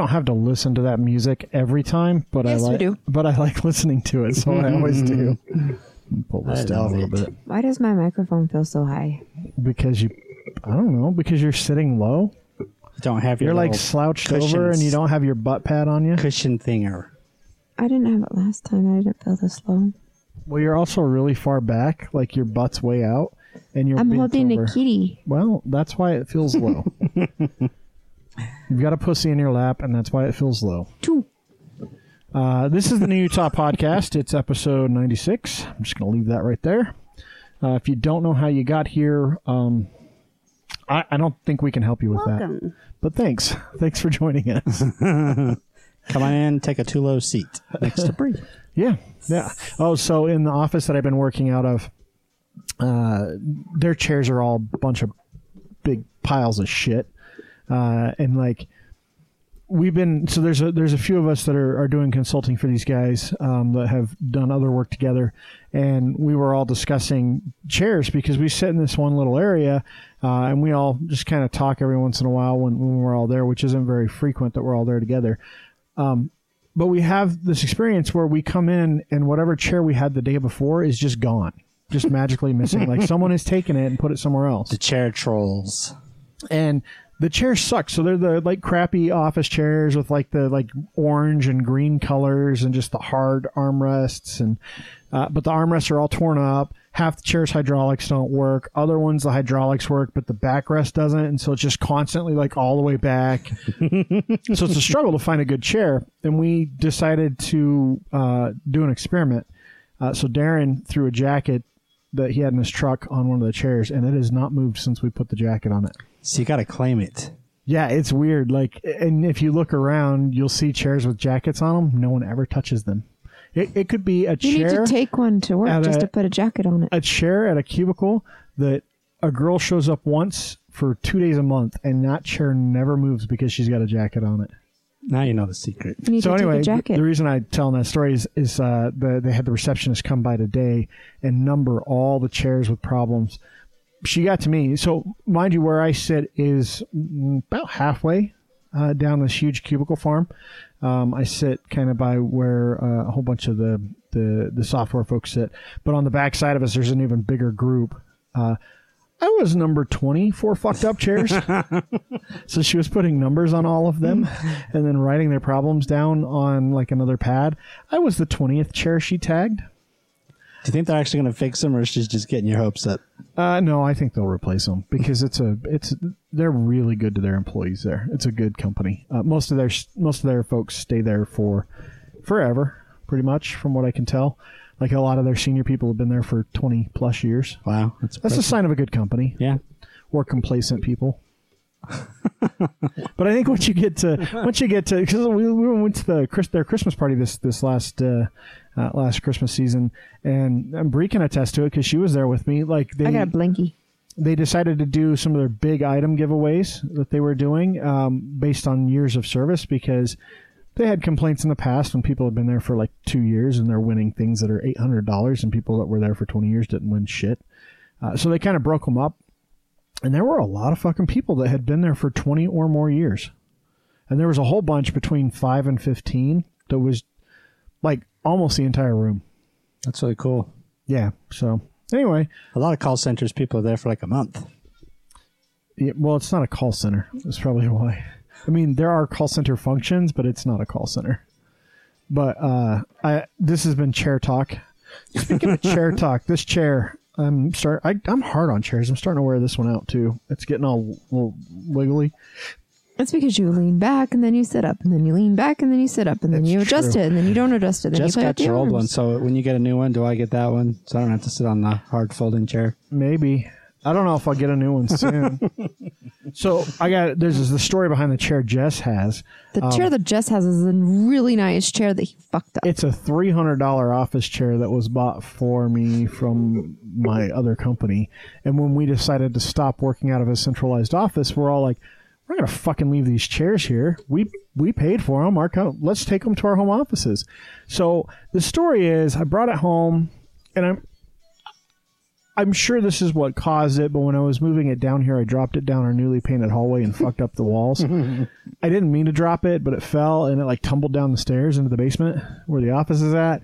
know, we don't have to listen to that music every time, but Yes, I we like do. but I like listening to it, so I always do. Pull this I down a little it. bit Why does my microphone feel so high? because you I don't know, because you're sitting low. You don't have your You're like little slouched over and you don't have your butt pad on you. cushion thinger. I didn't have it last time. I didn't feel this low. Well, you're also really far back, like your butt's way out and you're I'm holding over. a kitty. Well, that's why it feels low. You've got a pussy in your lap, and that's why it feels low. Two. Uh, this is the New Utah Podcast. It's episode 96. I'm just going to leave that right there. Uh, if you don't know how you got here, um, I, I don't think we can help you with that. But thanks. Thanks for joining us. Come on in, take a too low seat next to Bree. Yeah, yeah. Oh, so in the office that I've been working out of, uh, their chairs are all a bunch of big piles of shit, uh, and like we've been so there's a there's a few of us that are, are doing consulting for these guys um, that have done other work together, and we were all discussing chairs because we sit in this one little area, uh, and we all just kind of talk every once in a while when, when we're all there, which isn't very frequent that we're all there together. But we have this experience where we come in and whatever chair we had the day before is just gone just magically missing. Like someone has taken it and put it somewhere else. The chair trolls. and the chairs suck so they're the like crappy office chairs with like the like orange and green colors and just the hard armrests and uh, but the armrests are all torn up. Half the chairs hydraulics don't work. Other ones the hydraulics work but the backrest doesn't. And so it's just constantly like all the way back. So it's a struggle to find a good chair. And we decided to uh, do an experiment. Uh, so darren threw a jacket that he had in his truck on one of the chairs and it has not moved since we put the jacket on it So you got to claim it. yeah, it's weird. Like, and if you look around, you'll see chairs with jackets on them. No one ever touches them. It, it could be a chair. You need to take one to work just a- to put a jacket on it. a chair at a cubicle that a girl shows up once for two days a month, and that chair never moves because she's got a jacket on it. Now you know the secret. You need so to anyway, take a jacket. the reason I tell that story is, is uh, the, they had the receptionist come by today and number all the chairs with problems. She got to me. So mind you, where I sit is about halfway uh, down this huge cubicle farm. Um, I sit kind of by where uh, a whole bunch of the, the the software folks sit, but on the back side of us, there's an even bigger group. Uh, I was number 20 for fucked up chairs. so she was putting numbers on all of them and then writing their problems down on like another pad. I was the 20th chair she tagged. Do you think they're actually going to fix them, or she's just getting your hopes up? Uh, no, I think they'll replace them because it's a it's they're really good to their employees there. It's a good company. Uh, most of their most of their folks stay there for forever, pretty much, from what I can tell. Like a lot of their senior people have been there for 20 plus years. Wow, that's That's a sign of a good company. yeah. or complacent people. but I think once you get to once you get to because we, we went to the their Christmas party this this last uh, uh, last Christmas season, and, and Bree can attest to it because she was there with me. Like they I got a blinky. they decided to do some of their big item giveaways that they were doing um, based on years of service because they had complaints in the past when people had been there for like two years and they're winning things that are eight hundred dollars, and people that were there for twenty years didn't win shit. Uh, so they kind of broke them up, and there were a lot of fucking people that had been there for twenty or more years, and there was a whole bunch between five and fifteen that was like almost the entire room. That's really cool. Yeah. So anyway, A lot of call centers, people are there for like a month. Yeah, well, it's not a call center. That's probably why. I mean, there are call center functions, but it's not a call center. But uh, I this has been chair talk. Speaking of chair talk, this chair I'm start. I, I'm hard on chairs. I'm starting to wear this one out too. It's getting all little wiggly. That's because you lean back and then you sit up and then you lean back and then you sit up and then That's you adjust true. it and then you don't adjust it. Then Just you play got with the your old arms. one, so when you get a new one, do I get that one? So I don't have to sit on the hard folding chair. Maybe I don't know if I'll get a new one soon. so I got there's this, the story behind the chair Jess has. The um, chair that Jess has is a really nice chair that he fucked up. It's a three hundred dollar office chair that was bought for me from my other company. And when we decided to stop working out of a centralized office, we're all like, "We're gonna fucking leave these chairs here. We we paid for them. Our co- let's take them to our home offices." So the story is, I brought it home, and I'm. I'm sure this is what caused it, but when I was moving it down here, I dropped it down our newly painted hallway and fucked up the walls. I didn't mean to drop it, but it fell and it like tumbled down the stairs into the basement where the office is at.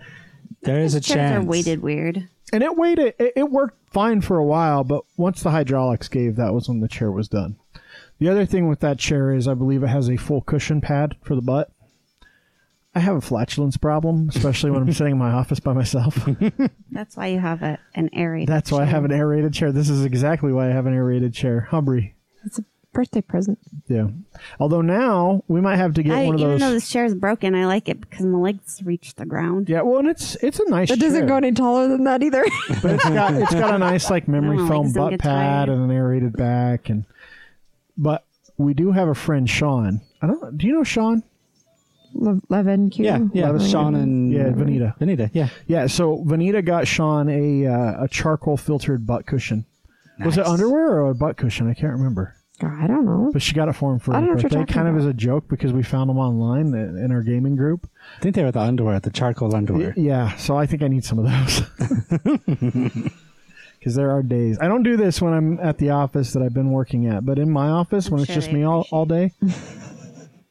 There is a Chairs chance. are weighted weird. And it waited. It, it worked fine for a while, but once the hydraulics gave, that was when the chair was done. The other thing with that chair is, I believe it has a full cushion pad for the butt. I have a flatulence problem, especially when I'm sitting in my office by myself. That's why you have a, an aerated. That's why I have an aerated chair. This is exactly why I have an aerated chair. Humbry. It's a birthday present. Yeah. Although now we might have to get I, one of even those. Even though this chair is broken, I like it because my legs reach the ground. yeah. Well, and it's it's a nice. It doesn't chair, go any taller than that either. but it's got it's got a nice like memory My foam legs butt pad tired. and an aerated back and. But we do have a friend Sean. I don't. Do you know Sean? Le- Levin, Q. Yeah, yeah. It was Sean and Yeah, Vanita. Vanita, yeah. Yeah. So Vanita got Sean a uh, a charcoal filtered butt cushion. Was it Nice. underwear or a butt cushion? I can't remember. I don't know. But she got it for him for I his don't know what you're birthday, talking kind of about. as a joke because we found them online in in our gaming group. I think they were the underwear, the charcoal underwear. Yeah, so I think I need some of those. Because there are days I don't do this when I'm at the office that I've been working at, but in my office when it's just me all, all day,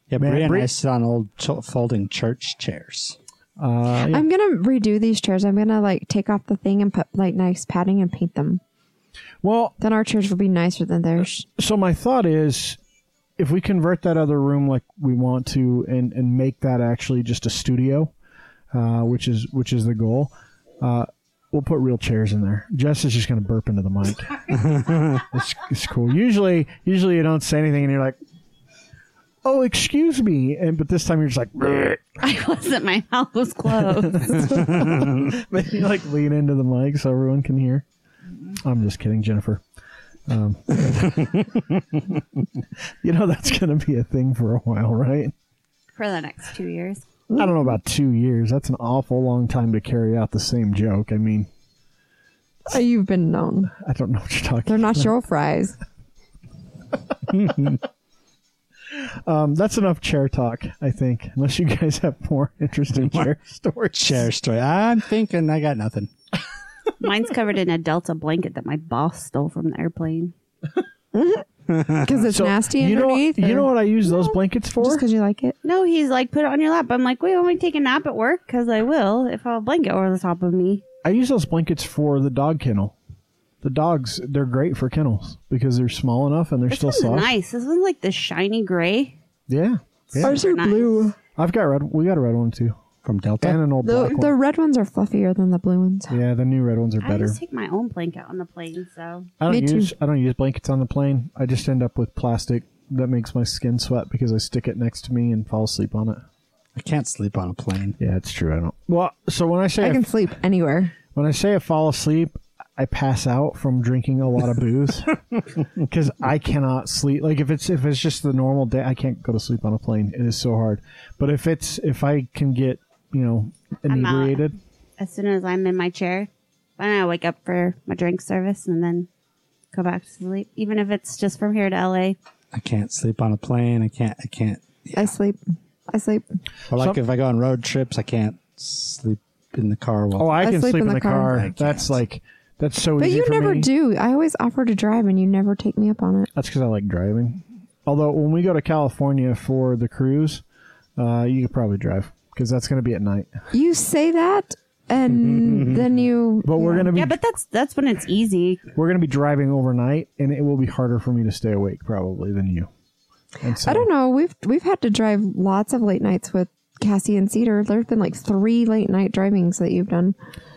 Yeah, Man, Brie and Brie- I sit on old ch- folding church chairs. uh, yeah. I'm gonna redo these chairs. I'm gonna like take off the thing and put like nice padding and paint them. well, Then our chairs will be nicer than theirs. so my thought is, if we convert that other room like we want to, and and make that actually just a studio, uh, which is which is the goal. Uh, We'll put real chairs in there. Jess is just going to burp into the mic. it's, it's cool. Usually, usually you don't say anything, and you're like, "Oh, excuse me," and but this time you're just like, "Bleh." I wasn't. My mouth was closed. But you like lean into the mic so everyone can hear. I'm just kidding, Jennifer. Um, you know that's going to be a thing for a while, right? for the next two years. I don't know about two years. That's an awful long time to carry out the same joke. I mean, Oh, you've been known. I don't know what you're talking. They're not your fries. Um, that's enough chair talk, I think. Unless you guys have more interesting chair stories. Chair story. I'm thinking I got nothing. Mine's covered in a Delta blanket that my boss stole from the airplane. Because it's So, nasty you know, underneath. you or know what I use those blankets for? Just because you like it. No, he's like, put it on your lap. I'm like, wait, want me to take a nap at work? Because I will if I have a blanket over the top of me. I use those blankets for the dog kennel. The dogs, they're great for kennels because they're small enough and they're This still one's soft. nice. This one's like the shiny gray. Yeah. yeah. Ours are nice. blue. I've got red. We got a red one too, From Delta. and an old The, black the one. red ones are fluffier than the blue ones. Yeah, the new red ones are better. I better. just take my own blanket on the plane, so I don't Me too. use I don't use blankets on the plane. I just end up with plastic that makes my skin sweat because I stick it next to me and fall asleep on it. I can't sleep on a plane. Yeah, it's true. I don't. Well, so when I say I I can sleep anywhere. when I say I fall asleep, I pass out from drinking a lot of booze because I cannot sleep. Like if it's if it's just the normal day, I can't go to sleep on a plane. It is so hard. But if it's if I can get you know I'm out. inebriated, as soon as I'm in my chair, then I wake up for my drink service and then go back to sleep. Even if it's just from here to LA. I can't sleep on a plane. I can't. I can't. I sleep. I sleep. Or like Some- if I go on road trips, I can't sleep in the car. While oh, I, I can sleep, in the, car. I That's can't. like that's so But easy you for never me. do. I always offer to drive and you never take me up on it. That's because I like driving. Although when we go to California for the cruise, uh, you could probably drive because that's going to be at night. You say that and then you. But we're going to be Yeah, but that's that's when it's easy. we're going to be driving overnight, and it will be harder for me to stay awake probably than you. And so, I don't know. We've we've had to drive lots of late nights with Cassie and Cedar. There's been like three late night drivings that you've done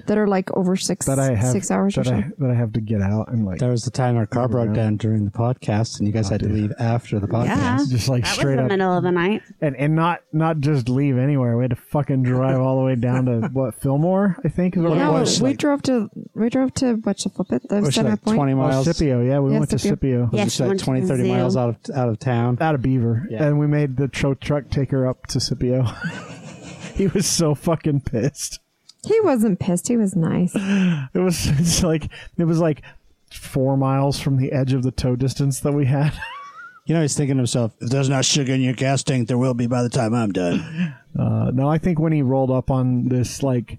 that are like over six that I have six hours or that so. I that I have to get out and like there was the time our car broke down during the podcast, and you guys oh, had to leave after the podcast. Yeah. just like That was straight the up middle of the night. and and not not just leave anywhere. We had to fucking drive all the way down to what Fillmore, I think is what no, it was. we like- drove to we drove to what you flip it the Which center like point. twenty Oh, miles. Scipio, yeah, we Yeah, went to Scipio. Scipio. Yeah, Just she like went to 20, the 30 zoo. miles out of out of town. out of Beaver, Yeah. and we made the tow truck take her up to Scipio. he was so fucking pissed. He wasn't pissed. He was nice. It was it's like it was like four miles from the edge of the tow distance that we had. You know, he's thinking to himself, if there's not sugar in your gas tank, there will be by the time I'm done. Uh, no, I think when he rolled up on this like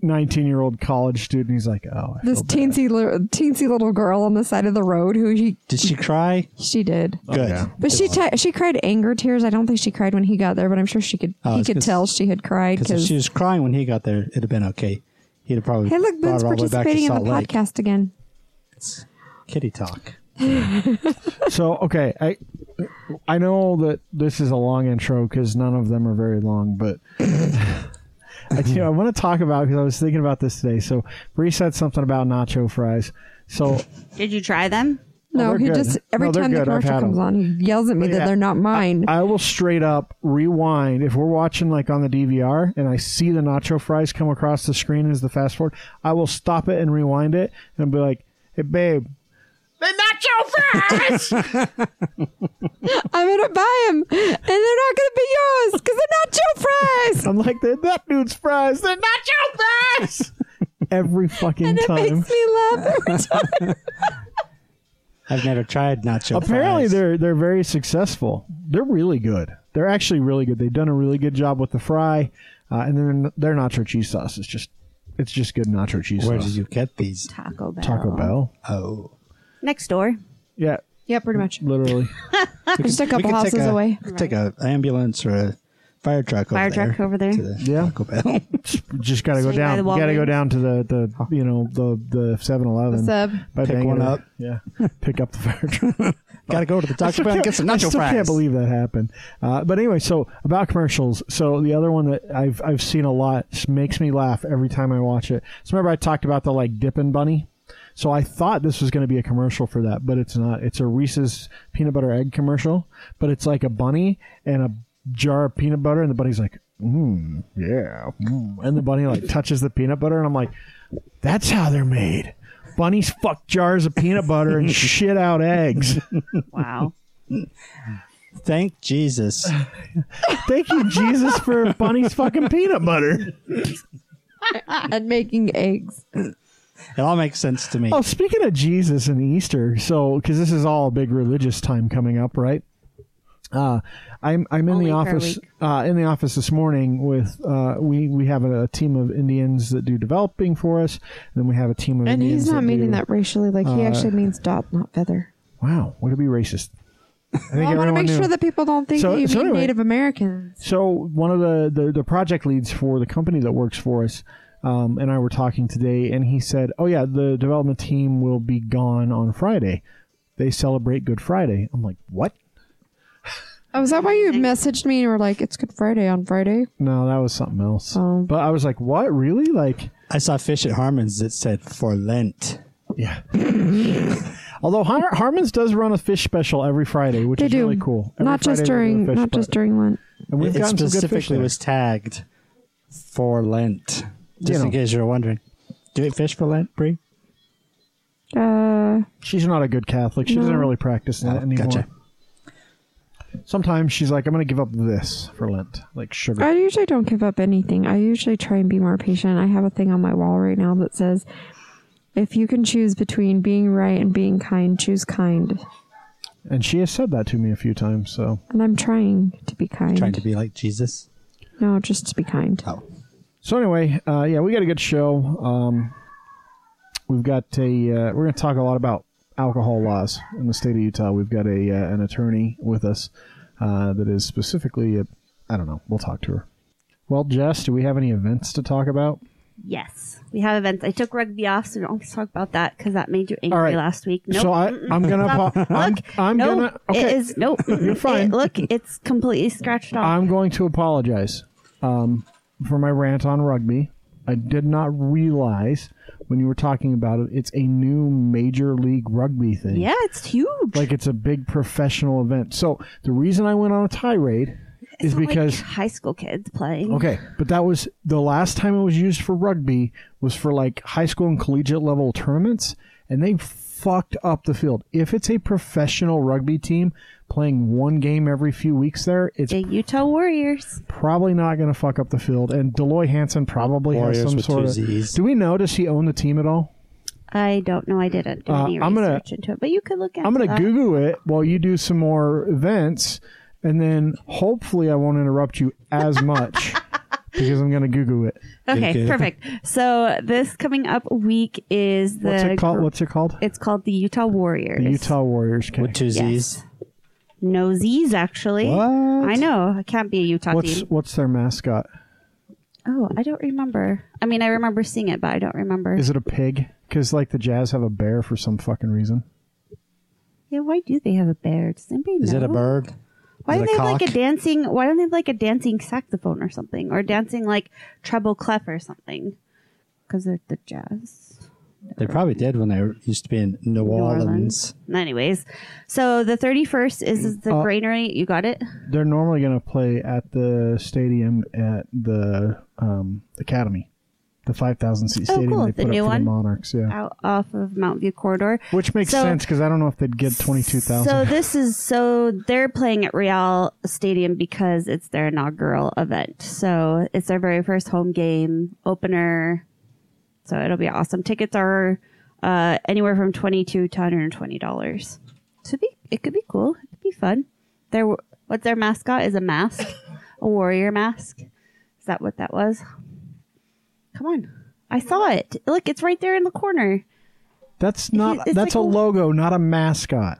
nineteen year old college student. He's like, oh, I This feel bad. teensy, li- teensy little girl on the side of the road who he Did she cry? she did, oh, Good. yeah. but she t- she cried anger tears. I don't think she cried when he got there, but I'm sure she could. Oh, he it's could 'cause- tell she had cried Because if because. she was crying when he got there, it'd have been okay. He'd have probably Hey, look, brought Boone's her all the way back to participating in the Salt Lake. podcast again. Kitty talk. So okay, I I know that this is a long intro because none of them are very long, but I, you know, I want to talk about because I was thinking about this today. So Bree said something about nacho fries. So Did you try them? No, oh, they're he good. just every No, they're time the good. I've commercial had comes 'em. on, he yells at me that Yeah. they're not mine. I will straight up rewind if we're watching like on the DVR and I see the nacho fries come across the screen as the fast forward. I will stop it and rewind it and be like, "Hey, babe." The nacho fries. I'm gonna buy them, and they're not gonna be yours because they're not your fries. I'm like, "They're that dude's fries. They're nacho fries." Every fucking And it time. makes me laugh every time. I've never tried nacho Apparently, fries. they're they're very successful. They're really good. They're actually really good. They've done a really good job with the fry, uh, and then their nacho cheese sauce is just it's just good nacho cheese Where sauce. did you get these? Taco Bell. Taco Bell. Oh. Next door. Yeah, yeah, pretty much. literally. Just a We couple could houses take a, away. we Take a ambulance or a fire truck Fire over there. truck over there. To the Yeah. Taco Bell. just got to go Swing by down. the Got to go Walgreens. down to the the you know the the Seven Eleven. Sub. Pick Bangor. one up. Yeah, pick up the fire truck. Got to go to the Taco Bell and get some nacho I still fries. can't believe that happened. Uh, but anyway, so about commercials. So the other one that I've I've seen a lot just makes me laugh every time I watch it. So remember I talked about the like Dippin' Bunny. So I thought this was going to be a commercial for that, but it's not. It's a Reese's peanut butter egg commercial, but it's like a bunny and a jar of peanut butter, and the bunny's like, "Mmm, yeah," mm. and the bunny like touches the peanut butter, and I'm like, "That's how they're made." Bunnies fuck jars of peanut butter and shit out eggs. Wow. Thank Jesus. Thank you, Jesus, for bunny's fucking peanut butter. and making eggs. It all makes sense to me. Oh, speaking of Jesus and Easter, so because this is all a big religious time coming up, right? Uh, I'm I'm in Only the office uh, in the office this morning with uh, we we have a, team of Indians that do developing for us, and then we have a team of And Indians he's not that meaning do- that racially. Like he uh, actually means dot, not feather. Wow, would it be racist? I Well, I want to make knew. sure that people don't think So- that you so mean anyway- Native Americans. So one of the, the, the project leads for the company that works for us um, and I were talking today, and he said, "Oh yeah, the development team will be gone on Friday. They celebrate Good Friday." I'm like, "What?" Oh, is that why you messaged me and were like, "It's Good Friday on Friday"? No, that was something else. Oh. But I was like, "What? Really?" Like, I saw fish at Harmon's that said for Lent. yeah. Although Har- Harmon's does run a fish special every Friday, which They is do. really cool. Every not just Friday they do a during, fish not just during Lent. And we've it gotten some good fish specifically there. was tagged for Lent. Just You know. in case you're wondering. Do you eat fish for Lent, Brie? Uh, She's not a good Catholic. She doesn't really practice that Oh, anymore. gotcha. Sometimes she's like, "I'm going to give up this for Lent, like sugar." I usually don't give up anything. I usually try and be more patient. I have a thing on my wall right now that says, "If you can choose between being right and being kind, choose kind." and she has said that to me a few times. So And I'm trying to be kind. Trying to be like Jesus. no, just to be kind. Oh. So anyway, uh, yeah, we got a good show. Um, we've got a. Uh, we're going to talk a lot about alcohol laws in the state of Utah. We've got a uh, an attorney with us uh, that is specifically. I don't know. We'll talk to her. Well, Jess, do we have any events to talk about? Yes, we have events. I took rugby off, so don't talk about that because that made you angry All right. last week. Nope. So I, I'm gonna. Apo- I'm, I'm no, gonna. Okay. It is nope. You're fine. It- look, it's completely scratched off. I'm going to apologize um, for my rant on rugby. I did not realize when you were talking about it, it's a new major league rugby thing. yeah, it's huge. like it's a big professional event. So the reason I went on a tirade is It's like because high school kids playing. okay, but that was the last time it was used for rugby was for like high school and collegiate level tournaments, and they fucked up the field. If it's a professional rugby team playing one game every few weeks there, it's The Utah Warriors. probably not going to fuck up the field. And Dell Loy Hansen probably Warriors has some sort of. Zs. Do we know? Does he own the team at all? I don't know. I didn't do Uh, any I'm gonna- research into it, but you could look at. I'm going to Google it while you do some more events, and then hopefully I won't interrupt you as much. because I'm gonna Google it. Okay, Okay. perfect. So this coming up week is the What's it called? What's it called? It's called the Utah Warriors. The Utah Warriors. Okay. With two Z's. Yes. No Z's actually. What? I know. I can't be a Utah What's team. what's their mascot? Oh, I don't remember. I mean, I remember seeing it, but I don't remember. Is it a pig? Because like the Jazz have a bear for some fucking reason. yeah, why do they have a bear? Does anybody Is it a bird? Why do it they a have like a dancing? Why don't they have like a dancing saxophone or something, or dancing like treble clef or something? Because they're the jazz. They probably did when they used to be in New, Orleans. Anyways, so the thirty first is the Uh, granary. You got it. They're normally gonna play at the stadium at the um, Academy, the five thousand seat Oh, stadium cool. they The put new up for one? the Monarchs. Yeah, Out off of Mount View corridor. which makes So- sense because I don't know if they'd get 22,000. So this is so they're playing at Real Stadium because it's their inaugural event. So it's their very first home game opener. So it'll be awesome. Tickets are uh, anywhere from twenty two to hundred and twenty dollars. So be it could be cool. It could be fun. Their what's their mascot is a mask, a warrior mask. Is that what that was? Come on, I saw it. Look, it's right there in the corner. That's not. It's that's like a a- logo, not a mascot.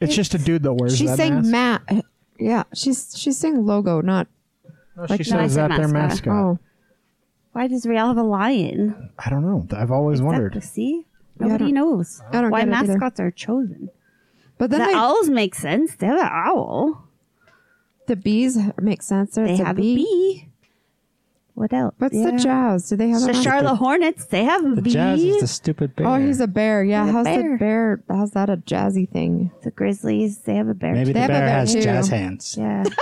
It's, just a dude that wears She's that saying mask. Matt. Yeah, she's she's saying logo, not No, like- she No, says said that their mascot. mascot. oh. Why does Real have a lion? I don't know. I've always wondered. Exactly. See, Yeah, I nobody don't- knows I don't why get it either. mascots are chosen. But then the they, owls make sense. They have an owl. the bees make sense. There, They it's have a bee. a bee. What else? What's Yeah. the Jazz? Do they have a The mascot? Charlotte Hornets. They have a bee. The bee. Jazz is the stupid bear. Oh, he's a bear. Yeah, He's a how's bear. the bear? How's that a jazzy thing? the Grizzlies. They have a bear. Maybe They the have a bear bear has too. jazz hands. Yeah.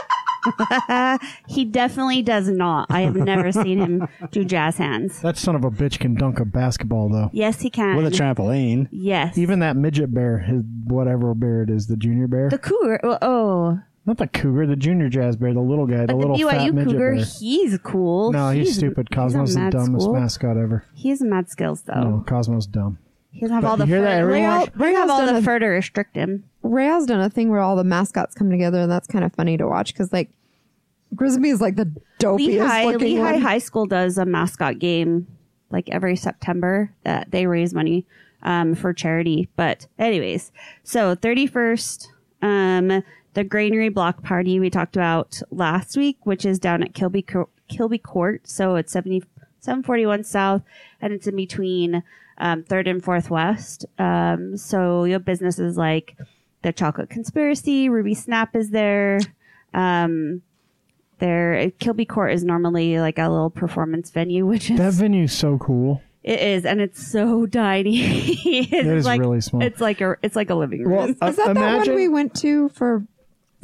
he definitely does not. I have never seen him do jazz hands. That son of a bitch can dunk a basketball though. Yes, he can. With a trampoline. yes. Even that midget bear, his whatever bear it is, the junior bear, the cougar. Oh, Oh, not the cougar, the junior jazz bear, the little guy, the but the little fat BYU midget cougar, bear. he's cool. No, he's, stupid. he's Cosmo's a the dumbest school. mascot ever. He has mad skills though. No, Cosmo's dumb. He doesn't have But all the you hear fur. that, everyone? Real, Real- doesn't have all Real's the a- fur to restrict him. Real's done a thing where all the mascots come together, and that's kind of funny to watch because like Grizzbee is like the dopiest Lehigh, looking Lehigh one. High School does a mascot game like every September that they raise money um, for charity. But anyways, so 31st, um, the Granary Block Party we talked about last week, which is down at Kilby, Co- Kilby Court. So it's 70, 741 South and it's in between um, 3rd and 4th West. Um, so you have businesses like the Chocolate Conspiracy, Ruby Snap is there. Um, there, Kilby Court is normally like a little performance venue, which is That venue's so cool. it is, and it's so tiny. it's It is like, really small. It's like a it's like a living room. Well, Is that that imagine, one we went to for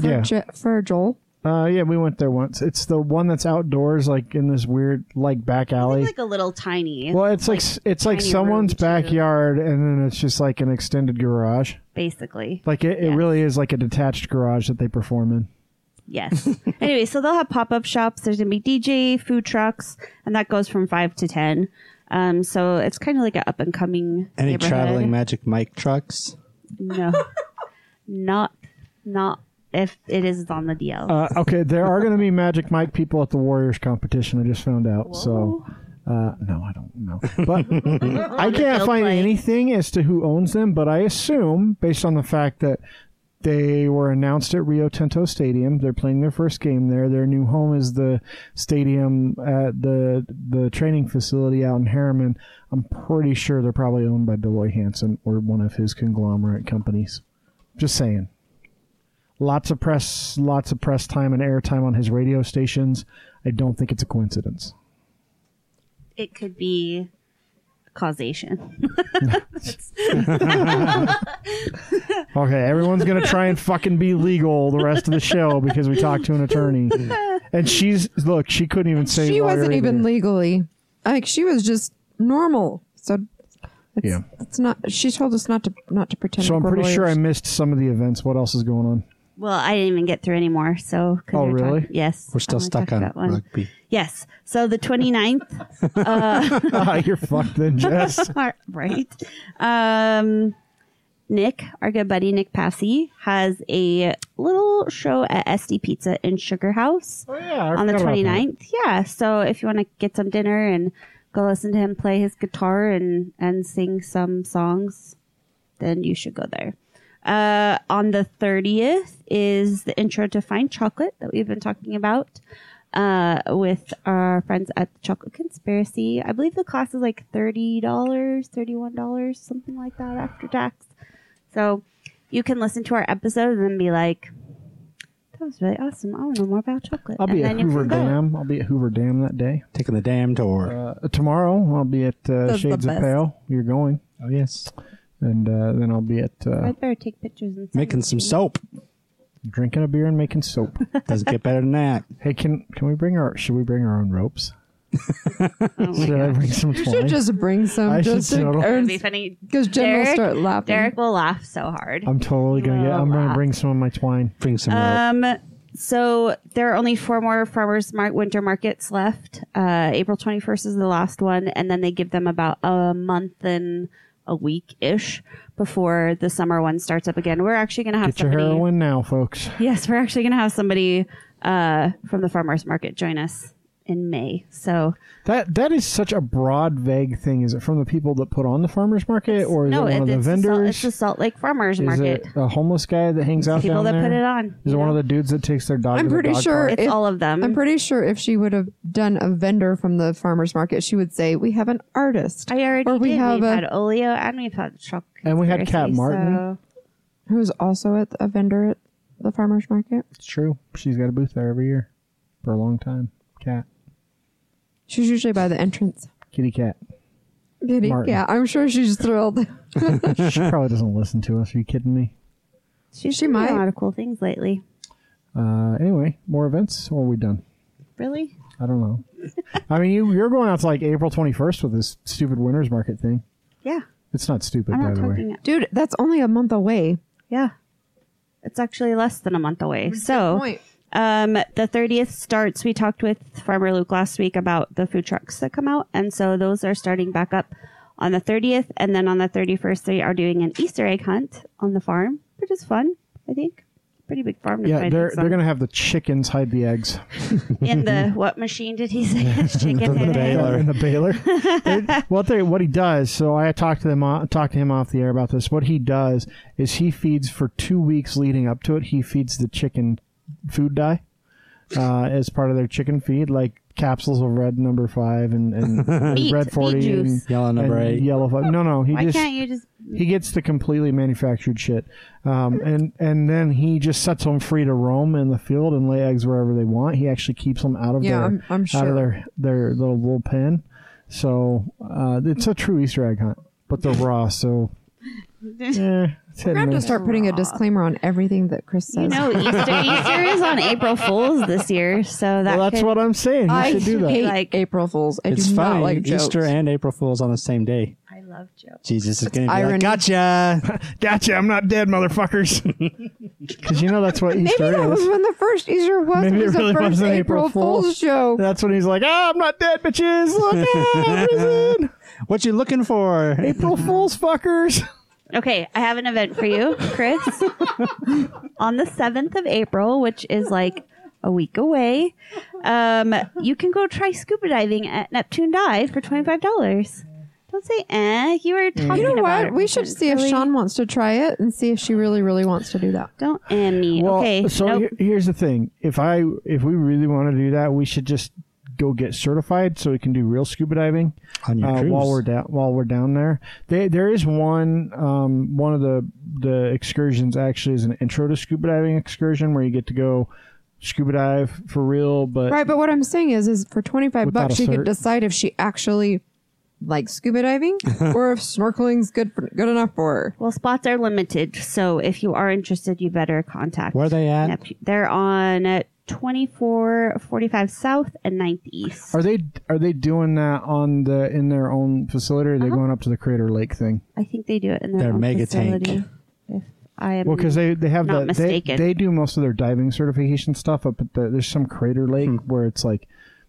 for, Yeah. Je- for Joel? Uh, yeah, we went there once. It's the one that's outdoors, like in this weird, like back alley. It's like a little tiny. well, it's like, s it's like tiny someone's room, too. backyard, and then it's just like an extended garage. basically. Like it, it Yes. really is like a detached garage that they perform in. Yes. anyway, so they'll have pop up shops. There's gonna be DJ, food trucks, and that goes from five to ten. Um, so it's kind of like an up and coming. Any traveling Magic mic trucks? No, not not if it is on the DL. Uh, okay, there are going to be Magic Mike people at the Warriors competition. I just found out. So, uh, no, I don't know. But I can't find anything as to who owns them. But I assume, based on the fact that they were announced at Rio Tinto Stadium, they're playing their first game there. Their new home is the stadium at the the training facility out in Herriman. I'm pretty sure they're probably owned by Dell Loy Hansen or one of his conglomerate companies. Just saying lots of press lots of press time and airtime on his radio stations i don't think it's a coincidence it could be causation. okay everyone's gonna try and fucking be legal the rest of the show because we talked to an attorney and she's look she couldn't even say she wasn't even either. legally like she was just normal. So it's, Yeah. it's not. She told us not to not to pretend. so i'm like we're pretty sure i missed some of the events what else is going on Well, I didn't even get through anymore. So, Oh, we talking- really? yes. We're still stuck on rugby. Yes. So the 29th, ah, you're fucked then jess right? Um, Nick, our good buddy Nick Passy, has a little show at Este Pizza in Sugar House Oh yeah, on the forgot about 29th. Yeah. So if you want to get some dinner and go listen to him play his guitar and, and sing some songs, then you should go there. Uh, on the 30th is the intro to Fine Chocolate that we've been talking about uh, with our friends at the Chocolate Conspiracy. I believe the class is like $30, $31, something like that after tax. So you can listen to our episode and then be like, that was really awesome. I want to know more about chocolate. I'll be and at then Hoover. Dam. I'll be at Hoover Dam that day. Taking the dam tour. Uh, tomorrow I'll be at uh, Shades of. Pale. You're going, oh yes. And uh, then I'll be at uh, I'd better take pictures and send Making them some you. soap. drinking a beer and making soap. Doesn't get better than that. hey, can can we bring our? Should we bring our own ropes? Oh my Should I bring some You twine? should just bring some I should just totally- It'd be funny. because Jen will Derek- start laughing. Derek will laugh so hard. I'm totally gonna get. I'm gonna bring some of my twine. Bring some rope. Um, so there are only four more farmers mar- winter markets left. Uh, April 21st is the last one, and then they give them about a month and a week ish before the summer one starts up again. We're actually going to have Get your somebody. heroin now, folks. Yes, we're actually going to have somebody uh, from the farmers market join us in May. So That that is such a broad, vague thing. Is it from the people that put on the farmers market, or is no, it one it- of the it's, the Salt, it's the Salt Lake Farmers is Market. it a homeless guy that hangs out People down that there? put it on. Is you it one of the dudes that takes their dog? I'm to the pretty dog sure park? It's if- all of them. I'm pretty sure if she would have done a vendor from the farmers market, she would say, "We have an artist I already or we did. have we've a- had Olio and we've had Chuck. And we had Kat Conspiracy, Martin. so- who's also at a vendor at the farmers market." It's true. She's got a booth there every year for a long time. Cat, She's usually by the entrance. kitty cat. Kitty, Martin. Yeah, I'm sure she's thrilled. she probably doesn't listen to us. Are you kidding me? She's She doing might. a lot of cool things lately. Uh, anyway, more events, or are we done? Really? I don't know. I mean, you, you're going out to like April 21st with this stupid winners market thing. Yeah. It's not stupid, I'm by not the way. talking. Dude, that's only a month away. Yeah. It's actually less than a month away. So, Point. Um, the 30th starts. We talked with Farmer Luke last week about the food trucks that come out. And so those are starting back up on the 30th. And then on the 31st, they are doing an Easter egg hunt on the farm, which is fun, I think. Pretty big farm to Yeah, find they're they're gonna have the chickens hide the eggs in the what machine did he say? Chicken The head egg? baler. in the baler. They- what they what he does. So I talked to them talked to him off the air about this. What he does is he feeds for two weeks leading up to it. He feeds the chicken food dye uh, as part of their chicken feed, like capsules of red number five and, and Meat, red forty meat and, juice. Yellow number and eight. yellow five. No, no, he Why just can't you just he gets the completely manufactured shit, um, and and then he just sets them free to roam in the field and lay eggs wherever they want. He actually keeps them out of Yeah, their I'm- I'm out sure. of their their little little pen. So uh, it's a true Easter egg hunt, but they're raw. So eh, it's hit We're gonna have to start putting a disclaimer on everything that Chris says. You know, Easter Easter is on April Fools this year, so that Well, that's could- what I'm saying. You I should do that. hate Like- April Fools. I It's do funny. not like jokes. Easter and April Fools on the same day. I love jokes. Jesus is going to be irony. like, gotcha. Gotcha. I'm not dead, motherfuckers. Because you know that's what Easter was. Maybe Easter that was when the first Easter was. Maybe it it was really the first was an April, April Fool's. Fool's joke. That's when he's like, "Ah, I'm not dead, bitches. Look out, I'm. What you looking for? April Fools, fuckers." Okay, I have an event for you, Chris. on the 7th of April, which is like a week away, um, you can go try scuba diving at Neptune Dive for $25. Don't say eh. You were talking You know about what? it. We should see if Really? Sean wants to try it and see if she really, really wants to do that. Don't eh me. Well, okay. so nope. he- here's the thing: if I if we really want to do that, we should just go get certified so we can do real scuba diving On your uh, while we're down while we're down there. They, there is one um, one of the the excursions actually is an intro to scuba diving excursion where you get to go scuba dive for real, but Right, but what I'm saying is, is for 25 bucks, a she cert. could decide if she actually likes scuba diving or if snorkeling's good for, good enough for her. Well, spots are limited, so if you are interested, you better contact. Where are they at? Neptune. They're on uh, 2445 South and 9th East. are they are they doing that on the in their own facility? Or are they Uh-huh. going up to the Crater Lake thing? I think they do it in their, Their own mega tank. facility. If I am Well, because they they have Not the they, mistaken. they do most of their diving certification stuff up at the there's some crater lake Hmm. where it's like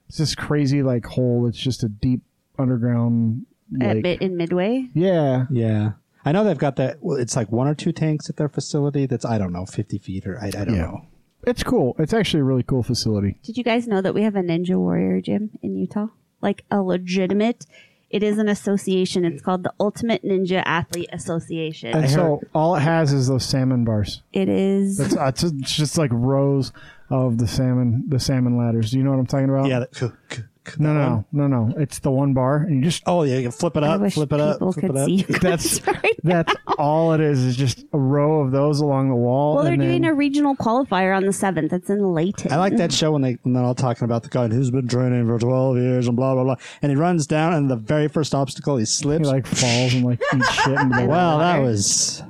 it's this crazy like hole. It's just a deep underground at lake. mid, in Midway. yeah, Yeah. I know they've got that. Well, it's like one or two tanks at their facility. That's I don't know, fifty feet or I, I don't Yeah. know. It's cool. It's actually a really cool facility. Did you guys know that we have a Ninja Warrior gym in Utah? Like a legitimate. It is an association. It's called the Ultimate Ninja Athlete Association. And so all it has is those salmon bars. it is. It's, uh, it's, it's just like rows of the salmon, the salmon ladders. Do you know what I'm talking about? Yeah. That, No, no, no, no. It's the one bar, and you just Oh yeah, you can flip it I up, wish flip it up, people flip could it up. see you guys That's- right that's all it is. Is just a row of those along the wall. Well, they're and doing then- a regional qualifier on the seventh. It's in Layton. I like that show when they when they're all talking about the guy who's been training for twelve years and blah blah blah, and he runs down and the very first obstacle he slips. he like falls and like eats shit into the well, that was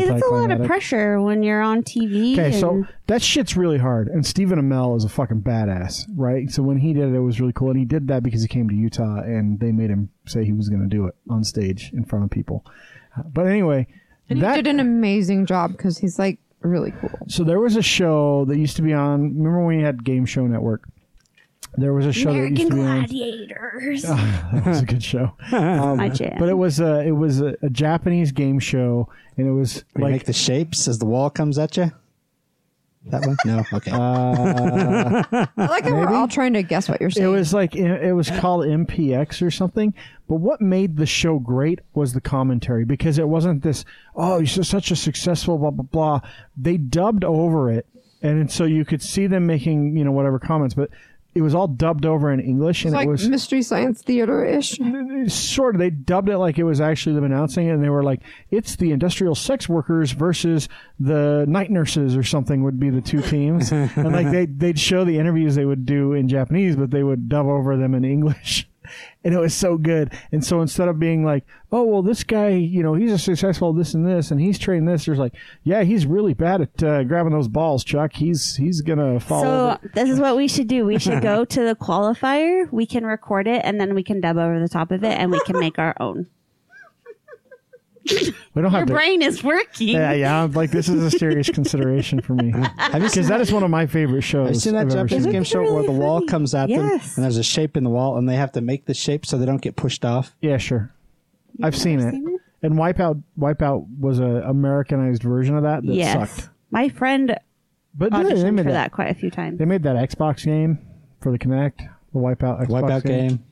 Hey, that's a lot of pressure when you're on TV. Okay, so that shit's really hard. And Stephen Amell is a fucking badass, right? So when he did it, it was really cool. And he did that because he came to Utah and they made him say he was going to do it on stage in front of people. But anyway, And he that, did an amazing job because he's like really cool. so there was a show that used to be on. Remember when we had Game Show Network? There was a show that used American to be on. Gladiators. That was a good show. Um, My jam. But it was a it was a, a Japanese game show, and it was Where you like make the shapes as the wall comes at you. That one? No. Okay. Uh, I like that we're all trying to guess what you're saying. It was like it was called MPX or something. But what made the show great was the commentary because it wasn't this oh you're such a successful blah blah blah. They dubbed over it, and so you could see them making you know whatever comments, but it was all dubbed over in English, and It's like it was Mystery Science Theater ish. sort of. They dubbed it like it was actually them announcing it and they were like it's the industrial sex workers versus the night nurses or something would be the two teams. And like they they'd show the interviews they would do in japanese but they would dub over them in english and it was so good and so instead of being like oh well this guy you know he's a successful this and this and he's trained this there's like yeah he's really bad at uh, grabbing those balls chuck he's he's gonna fall So over. this is what we should do. We should go to the qualifier. We can record it, and then we can dub over the top of it, and we can make our own. We don't Your have to brain is working. yeah yeah like this is a serious consideration for me Have you seen because that is one of my favorite shows. Have you seen that I've Japanese seen. game It's show where really the wall funny. comes at them and there's a shape in the wall and they have to make the shape so they don't get pushed off? Yeah, sure. I've seen it. seen it? And Wipeout Wipeout was a Americanized version of that that yes. sucked. My friend But they, they made for that. that quite a few times. They made that Xbox game for the Kinect, the Wipeout Xbox Wipeout game.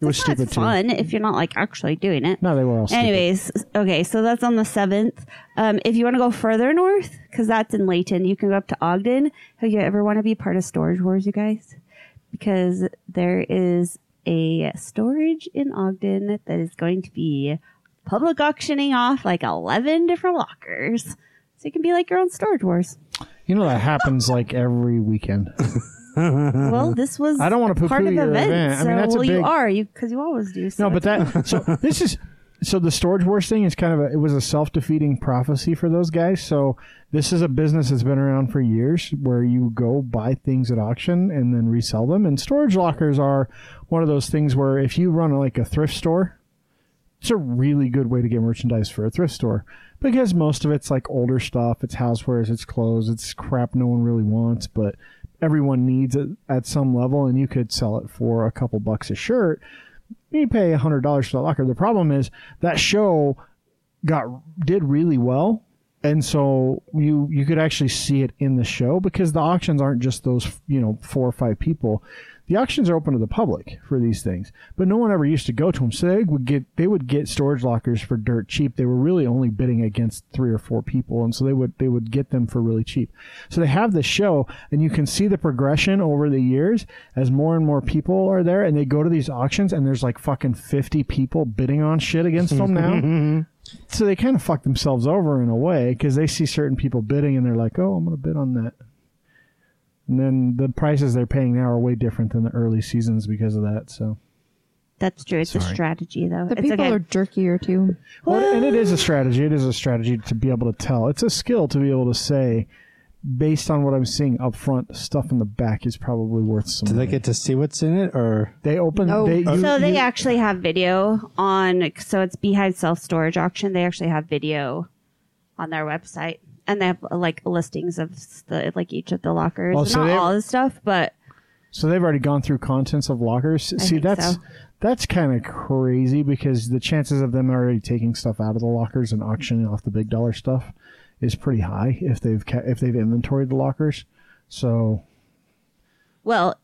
It was That's stupid too. fun if you're not like actually doing it. No, they were all stupid. Anyways, okay, so that's on the seventh. Um, if you want to go further north, because that's in Layton, you can go up to Ogden. Have you ever want to be part of Storage Wars, you guys? Because there is a storage in Ogden that is going to be public auctioning off like 11 different lockers. So you can be like your own Storage Wars. You know that happens like every weekend. well, this was I don't wanna part of your events. event. I mean, so, that's a well, you are you because you always do. So No, but that so this is so the storage wars thing is kind of a, it was a self defeating prophecy for those guys. So this is a business that's been around for years where you go buy things at auction and then resell them. And storage lockers are one of those things where if you run like a thrift store, it's a really good way to get merchandise for a thrift store because most of it's like older stuff. It's housewares, it's clothes, it's crap no one really wants, but everyone needs it at some level, and you could sell it for a couple bucks a shirt. You pay a hundred dollars for the locker. The problem is that show got did really well, and so you you could actually see it in the show because the auctions aren't just those you know four or five people. The auctions are open to the public for these things, but no one ever used to go to them. So they would get they would get storage lockers for dirt cheap. They were really only bidding against three or four people, and so they would they would get them for really cheap. So they have this show, and you can see the progression over the years as more and more people are there, and they go to these auctions, and there's like fucking fifty people bidding on shit against them now. So they kind of fuck themselves over in a way because they see certain people bidding, and they're like, "Oh, I'm going to bid on that." And then the prices they're paying now are way different than the early seasons because of that. So, that's true. It's a Sorry. strategy, though. The it's people okay. are jerkier too. well, and it is a strategy. It is a strategy to be able to tell. It's a skill to be able to say, based on what I'm seeing up front, stuff in the back is probably worth some. Do they money. get to see what's in it or They open. No. They, you, so they you- actually have video on. So it's behind self storage auction. They actually have video on their website, and they have uh, like listings of the like each of the lockers. Oh, so Not all the stuff, but So they've already gone through contents of lockers. See, think that's so. That's kind of crazy because the chances of them already taking stuff out of the lockers and auctioning off the big dollar stuff is pretty high if they've ca- if they've inventoried the lockers. So Well,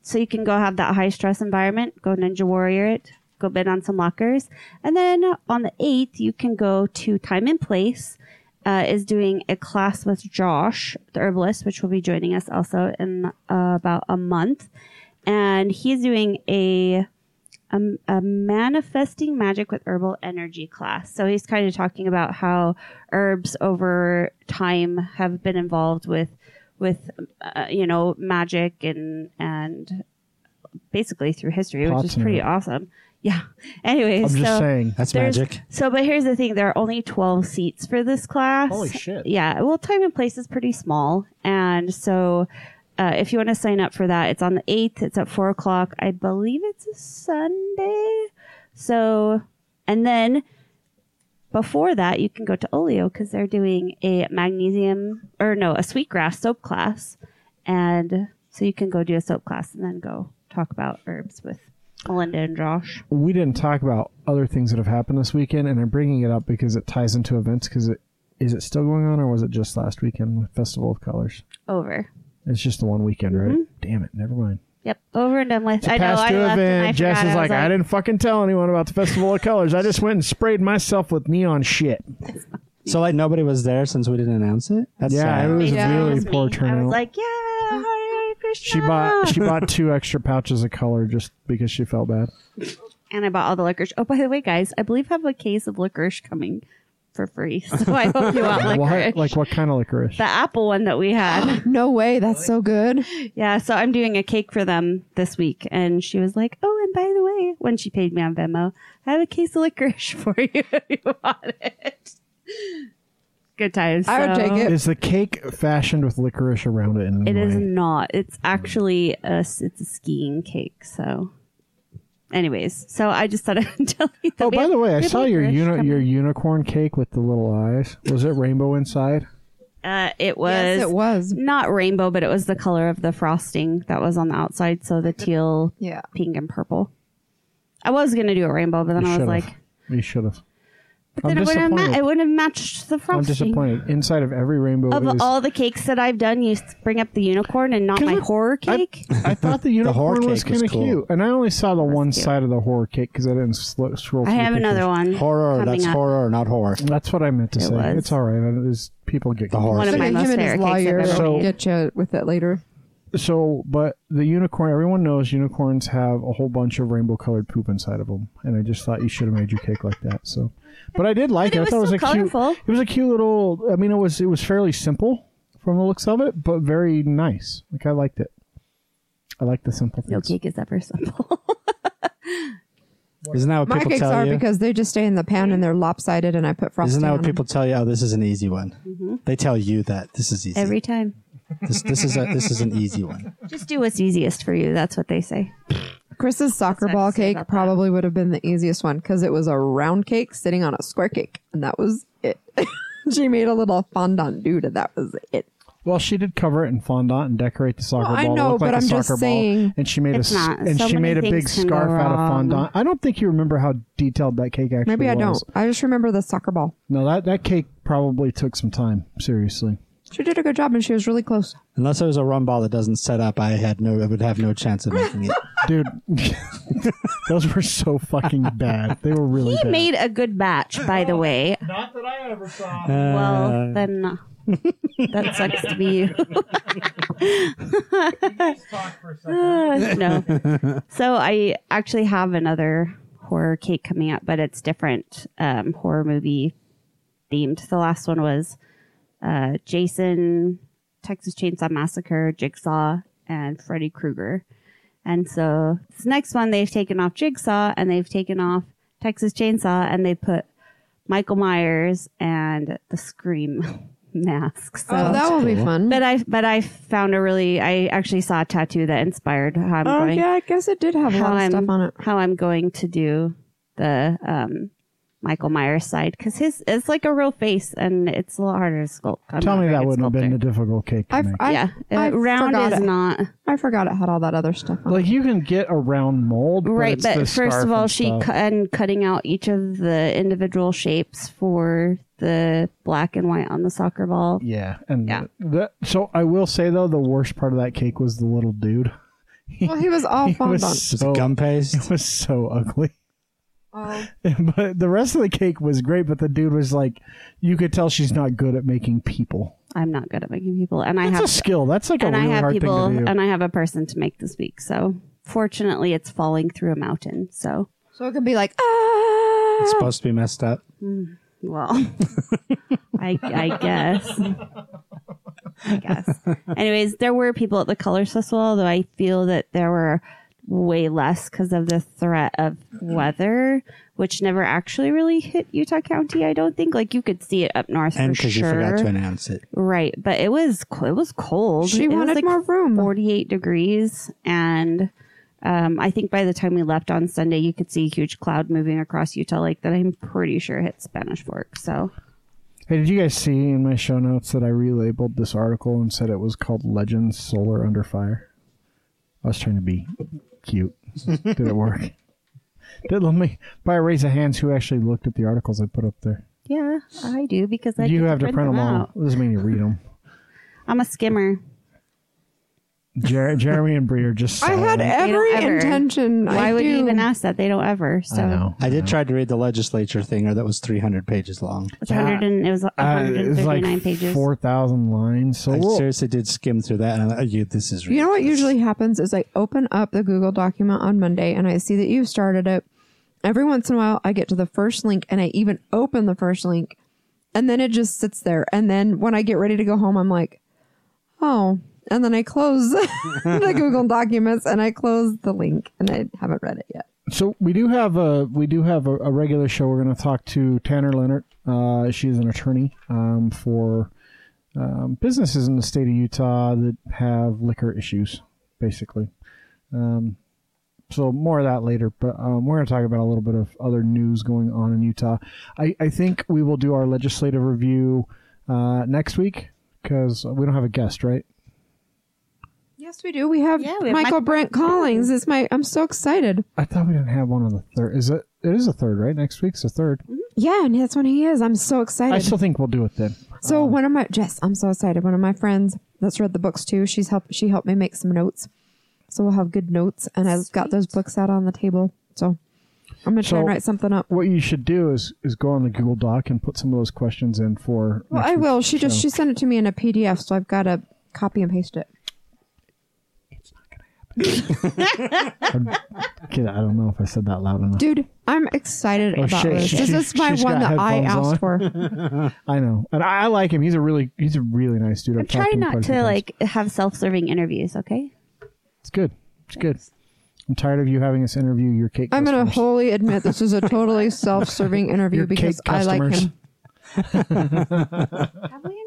so you can go have that high stress environment, go Ninja Warrior it, go bid on some lockers. And then on the 8th, you can go to Time and Place, uh, is doing a class with Josh, the herbalist, which will be joining us also in uh, about a month. And he's doing a, a, a manifesting magic with herbal energy class. So he's kind of talking about how herbs over time have been involved with with uh, you know magic and and basically through history, which is pretty awesome. Yeah. Anyways, I'm just so saying. That's there's- magic. So, but here's the thing: there are only 12 seats for this class. Holy shit. Yeah. Well, time and place is pretty small, and so. Uh, if you want to sign up for that, it's on the 8th. It's at 4 o'clock. I believe it's a Sunday. So, and then before that, you can go to Olio because they're doing a magnesium or no, a sweetgrass soap class. And so you can go do a soap class and then go talk about herbs with Melinda and Josh. we didn't talk about other things that have happened this weekend, and I'm bringing it up because it ties into events. Because it is it still going on, or was it just last weekend with Festival of Colors? Over. It's just the one weekend, right? Mm-hmm. Damn it, never mind. Yep, over and done with. It's a I know. past I due left and I. Jess is I like, was I didn't fucking tell anyone about the Festival of Colors. I just went and sprayed myself with neon shit. So like nobody was there since we didn't announce it. That's Yeah, sad. it was Yeah. really was poor me. I was like, yeah, Hare Krishna. she bought she bought two extra pouches of color just because she felt bad. and I bought all the licorice. Oh, by the way, guys, I believe I have a case of licorice coming for free. So I hope you want licorice. What? Like what kind of licorice? the apple one that we had. No way. That's so good. yeah, so I'm doing a cake for them this week. And she was like, oh, and by the way, when she paid me on Venmo, I have a case of licorice for you if you want it. Good times. I would So- take it. Is the cake fashioned with licorice around it? In It any is not. It's actually a it's a skiing cake. So, anyways, so I just thought I'd tell you. That Oh, we by have- the way, I we have saw your licorice uni- coming. your unicorn cake with the little eyes. Was it rainbow inside? Uh, it was. Yes, it was. not rainbow, but it was the color of the frosting that was on the outside. So the teal, Yeah. pink, and purple. I was gonna do a rainbow, but then You I was should've. like, You should have. But I'm then it wouldn't, have ma- disappointed. it wouldn't have matched the frosting. I'm disappointed. Inside of every rainbow Of is. all the cakes that I've done, you bring up the unicorn and not 'Cause my it- horror cake. I thought the horror unicorn was cake was kind of cool. cute, and I only saw the one cute. side of the horror cake because I didn't sl- scroll. I through have another pictures. one. Horror. coming That's up. horror, not horror. That's what I meant to It say. was. It's all right. It is people get The horror. One of my Him most and his favorite cakes I've ever So- made. get you with it later. So, but the unicorn, everyone knows unicorns have a whole bunch of rainbow colored poop inside of them, and I just thought you should have made your cake like that. So, but I did like But it. it I was thought it was a still cute. colorful. It was a cute little. I mean, it was it was fairly simple from the looks of it, but very nice. Like I liked it. I like the simple things. No cake is ever simple. Isn't that what My people cakes tell are you? because they just stay in the pan and they're lopsided, and I put frosting. On them. Isn't that on what people tell you? Oh, this is an easy one. They tell you that this is easy. Mm-hmm. Every time. This, this is a this is an easy one. Just do what's easiest for you. That's what they say. Chris's soccer That's what I ball say cake about that. probably would have been the easiest one because it was a round cake sitting on a square cake, and that was it. she made a little fondant dude, and that was it. Well, she did cover it in fondant and decorate the soccer Well, I ball. to know, look like but a I'm just soccer saying- ball, and she made It's a s- not. and So she many made a big things can go scarf out of wrong. fondant. I don't think you remember how detailed that cake actually Maybe I don't. I just remember the soccer ball. No, that that cake probably took some time. Seriously. She did a good job, and she was really close. Unless it was a rum ball that doesn't set up, I had no. I would have no chance of making it. Dude, those were so fucking bad. They were really He bad. made a good batch, by the way. Not that I ever saw. Well, then uh, that sucks to be you. Uh, no. So I actually have another horror cake coming up, but it's different um, horror movie themed. The last one was uh, Jason, Texas Chainsaw Massacre, Jigsaw, and Freddy Krueger. And so this next one, they've taken off Jigsaw and they've taken off Texas Chainsaw and they put Michael Myers and the Scream mask. So. oh, that will be fun. But I but I found a really I actually saw a tattoo that inspired how I'm oh going yeah, I guess it did have a lot of I'm stuff on it. how I'm going to do the um Michael Myers' side because his it's like a real face and it's a little harder to sculpt. I'm Tell me that wouldn't have been a difficult cake to I've- make. I- yeah, I uh, round is it. not I forgot it had all that other stuff. On. like you can get a round mold, but right. it's But the first of all, and she stuff. cu- and cutting out each of the individual shapes for the black and white on the soccer ball. Yeah, and Yeah. The, so I will say though, the worst part of that cake was the little dude. well, he was all He fondant. was so it gum paste? it was so ugly. Oh. but the rest of the cake was great. But the dude was like, you could tell she's not good at making people. I'm not good at making people, and I That's have a skill. That's like a and I really have hard people, thing to do. and I have a person to make this week. So fortunately, it's falling through a mountain. So So it could be like, ah. It's supposed to be messed up. well, I I guess. I guess. Anyways, there were people at the Colors Festival, though I feel that there were way less because of the threat of weather, which never actually really hit Utah County. I don't think. Like you could see it up north And because sure. you forgot to announce it. Right, but it was it was cold. She it wanted was like more room. 48 degrees and um, I think by the time we left on Sunday, you could see a huge cloud moving across Utah Lake that I'm pretty sure hit Spanish Fork. So Hey, did you guys see in my show notes that I relabeled this article and said it was called Legends Solar Under Fire? I was trying to be cute. Did it work? Did let me by a raise of hands who actually looked at the articles I put up there? yeah, I do because I you have to print them all. out. Doesn't mean you read them. I'm a skimmer. Jer- Jeremy and Bree are just. I had silent. every ever. intention. Why I would do. you even ask that? They don't ever. So I know. I did try to read the legislature thing, or that was 300 pages long. It's 100 and it was Uh, 139 it's like pages. four thousand lines. So I we'll- seriously did skim through that, and I'm like, oh, you, this is You know what ridiculous. usually happens is I open up the Google document on Monday and I see that you've started it. Every once in a while, I get to the first link and I even open the first link, and then it just sits there. And then when I get ready to go home, I'm like, oh. And then I close the Google documents and I close the link and I haven't read it yet. So we do have a we do have a, a regular show. We're going to talk to Tanner Lenart. Uh, she's an attorney um, for um, businesses in the state of Utah that have liquor issues, basically. Um, so more of that later. But um, we're going to talk about a little bit of other news going on in Utah. I, I think we will do our legislative review uh, next week because we don't have a guest, right? Yes, we do. We have, Yeah, we have Michael Michael Brent Collins. It's my. I'm so excited. I thought we didn't have one on the third. Is it? It is a third, right? Next week's a third. Mm-hmm. Yeah, and that's when he is. I'm so excited. I still think we'll do it then. So um, one of my Jess, I'm so excited. One of my friends that's read the books too. She's helped. She helped me make some notes, so we'll have good notes. And I've got those books out on the table. So I'm gonna try So- and write something up. what you should do is is go on the Google Doc and put some of those questions in for. Well, next I will. week's She just show. she sent it to me in a PDF, so I've got to copy and paste it. Kid, I don't know if I said that loud enough. Dude, I'm excited Oh, about shit. this. This is my she's one got that I headphones asked on. for. I know, and I, I like him. He's a really he's a really nice dude. I'm I've talked trying him not a few to times. like have self-serving interviews, okay? It's good. It's good. I'm tired of you having us interview your cake. I'm gonna customers. wholly admit this is a totally self-serving interview Your because I like customers. him. Have we interviewed? I don't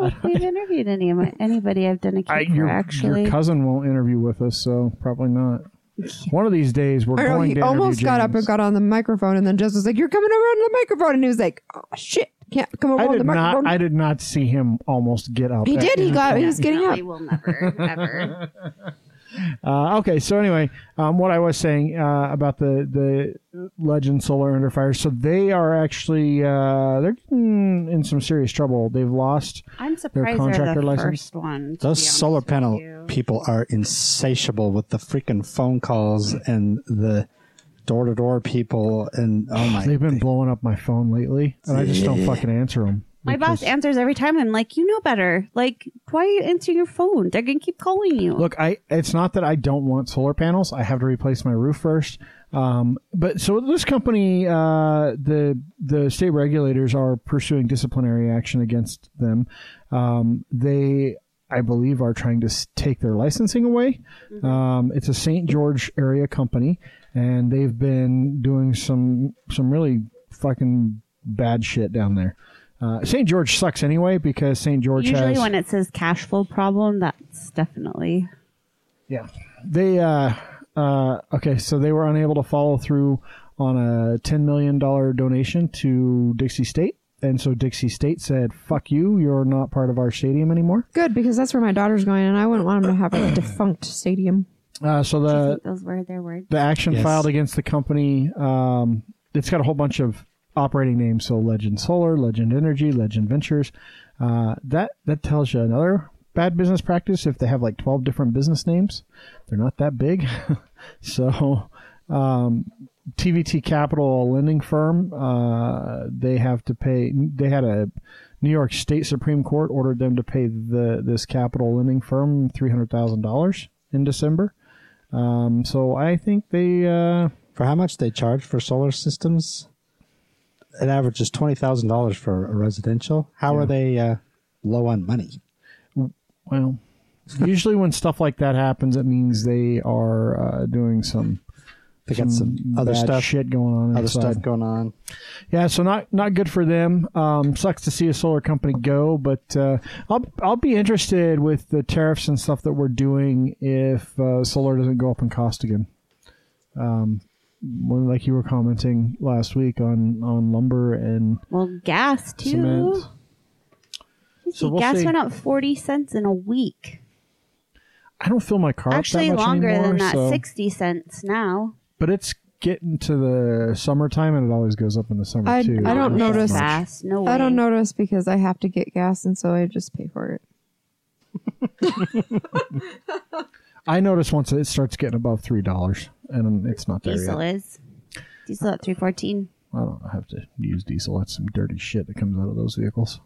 Oh, know if we've interviewed any of my, anybody I've done a cake I, for your, actually. your cousin won't interview with us, so probably not. One of these days, we're I know going he to interview almost got up and got on the microphone, and then Jess was like, "You're coming over on the microphone," and he was like, "Oh shit, can't come over I on the did microphone." not. I did not see him almost get up. he did. He got. He was getting up. Definitely will never, ever. Uh, okay, so anyway, um, what I was saying uh, about the the Legend Solar Under Fire, so they are actually uh, they're getting in some serious trouble. They've lost. I'm surprised they're contractor the license? first one. Those solar panel people are insatiable with the freaking phone calls and the door to door people, and oh my! They've been blowing up my phone lately, and I just don't fucking answer them. My boss answers every time. I'm like, you know better. Like, why are you answering your phone? They're gonna keep calling you. Look, I it's not that I don't want solar panels. I have to replace my roof first. Um, but so this company, uh, the the state regulators are pursuing disciplinary action against them. Um, they, I believe, are trying to s- take their licensing away. Um, it's a St. George area company, and they've been doing some some really fucking bad shit down there. Uh, St. George sucks anyway because St. George Usually, has when it says cash flow problem, that's definitely Yeah. They uh uh okay, so they were unable to follow through on a $10 million donation to Dixie State. And so Dixie State said, fuck you, you're not part of our stadium anymore. Good, because that's where my daughter's going, and I wouldn't want them to have a defunct stadium. Uh, so the, those were their words. the action Yes. filed against the company, um, it's got a whole bunch of operating names. So Legend Solar, Legend Energy, Legend Ventures. Uh, that, that tells you another bad business practice. If they have like 12 different business names, they're not that big. so, um, TVT Capital, a lending firm, uh, they have to pay. They had a New York State Supreme Court ordered them to pay the this capital lending firm three hundred thousand dollars in December. Um, so I think they. Uh, For how much they charge for solar systems? It averages twenty thousand dollars for a residential. How Yeah. are they uh, low on money? well, usually when stuff like that happens, it means they are uh, doing some. They got some other stuff, shit going on. other inside. stuff going on. Yeah, so not not good for them. Um, sucks to see a solar company go, but uh, I'll I'll be interested with the tariffs and stuff that we're doing if uh, solar doesn't go up in cost again. Um, like you were commenting last week on on lumber and Well, gas too. cement. So we'll gas see. went up forty cents in a week. I don't fill my car up Actually, that much longer anymore, than that, so- sixty cents now. but it's getting to the summertime and it always goes up in the summer I- too. I don't notice- much. Fast, no way. I don't notice because I have to get gas, and so I just pay for it. I notice once it starts getting above three dollars, and it's not there Diesel yet. is diesel at three fourteen. I don't have to use diesel. That's some dirty shit that comes out of those vehicles.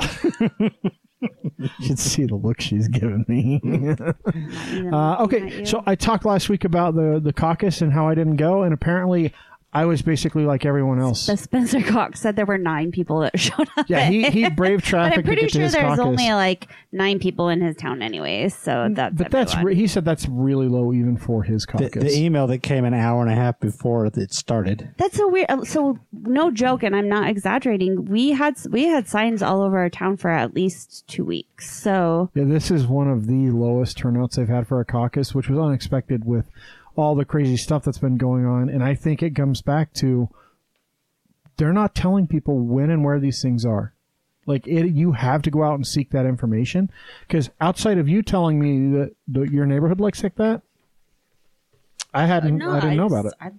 you should see the look she's giving me. uh, okay, so I talked last week about the the caucus and how I didn't go, and apparently I was basically like everyone else. the Spencer Cox said there were nine people that showed up. Yeah, he he braved But traffic I'm pretty to get to sure his there's caucus. only like nine people in his town, anyways. So that's but that's everyone. re- he said that's really low even for his The, caucus. the email that came an hour and a half before it started. That's so weird. uh, So no joke, and I'm not exaggerating. We had we had signs all over our town for at least two weeks. So Yeah, this is one of the lowest turnouts they've had for a caucus, which was unexpected with all the crazy stuff that's been going on. And I think it comes back to they're not telling people when and where these things are. Like it, you have to go out and seek that information because outside of you telling me that, that your neighborhood looks like that, I hadn't, no, I didn't know about just- it. I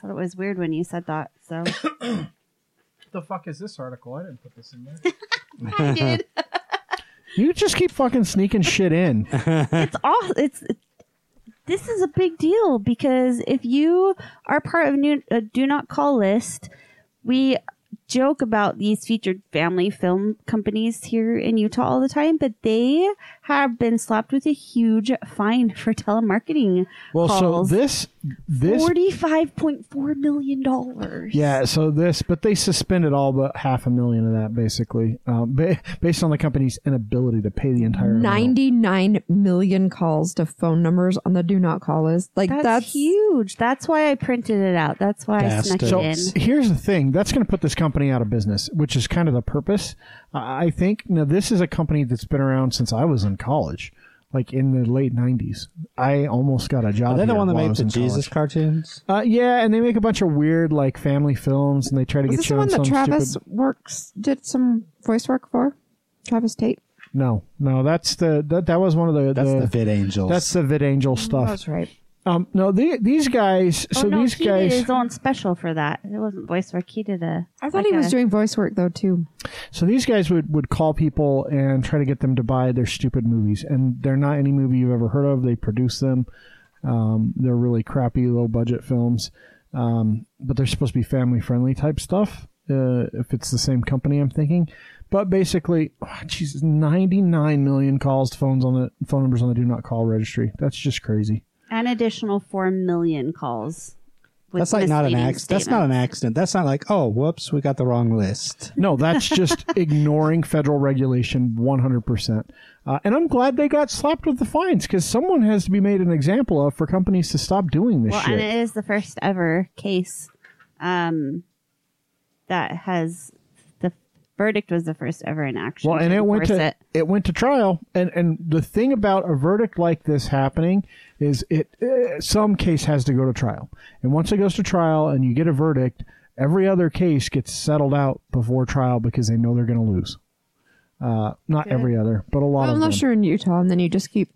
thought it was weird when you said that. So the fuck is this article? I didn't put this in there. I did. you just keep fucking sneaking shit in. it's all it's. it- this is a big deal because if you are part of new, a do not call list, we joke about these featured family film companies here in Utah all the time, but they have been slapped with a huge fine for telemarketing Well, calls. so this, this Forty-five point four million dollars. Yeah, so this, but they suspended all but half a million of that, basically, um, ba- based on the company's inability to pay the entire 99 million calls to phone numbers on the do not call list. Like, that's, that's, huge. That's why I printed it out. That's why I snuck it Bastard. So in. here's the thing: that's going to put this company out of business, which is kind of the purpose. I I think. Now, this is a company that's been around since I was in college, like in the late '90s. I almost got a job. They're they the one that while made the Jesus college. cartoons? Uh, yeah, and they make a bunch of weird like family films, and they try to was get this you the one that Travis stupid. works, did some voice work for? Travis Tate? No, no, that's the that that was one of the That's the, the VidAngels. that's the VidAngel stuff. That's right. Um, no, the, these guys. oh So no, these he did guys. his own special for that. It wasn't voice work. He did a. I thought like he was a- doing voice work, though, too. So these guys would would call people and try to get them to buy their stupid movies, and they're not any movie you've ever heard of. They produce them. Um, they're really crappy, low budget films, um, but they're supposed to be family friendly type stuff. Uh, if it's the same company, I'm thinking. But basically, oh, Jesus, 99 million calls to phones on the phone numbers on the do not call registry. That's just crazy. An additional four million calls. with That's like not an accident. That's not an accident. That's not like, oh, whoops, we got the wrong list. No, that's just ignoring federal regulation 100%. Uh, and I'm glad they got slapped with the fines because someone has to be made an example of for companies to stop doing this Well, shit. and it is the first ever case um, that has the verdict was the first ever in action. Well, and it went to it. it. went to trial, and and the thing about a verdict like this happening is it uh, some case has to go to trial, and once it goes to trial and you get a verdict, every other case gets settled out before trial because they know they're going to lose. Uh, not every other, but a lot Well, of them. unless you're in Utah, and then you just keep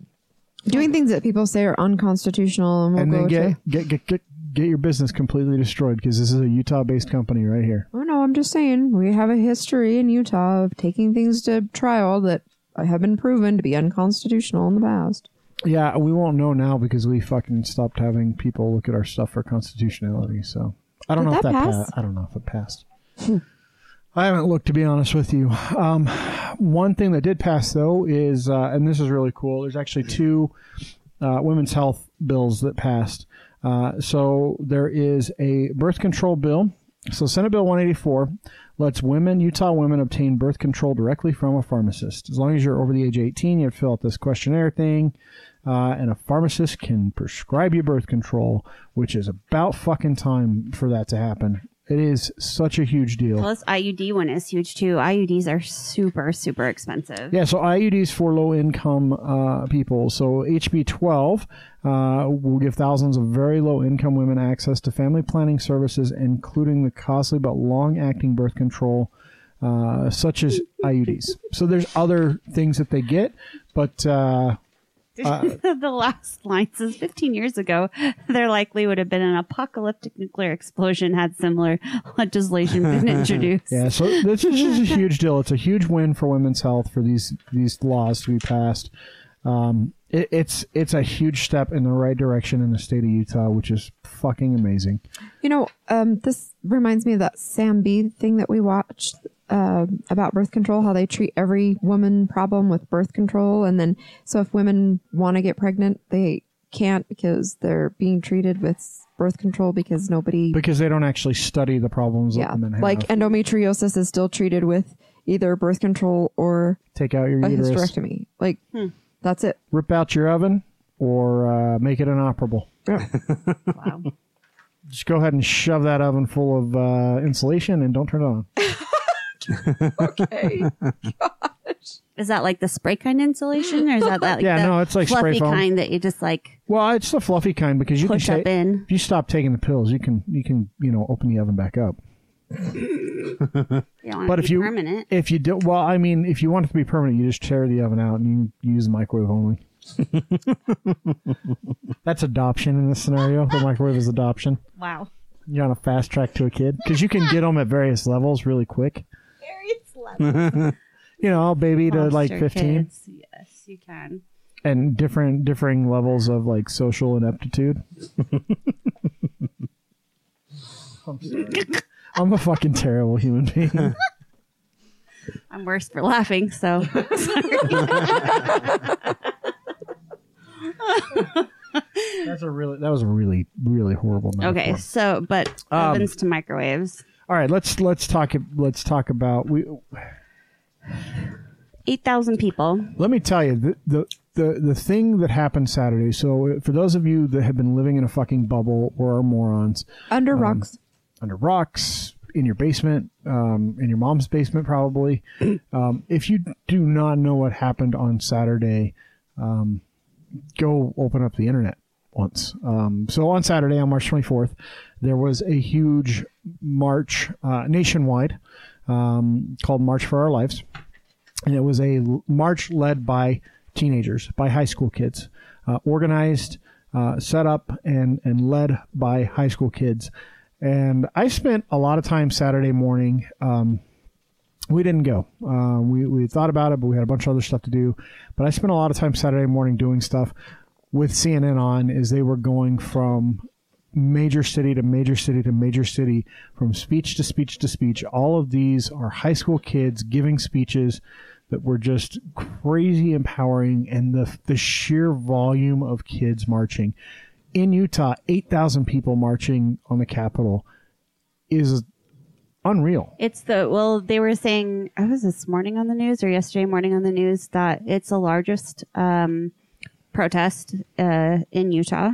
doing things that people say are unconstitutional, and we'll and go then get, to. get get get get your business completely destroyed because this is a Utah-based company right here. Oh no, I'm just saying we have a history in Utah of taking things to trial that have been proven to be unconstitutional in the past. Yeah, we won't know now because we fucking stopped having people look at our stuff for constitutionality. So I don't Did know if that that pass? passed. I don't know if it passed. I haven't looked to be honest with you. Um, one thing that did pass though is, uh, and this is really cool. There's actually two uh, women's health bills that passed. Uh, so there is a birth control bill. So Senate Bill 184 lets women, Utah women, obtain birth control directly from a pharmacist. As long as you're over the age of 18, you have to fill out this questionnaire thing, uh, and a pharmacist can prescribe you birth control, which is about fucking time for that to happen. It is such a huge deal. Plus, IUD one is huge too. IUDs are super, super expensive. Yeah, so IUDs for low income uh, people. So HB 12 uh, will give thousands of very low income women access to family planning services, including the costly but long acting birth control, uh, such as IUDs. So there's other things that they get, but uh, the last line says 15 years ago, there likely would have been an apocalyptic nuclear explosion had similar legislation been introduced. yeah, so this is just a huge deal. It's a huge win for women's health for these these laws to be passed. Um, it, it's it's a huge step in the right direction in the state of Utah, which is fucking amazing. You know, um, this reminds me of that Sam Bee thing that we watched uh, about birth control, how they treat every woman problem with birth control. And then, so if women want to get pregnant, they can't because they're being treated with birth control because nobody, because they don't actually study the problems yeah, that women have. like endometriosis is still treated with either birth control or take out your a uterus, hysterectomy. Like, that's it. rip out your oven, or uh, make it inoperable. Wow. Just go ahead and shove that oven full of uh, insulation and don't turn it on. Okay. Gosh. Is that like the spray kind insulation, or is that that like Yeah, the no, it's like spray fluffy foam. kind that you just like Well, it's the fluffy kind because you push can up take in? if you stop taking the pills, you can you can you know open the oven back up. You don't But if you permanent. if you do well, I mean, if you want it to be permanent, you just tear the oven out and you use the microwave only. That's adoption in this scenario. The microwave is adoption. Wow. You're on a fast track to a kid because you can get them at various levels really quick. You know, baby to like 15 kids. Yes, you can. and different differing levels of like social ineptitude. I'm sorry. I'm a fucking terrible human being. I'm worse for laughing, so That's a really that was a really really horrible metaphor. okay. So, but Um, ovens to microwaves. All right, let's let's talk let's talk about we Eight thousand people. let me tell you the, the the the thing that happened Saturday. So for those of you that have been living in a fucking bubble or are morons Under rocks. under rocks in your basement, um, in your mom's basement probably, um, if you do not know what happened on Saturday, um, go open up the internet once. Um, so on Saturday, on March 24th, there was a huge march uh, nationwide um, called March for Our Lives. And it was a march led by teenagers, by high school kids, uh, organized, uh, set up, and, and led by high school kids. And I spent a lot of time Saturday morning. Um, we didn't go. Uh, we, we thought about it, but we had a bunch of other stuff to do. But I spent a lot of time Saturday morning doing stuff with CNN on as they were going from major city to major city to major city, from speech to speech to speech. All of these are high school kids giving speeches that were just crazy empowering, and the the sheer volume of kids marching in Utah, eight thousand people marching on the Capitol is unreal. It's the well, they were saying I was this morning on the news or yesterday morning on the news that it's the largest um, protest uh, in Utah,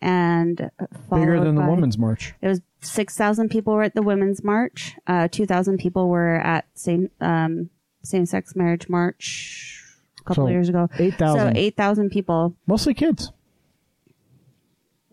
and Bigger than the Women's March. It was six thousand people were at the Women's March. Uh, Two thousand people were at same um, same sex marriage march a couple So, years ago. 8,000. So eight thousand people. Mostly kids.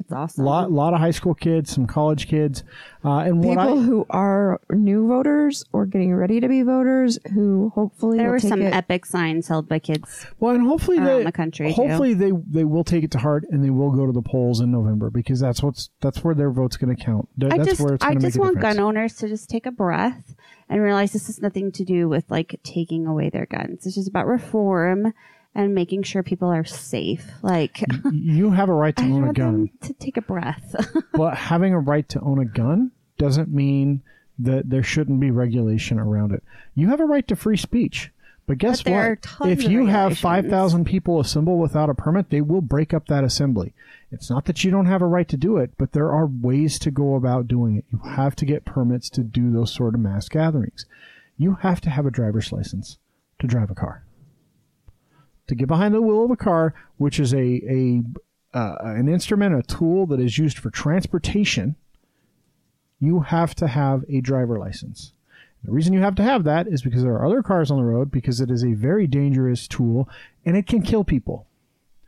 It's awesome. lot lot of high school kids, some college kids, uh, and what People I who are new voters or getting ready to be voters who hopefully there will were take some it. epic signs held by kids. well, and hopefully around they the country, too. hopefully they they will take it to heart and they will go to the polls in November because that's what's that's where their vote's going to count. Th- I that's just where it's I going to make just a want difference. gun owners to just take a breath and realize this has nothing to do with like taking away their guns. It's just about reform and making sure people are safe. Like you have a right to own a gun, to take a breath. but having a right to own a gun doesn't mean that there shouldn't be regulation around it. You have a right to free speech. But guess But what? If you have 5,000 people assemble without a permit, they will break up that assembly. It's not that you don't have a right to do it, but there are ways to go about doing it. You have to get permits to do those sort of mass gatherings. You have to have a driver's license to drive a car. To get behind the wheel of a car, which is a, a uh, an instrument, a tool that is used for transportation, you have to have a driver license. The reason you have to have that is because there are other cars on the road because it is a very dangerous tool and it can kill people.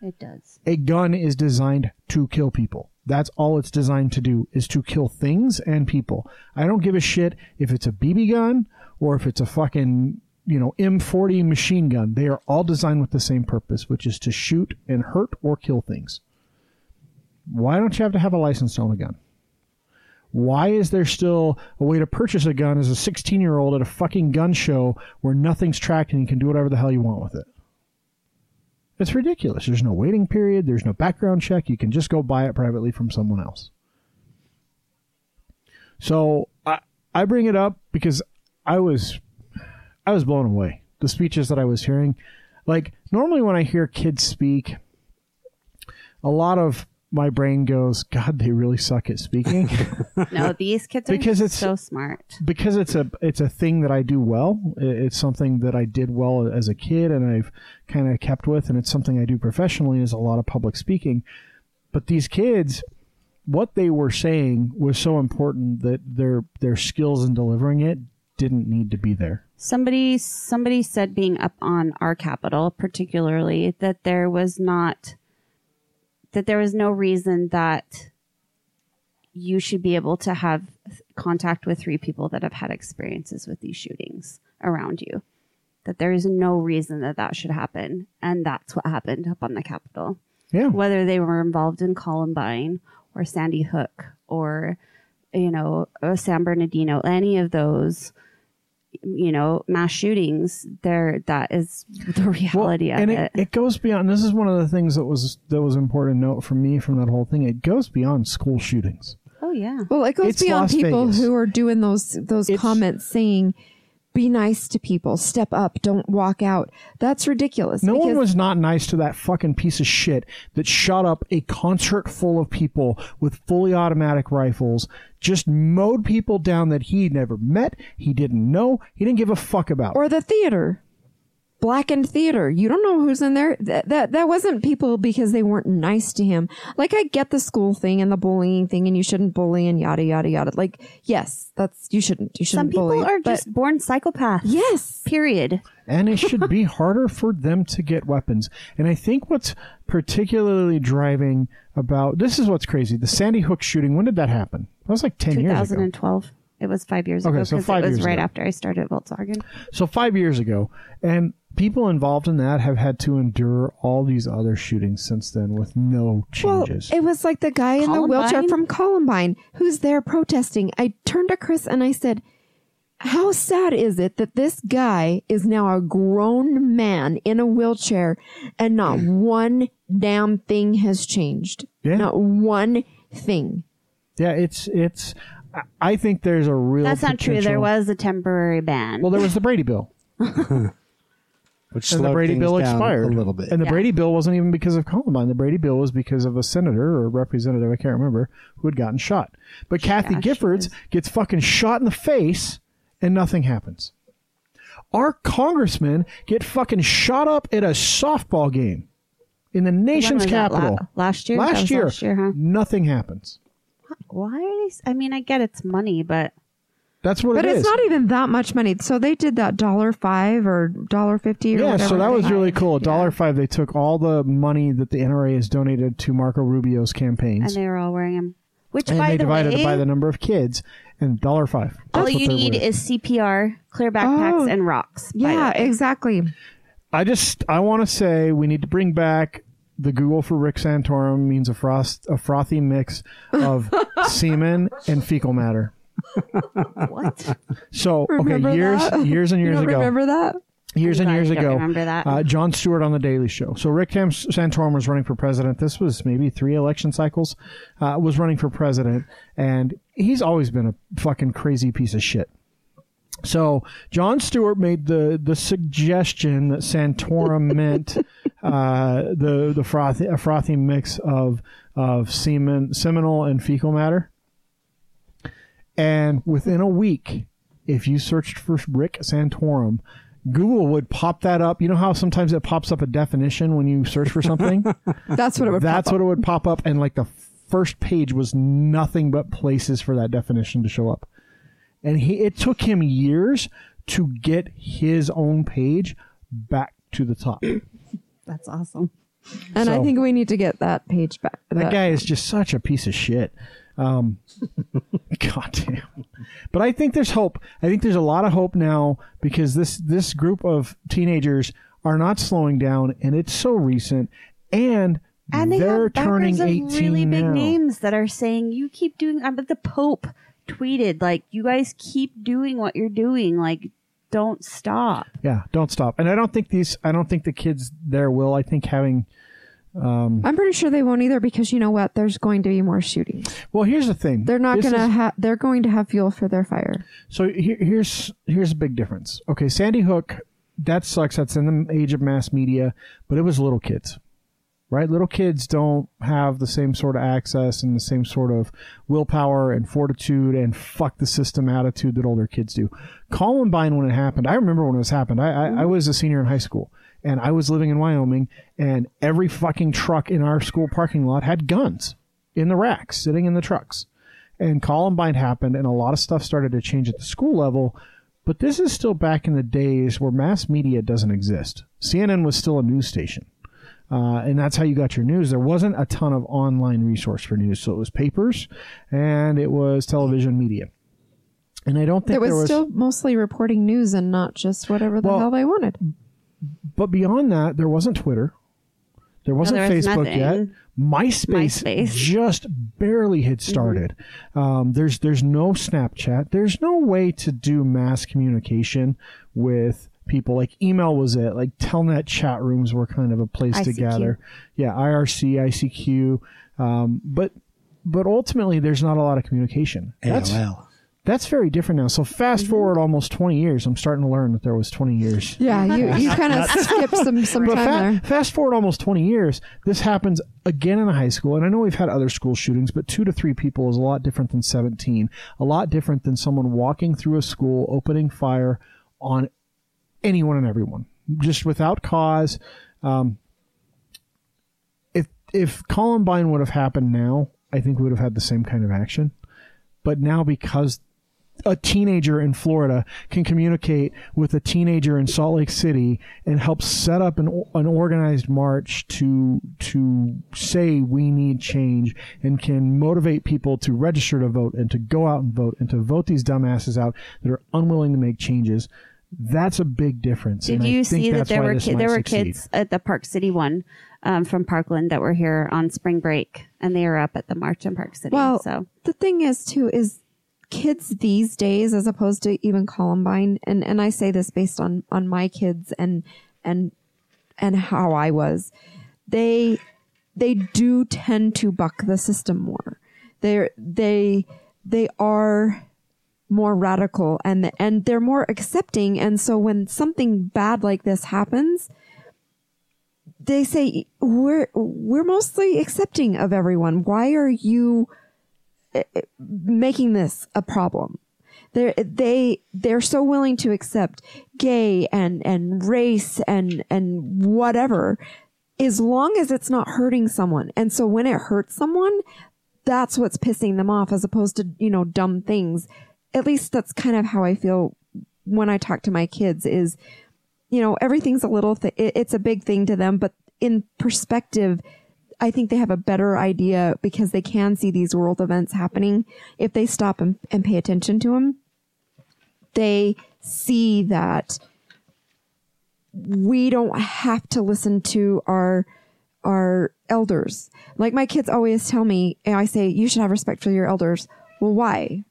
it does. A gun is designed to kill people. That's all it's designed to do is to kill things and people. I don't give a shit if it's a BB gun or if it's a fucking, you know, M40 machine gun. They are all designed with the same purpose, which is to shoot and hurt or kill things. Why don't you have to have a license to own a gun? Why is there still a way to purchase a gun as a 16 year old at a fucking gun show where nothing's tracked and you can do whatever the hell you want with it? It's ridiculous. There's no waiting period. There's no background check. You can just go buy it privately from someone else. So I I bring it up because I was I was blown away. The speeches that I was hearing, like normally when I hear kids speak, a lot of my brain goes, God, they really suck at speaking. No, these kids are Because it's- so smart. because it's a it's a thing that I do well. It's something that I did well as a kid, and I've kind of kept with, and it's something I do professionally. Is a lot of public speaking. But these kids, what they were saying was so important that their their skills in delivering it didn't need to be there. Somebody somebody said being up on our capital, particularly, that there was not that there was no reason that you should be able to have contact with three people that have had experiences with these shootings around you. That there is no reason that that should happen, and that's what happened up on the Capitol. Yeah, whether they were involved in Columbine or Sandy Hook or you know San Bernardino, any of those you know mass shootings. There, that is the reality and of it, it. it goes beyond. This is one of the things that was that was important note for me from that whole thing. It goes beyond school shootings. Oh yeah, Well, it goes It's beyond Las people Vegas. who are doing those those It's- comments saying, "Be nice to people, step up, don't walk out." That's ridiculous. No one was not nice to that fucking piece of shit that shot up a concert full of people with fully automatic rifles, just mowed people down that he never met, he didn't know, he didn't give a fuck about. or the theater, blackened theater. You don't know who's in there. That that that wasn't people because they weren't nice to him. Like I get the school thing and the bullying thing, and you shouldn't bully and yada yada yada. Like yes, that's you shouldn't. You shouldn't Some people bully. are just born psychopaths. yes. Period. and it should be harder for them to get weapons. And I think what's particularly driving about this is what's crazy. The Sandy Hook shooting, when did that happen? That was like 10 years ago. 2012. It was five years Okay, ago so because five it was years right ago. after I started at Volkswagen. So five years ago, and people involved in that have had to endure all these other shootings since then with no changes. Well, it was like the guy in the wheelchair from Columbine who's there protesting. I turned to Chris and I said, How sad is it that this guy is now a grown man in a wheelchair and not one damn thing has changed? Yeah. Not one thing. yeah, it's it's. I- I think there's a real. That's not true. There was a temporary ban. Well, there was the Brady Bill, which and the Brady Bill expired a little bit. And the Yeah. Brady Bill wasn't even because of Columbine. The Brady Bill was because of a senator or representative, I can't remember, who had gotten shot. But Kathy Yeah, Giffords was. gets fucking shot in the face, and nothing happens. Our congressmen get fucking shot up at a softball game, in the nation's was that, la- capital last year? Last year, last year, huh? nothing happens. Why are they? I mean, I get it's money, but That's what But it it's not even that much money. So they did that dollar five or dollar fifty or yeah, whatever. so that was had. really cool. A dollar Yeah. five. They took all the money that the NRA has donated to Marco Rubio's campaigns. and campaigns, they were all wearing them. Which, and by they the divided way, it by the number of kids. And dollar five. all That's what you they're need worth. is CPR, clear backpacks, Oh. and rocks. by the Yeah, way. exactly. I just I want to say we need to bring back the Google for Rick Santorum means a frost a frothy mix of semen and fecal matter. What? So Remember okay, years that? years and You years don't ago, remember that? years I'm and years ago, remember that. Uh, Jon Stewart on the Daily Show. So Rick Tam- Santorum was running for president. This was maybe three election cycles. Uh, was running for president, and he's always been a fucking crazy piece of shit. So Jon Stewart made the the suggestion that Santorum meant uh, the the frothy a frothy mix of of semen seminal and fecal matter. And within a week, if you searched for Rick Santorum, Google would pop that up. You know how sometimes it pops up a definition when you search for something? That's what it would. That's pop what it would pop up. And like the first page was nothing but places for that definition to show up. And he, it took him years to get his own page back to the top. That's awesome. And I think we need to get that page back. That guy is just such a piece of shit. Um, God damn. But I think there's hope. I think there's a lot of hope now because this this group of teenagers are not slowing down, and it's so recent, and, And they they're have turning backers 18 of really big now. names that are saying you keep doing. Uh, but the Pope tweeted like, "You guys keep doing what you're doing. Like, don't stop." Yeah, don't stop. And I don't think these. I don't think the kids there will. I think having. Um, I'm pretty sure they won't either because you know what? There's going to be more shootings. Well, here's the thing. They're not going to have. They're going to have fuel for their fire. So here, here's here's a big difference. Okay, Sandy Hook, that sucks. That's in the age of mass media, but it was little kids, right? Little kids don't have the same sort of access and the same sort of willpower and fortitude and fuck the system attitude that older kids do. Columbine, when it happened, I remember when it was happened. I, I, I was a senior in high school and I was living in Wyoming, and every fucking truck in our school parking lot had guns in the racks, sitting in the trucks and Columbine happened, and a lot of stuff started to change at the school level. But this is still back in the days where mass media doesn't exist. CNN was still a news station, uh, and that's how you got your news. There wasn't a ton of online resource for news, so it was papers and it was television media. And I don't think It was, there was still mostly reporting news and not just whatever the Well, hell they wanted. But beyond that, there wasn't Twitter. There wasn't there was Facebook nothing. yet. MySpace, MySpace. just barely had started. Um, there's there's no Snapchat. There's no way to do mass communication with people. Like email was it. Like Telnet chat rooms were kind of a place to gather. Yeah, IRC, ICQ. Um, but but ultimately, there's not a lot of communication. AOL. that's very different now. So fast forward almost 20 years. I'm starting to learn that there was 20 years. Yeah, you, you kind of skipped some some But time fa- there. fast forward almost 20 years, this happens again in a high school. And I know we've had other school shootings, but two to three people is a lot different than 17. A lot different than someone walking through a school, opening fire on anyone and everyone, just without cause. Um, if if Columbine would have happened now, I think we would have had the same kind of action. But now because a teenager in Florida can communicate with a teenager in Salt Lake City and help set up an, an organized march to to say we need change and can motivate people to register to vote and to go out and vote and to vote these dumbasses out that are unwilling to make changes. That's a big difference. Did and I you think see that there were this ki- there were succeed. kids at the Park City one um, from Parkland that were here on spring break, and they were up at the march in Park City. Well, so the thing is too is kids these days, as opposed to even Columbine, and and I say this based on on my kids and and and how I was, they they do tend to buck the system more. They they they are more radical and and they're more accepting. And so when something bad like this happens they say we're we're mostly accepting of everyone. Why are you making this a problem they're they they're so willing to accept gay and and race and and whatever as long as it's not hurting someone. And so when it hurts someone, that's what's pissing them off as opposed to, you know, dumb things. At least that's kind of how I feel when I talk to my kids is, you know, everything's a little, th- it's a big thing to them, but in perspective, I think they have a better idea because they can see these world events happening. If they stop and, and pay attention to them, they see that we don't have to listen to our our elders. Like my kids always tell me, and I say, you should have respect for your elders. Well, why?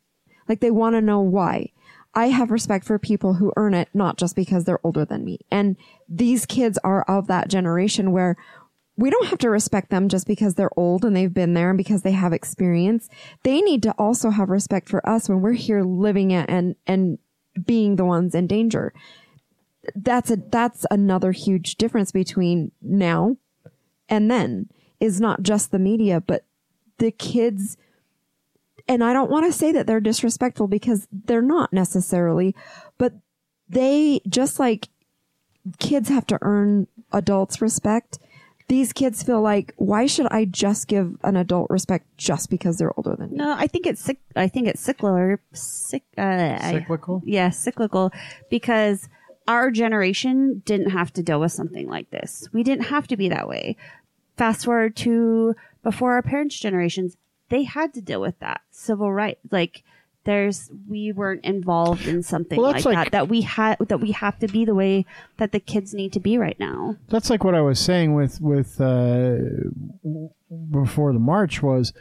Like they want to know why. I have respect for people who earn it, not just because they're older than me. And these kids are of that generation where we don't have to respect them just because they're old and they've been there and because they have experience. They need to also have respect for us when we're here living it and, and being the ones in danger. That's a, that's another huge difference between now and then is not just the media, but the kids. And I don't want to say that they're disrespectful because they're not necessarily, but they just like kids have to earn adults respect. These kids feel like, why should I just give an adult respect just because they're older than me? No, I think it's cyc- I think it's cyclical. Cyc- uh, I- Cyclical? yeah, cyclical because our generation didn't have to deal with something like this. We didn't have to be that way. Fast forward to before our parents' generations, they had to deal with that civil rights. Like there's, we weren't involved in something Well, like, like- that. That we had, that we have to be the way that the kids need to be right now. That's like what I was saying with with uh, before the march was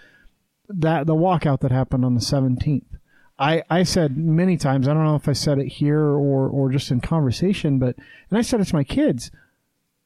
that the walkout that happened on the 17th. I, I said many times, I don't know if I said it here or, or just in conversation, but and I said it to my kids,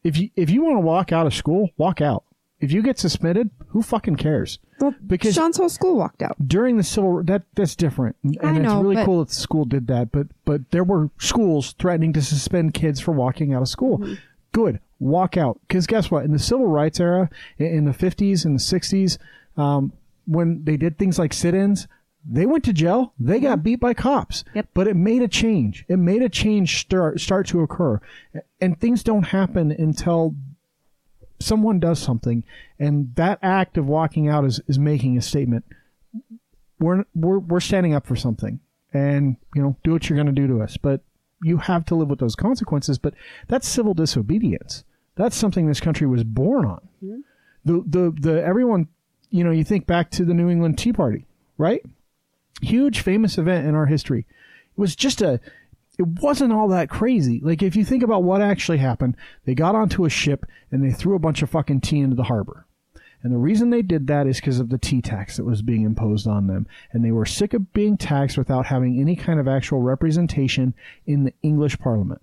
if you if you want to walk out of school, walk out. If you get suspended, who fucking cares? Well, Because- Sean's whole school walked out. during the civil that that's different. And I it's know, really but- cool that the school did that but but there were schools threatening to suspend kids for walking out of school. Mm-hmm. good. Walk out. Because guess what? In the civil rights era in, the 50s and the 60s um, when they did things like sit-ins they went to jail. They got beat by cops. Yep. but it made a change. It made a change start start to occur. And things don't happen until someone does something and that act of walking out is, is making a statement. We're, we're we're standing up for something and you know do what you're going to do to us. But you have to live with those consequences. But that's civil disobedience. That's something this country was born on. Mm-hmm. The the the everyone you know you think back to the New England Tea Party right? Huge famous event in our history. It was just a it wasn't all that crazy. Like if you think about what actually happened, they got onto a ship and they threw a bunch of fucking tea into the harbor. And the reason they did that is because of the tea tax that was being imposed on them. And they were sick of being taxed without having any kind of actual representation in the English parliament.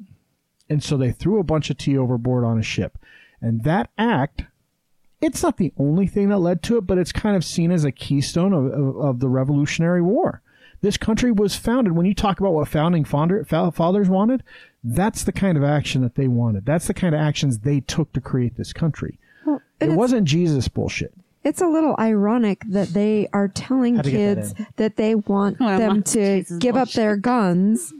And so they threw a bunch of tea overboard on a ship. And that act, it's not the only thing that led to it, but it's kind of seen as a keystone of, of, of the Revolutionary War. This country was founded, when you talk about what founding founder, fathers wanted, that's the kind of action that they wanted. That's the kind of actions they took to create this country. Well, It wasn't Jesus bullshit. it's a little ironic that they are telling Had to get that kids that they want Well, them to Jesus give up their guns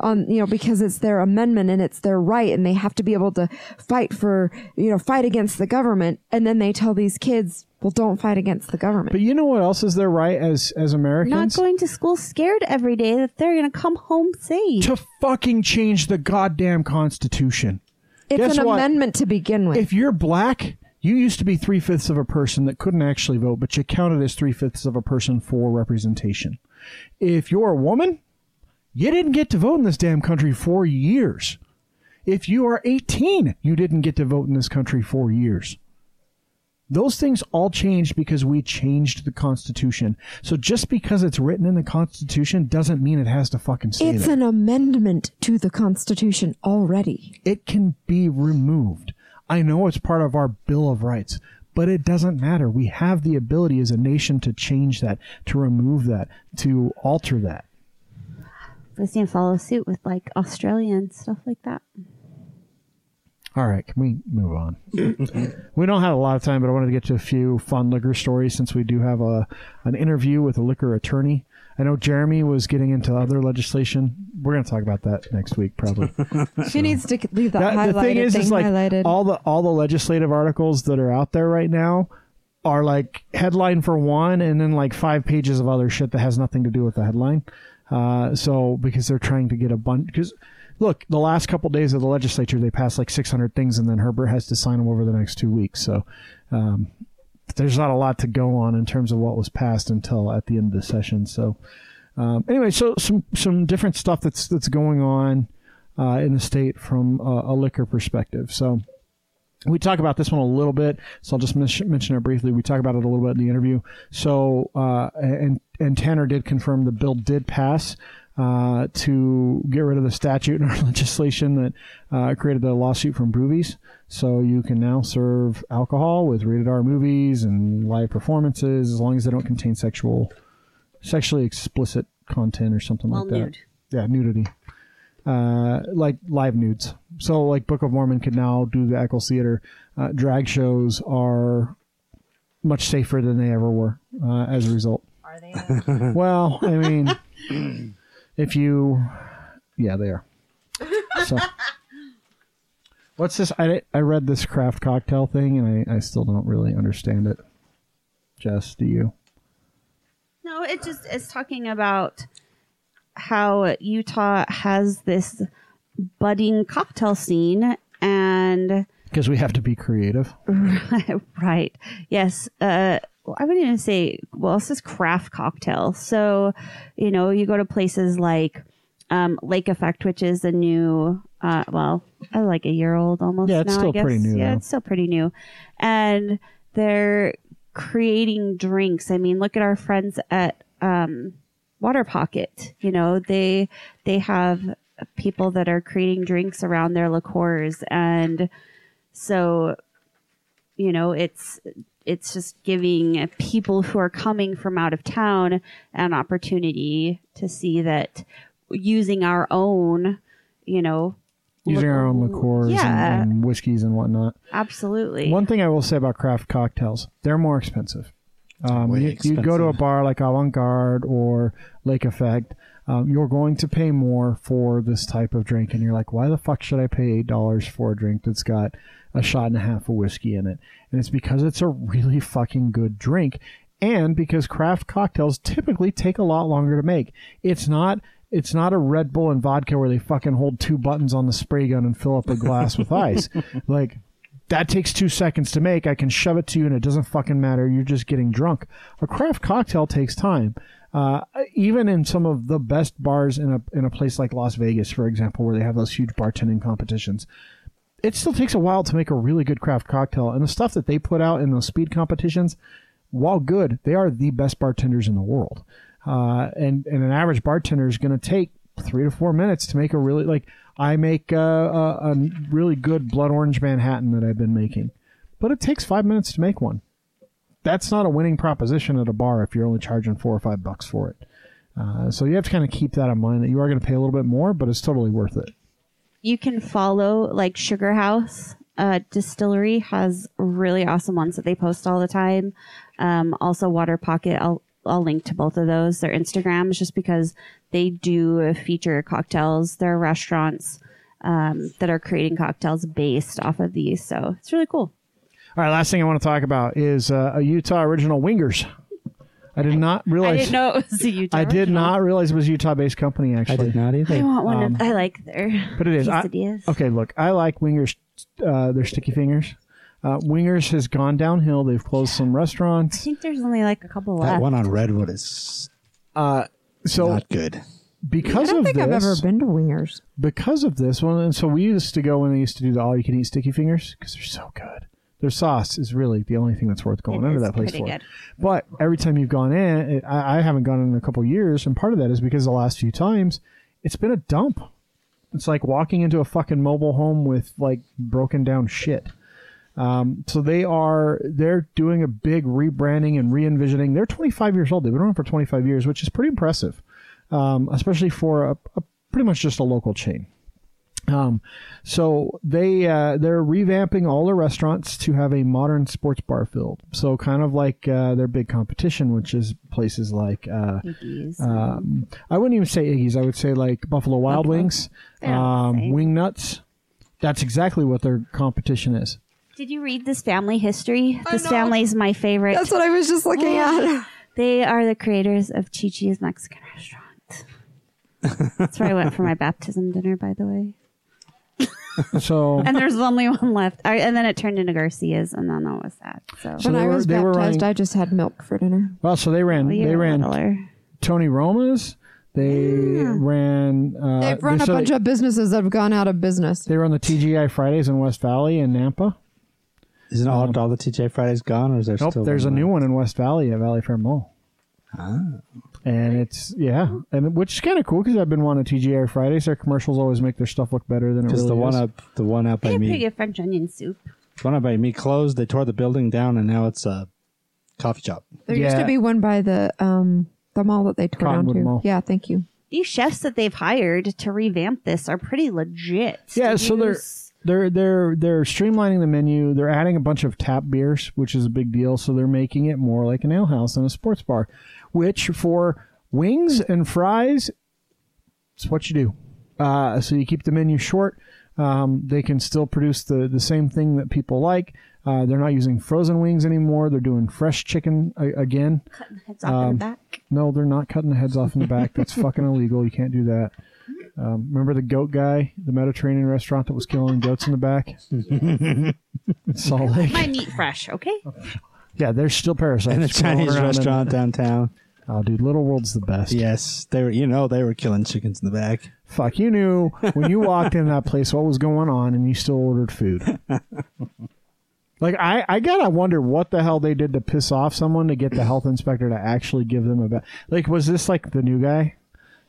on you know because it's their amendment and it's their right and they have to be able to fight for you know fight against the government and then they tell these kids well don't fight against the government But you know what else is their right as as Americans? Not Americans? going to school scared every day that they're going to come home safe. to fucking change the goddamn Constitution. it's guess an what? amendment to begin with If you're black, you used to be three fifths of a person that couldn't actually vote, but you counted as three fifths of a person for representation. If you're a woman, you didn't get to vote in this damn country for years. If you are 18, you didn't get to vote in this country for years. Those things all changed because we changed the Constitution. So just because it's written in the Constitution doesn't mean it has to fucking stay it's there. an amendment to the constitution already it can be removed. I know it's part of our Bill of Rights, but it doesn't matter. We have the ability as a nation to change that, to remove that, to alter that. Let's see, follow suit with like Australia and stuff like that. All right, can we move on? we don't have a lot of time, but I wanted to get to a few fun liquor stories since we do have a an interview with a liquor attorney. I know Jeremy was getting into other legislation. We're going to talk about that next week, probably. She needs to leave that, That- highlighted the thing is, thing is like highlighted. all the all the legislative articles that are out there right now are like headline for one, and then like five pages of other shit that has nothing to do with the headline. Uh, so because they're trying to get a bunch, because look, the last couple days of the legislature, they passed like 600 things, and then Herbert has to sign them over the next two weeks. So um, there's not a lot to go on in terms of what was passed until at the end of the session. So um, anyway, so some some different stuff that's that's going on uh, in the state from a, a liquor perspective. So we talk about this one a little bit, so I'll just mention it briefly. We talk about it a little bit in the interview. So uh, and and Tanner did confirm the bill did pass. Uh, to get rid of the statute in our legislation that uh, created the lawsuit from Brewvies. So you can now serve alcohol with rated R movies and live performances as long as they don't contain sexual, sexually explicit content or something Well, like that. nude. Yeah, nudity. Uh, like live nudes. So, like Book of Mormon could now do the Eccles Theater. Uh, drag shows are much safer than they ever were uh, as a result. Are they? Well, I mean, if you, yeah, they are. So, what's this? I I read this craft cocktail thing, and I I still don't really understand it. Jess, do you? No, it just is talking about how Utah has this budding cocktail scene and Because we have to be creative. right. Yes. Uh well, I wouldn't even say well, this is craft cocktail. So, you know, you go to places like um, Lake Effect, which is a new uh well, uh, like a year old almost. Yeah, it's now, still pretty new, Yeah, though. it's still pretty new. And they're creating drinks. I mean, look at our friends at um Water Pocket. You know, they they have people that are creating drinks around their liqueurs and so you know it's it's just giving people who are coming from out of town an opportunity to see that using our own you know Using our own liqueurs Yeah. and, and whiskeys and whatnot. absolutely One thing I will say about craft cocktails, they're more expensive. Um, Way you, you go to a bar like Avant Garde or Lake Effect, um, you're going to pay more for this type of drink, and you're like, why the fuck should I pay eight dollars for a drink that's got a shot and a half of whiskey in it? And it's because it's a really fucking good drink, and because craft cocktails typically take a lot longer to make. It's not. It's not a Red Bull and vodka where they fucking hold two buttons on the spray gun and fill up a glass with ice. Like that takes two seconds to make. I can shove it to you and it doesn't fucking matter. You're just getting drunk. A craft cocktail takes time. Uh, even in some of the best bars in a in a place like Las Vegas, for example, where they have those huge bartending competitions, it still takes a while to make a really good craft cocktail. And the stuff that they put out in those speed competitions, while good, they are the best bartenders in the world. Uh, and and an average bartender is going to take three to four minutes to make a really like I make uh, a, a really good blood orange Manhattan that I've been making, but it takes five minutes to make one. That's not a winning proposition at a bar if you're only charging four or five bucks for it. Uh, so you have to kind of keep that in mind that you are going to pay a little bit more, but it's totally worth it. You can follow like Sugar House uh, Distillery has really awesome ones that they post all the time. Um, also, Water Pocket. I'll I'll link to both of those. Their Instagrams, just because they do feature cocktails. There are restaurants um, that are creating cocktails based off of these, so it's really cool. All right, last thing I want to talk about is uh, a Utah original Wingers. I did not realize. I didn't know it was a Utah. I did original. not realize it was a Utah-based company. Actually, I did not either. I want one. Um, of, I like their but it is. I- okay, look, I like Wingers. Uh, their sticky fingers. Uh, Wingers has gone downhill. They've closed some restaurants. I think there's only like a couple left. That one on Redwood is Uh, so not good. Because of I don't of think this, I've ever been to Wingers. because of this one, and so we used to go when they used to do the all-you-can-eat sticky fingers because they're so good. Their sauce is really the only thing that's worth going It into that place for. good. But every time you've gone in, it, I, I haven't gone in in a couple years, and part of that is because the last few times it's been a dump. It's like walking into a fucking mobile home with like broken down shit. Um, so they are they're doing a big rebranding and re-envisioning. They're 25 years old. They've been around for 25 years, which is pretty impressive, um, especially for a, a pretty much just a local chain. Um, so they uh, they're revamping all the restaurants to have a modern sports bar filled. So kind of like uh, their big competition, which is places like uh, Iggy's. um, I wouldn't even say Iggy's. I would say like Buffalo Wild Wings, They're all the um. Wing Nuts. That's exactly what their competition is. Did you read this family history? This family is my favorite. That's what I was just looking at. They are the creators of Chi Chi's Mexican restaurant. That's where I went for my baptism dinner, by the way. So And there's only one left. I, and then it turned into Garcia's, and then that was sad. So, So when they I were- was they were baptized, running- I just had milk for dinner. well, so they ran Well, you're they a ran littler. Tony Roma's. They ran. Uh, They've run they- a so bunch they, of businesses that have gone out of business. They run the TGI Fridays in West Valley and Nampa. Isn't all, all the TJ Fridays gone, or is there Nope, still? there's a one new one in West Valley at Valley Fair Mall. And it's yeah, and which is kind of cool because I've been wanting TGI Fridays. Their commercials always make their stuff look better than it Because really the one is. up, the one up They by have pretty me, good French onion soup. the one up by me closed. They tore the building down, and now it's a coffee shop. There used Yeah. to be one by the um the mall that they tore Cottonwood down to. Mall. Yeah, thank you. These chefs that they've hired to revamp this are pretty legit. Yeah, To so they're use- they're they're they're streamlining the menu. They're adding a bunch of tap beers, which is a big deal. So they're making it more like an ale house and a sports bar, which for wings and fries, it's what you do. Uh, so you keep the menu short. Um, they can still produce the the same thing that people like. Uh, they're not using frozen wings anymore. They're doing fresh chicken a- again. cutting heads off in the back. No, they're not cutting the heads off in the back. That's fucking illegal. You can't do that. Um, remember the goat guy, the Mediterranean restaurant that was killing goats in the back? in Salt Lake. My meat fresh, okay? Yeah, there's still parasites. And a crawling Chinese around in- restaurant downtown. Oh, dude, Little World's the best. Yes, they were. You know, they were killing chickens in the back. Fuck, you knew when you walked in that place what was going on, and you still ordered food. Like I, I gotta wonder what the hell they did to piss off someone to get the health inspector to actually give them a bet. Like, was this like the new guy,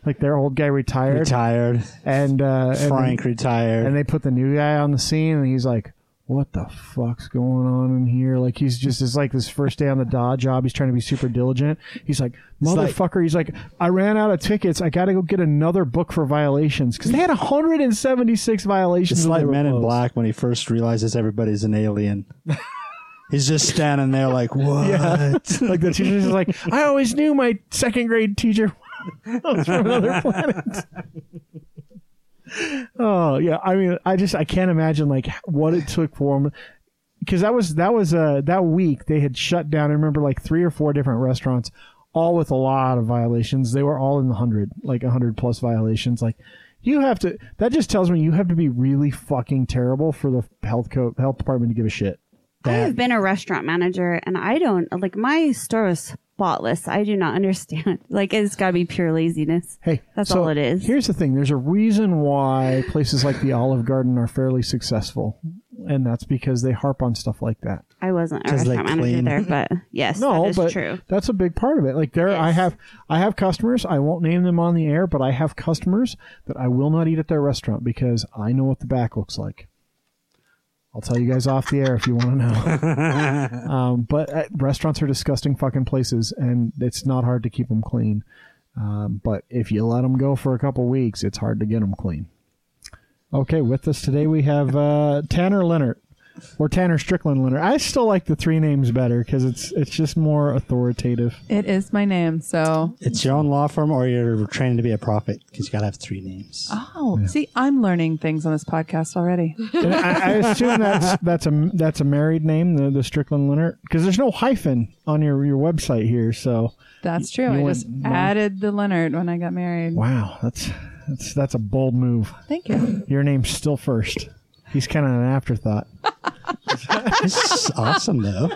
like their old guy retired, Retired. and uh, Frank then- retired. and they put the new guy on the scene, and he's like, "What the fuck's going on in here?" Like he's just it's like this first day on the Dodge job. He's trying to be super diligent. He's like, like- "Motherfucker!" he's like, "I ran out of tickets. I got to go get another book for violations because they had 176 violations." It's like Men in. Black when he first realizes everybody's an alien. He's just standing there like, what? like the teacher's just like, "I always knew my second grade teacher was from another planet." Oh yeah, I mean, I just I can't imagine like what it took for him because that was that was uh that week they had shut down. I remember like three or four different restaurants, all with a lot of violations. They were all in the hundred, like a hundred plus violations. Like you have to. That just tells me you have to be really fucking terrible for the health co- health department to give a shit. I have been a restaurant manager and I don't like my store is spotless. I do not understand. Like it's got to be pure laziness. Hey, That's so all it is. Here's the thing: there's a reason why places like the Olive Garden are fairly successful, and that's because they harp on stuff like that. I wasn't a 'Cause they restaurant manager clean. there, but yes, No, that is but true. that's a big part of it. Like there, I have I have customers. I won't name them on the air, but I have customers that I will not eat at their restaurant because I know what the back looks like. I'll tell you guys off the air if you want to know. um, but uh, restaurants are disgusting fucking places, and it's not hard to keep them clean. Um, but if you let them go for a couple weeks, it's hard to get them clean. Okay, with us today we have uh, Tanner Lenart or Tanner Strickland Lenart. I still like the three names better because it's it's just more authoritative. It is my name, so It's your own law firm or you're training to be a prophet because you got to have three names. oh, see, I'm learning things on this podcast already. And I, I assume that's that's a that's a married name, the the Strickland Lenart, because there's no hyphen on your your website here. So That's true. You I just no. added the Lenart when I got married. wow, that's that's that's a bold move. Thank you. Your name's still first. He's kind of an afterthought. this is awesome, though.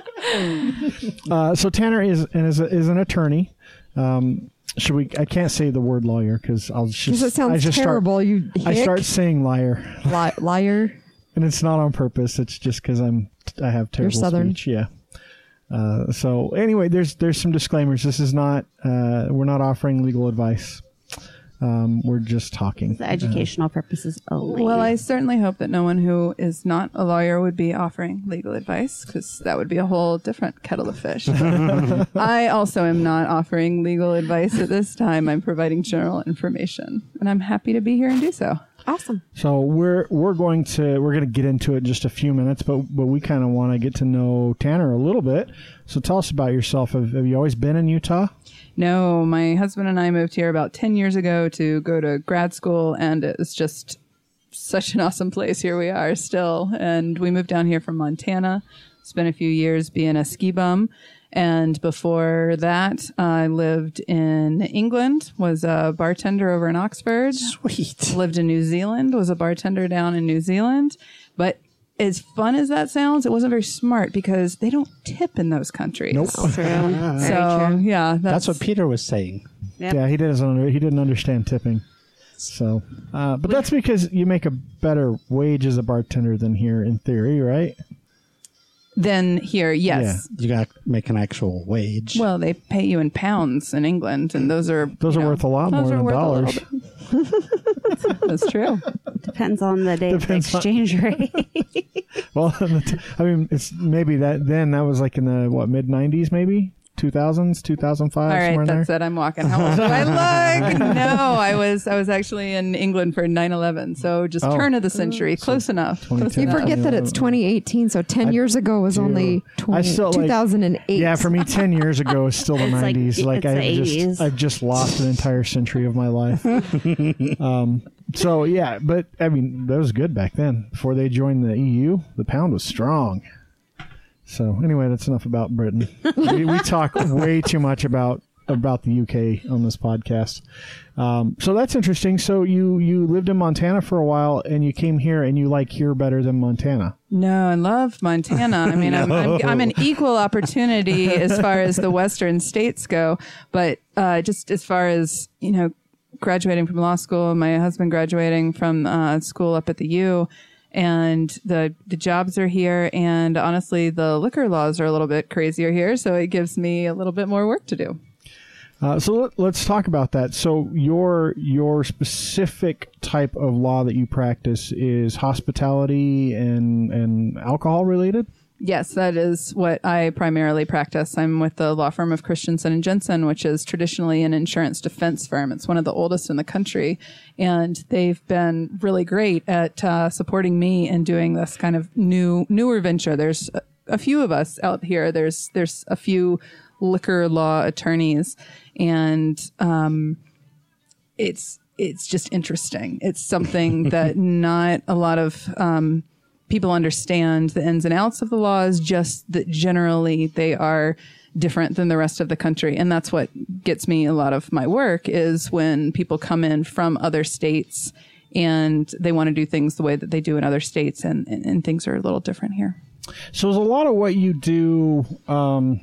Uh, so Tanner is is a, is an attorney. Um, should we? I can't say the word lawyer because I'll just. Because it I sounds just terrible. you Start, I start saying liar, Li- liar. and it's not on purpose. It's just because I'm I have terrible You're Southern. speech. Yeah. Uh, so anyway, there's there's some disclaimers. This is not uh, we're not offering legal advice. Um, we're just talking. For educational purposes only. Well, I certainly hope that no one who is not a lawyer would be offering legal advice because that would be a whole different kettle of fish. I also am not offering legal advice at this time. I'm providing general information, and I'm happy to be here and do so. Awesome. So we're we're going to we're going to get into it in just a few minutes, but but we kind of want to get to know Tanner a little bit. So tell us about yourself. Have, have you always been in Utah? No, my husband and I moved here about 10 years ago to go to grad school, and it's just such an awesome place. Here we are still. And we moved down here from Montana, spent a few years being a ski bum. And before that, I lived in England, was a bartender over in Oxford. Sweet. Lived in New Zealand, was a bartender down in New Zealand. But as fun as that sounds, it wasn't very smart because they don't tip in those countries. Nope. True. Very So true. yeah, That's what Peter was saying. Yep. Yeah, he doesn't he didn't understand tipping. So, uh, but that's because you make a better wage as a bartender than here in theory, right? Then here, yes. You got to make an actual wage. Well, they pay you in pounds in England, and those are Those are know, worth a lot more than worth a little dollars. That's true. Depends on the day of the Depends on- exchange rate. Well, I mean, it's maybe that then that was like in the what mid '90s, maybe 2000s, 2005, All somewhere right, in there. that's it. I'm walking. How old do I look? No, I was I was actually in England for 9/11, so just Oh. turn of the century, close enough. Close 22. You enough. forget that it's 2018, so 10 years ago was do. only 20, I still, like- 2008. Yeah, for me, ten years ago is still the It's like- '90s. Like, it's I've the just I've just lost an entire century of my life. um, so yeah, but I mean, that was good back then. Before they joined the EU, the pound was strong. So anyway, that's enough about Britain. we, we talk way too much about about the UK on this podcast. Um, so that's interesting. So you you lived in Montana for a while, and you came here, and you like here better than Montana. No, I love Montana. I mean, I'm, I'm, I'm an equal opportunity as far as the Western states go, but uh, just as far as you know, graduating from law school, my husband graduating from uh, school up at the U, and the the jobs are here, and honestly, the liquor laws are a little bit crazier here, so it gives me a little bit more work to do. Uh, so let, let's talk about that. So your your specific type of law that you practice is hospitality and and alcohol related. Yes, that is what I primarily practice. I'm with the law firm of Christensen and Jensen, which is traditionally an insurance defense firm. It's one of the oldest in the country, and they've been really great at uh, supporting me in doing this kind of new newer venture. There's a, a few of us out here. There's there's a few liquor law attorneys, and um, it's it's just interesting. It's something that not a lot of um, people understand the ins and outs of the laws. Just that generally they are different than the rest of the country, and that's what gets me a lot of my work is when people come in from other states and they want to do things the way that they do in other states, and, and, and things are a little different here. So is a lot of what you do um,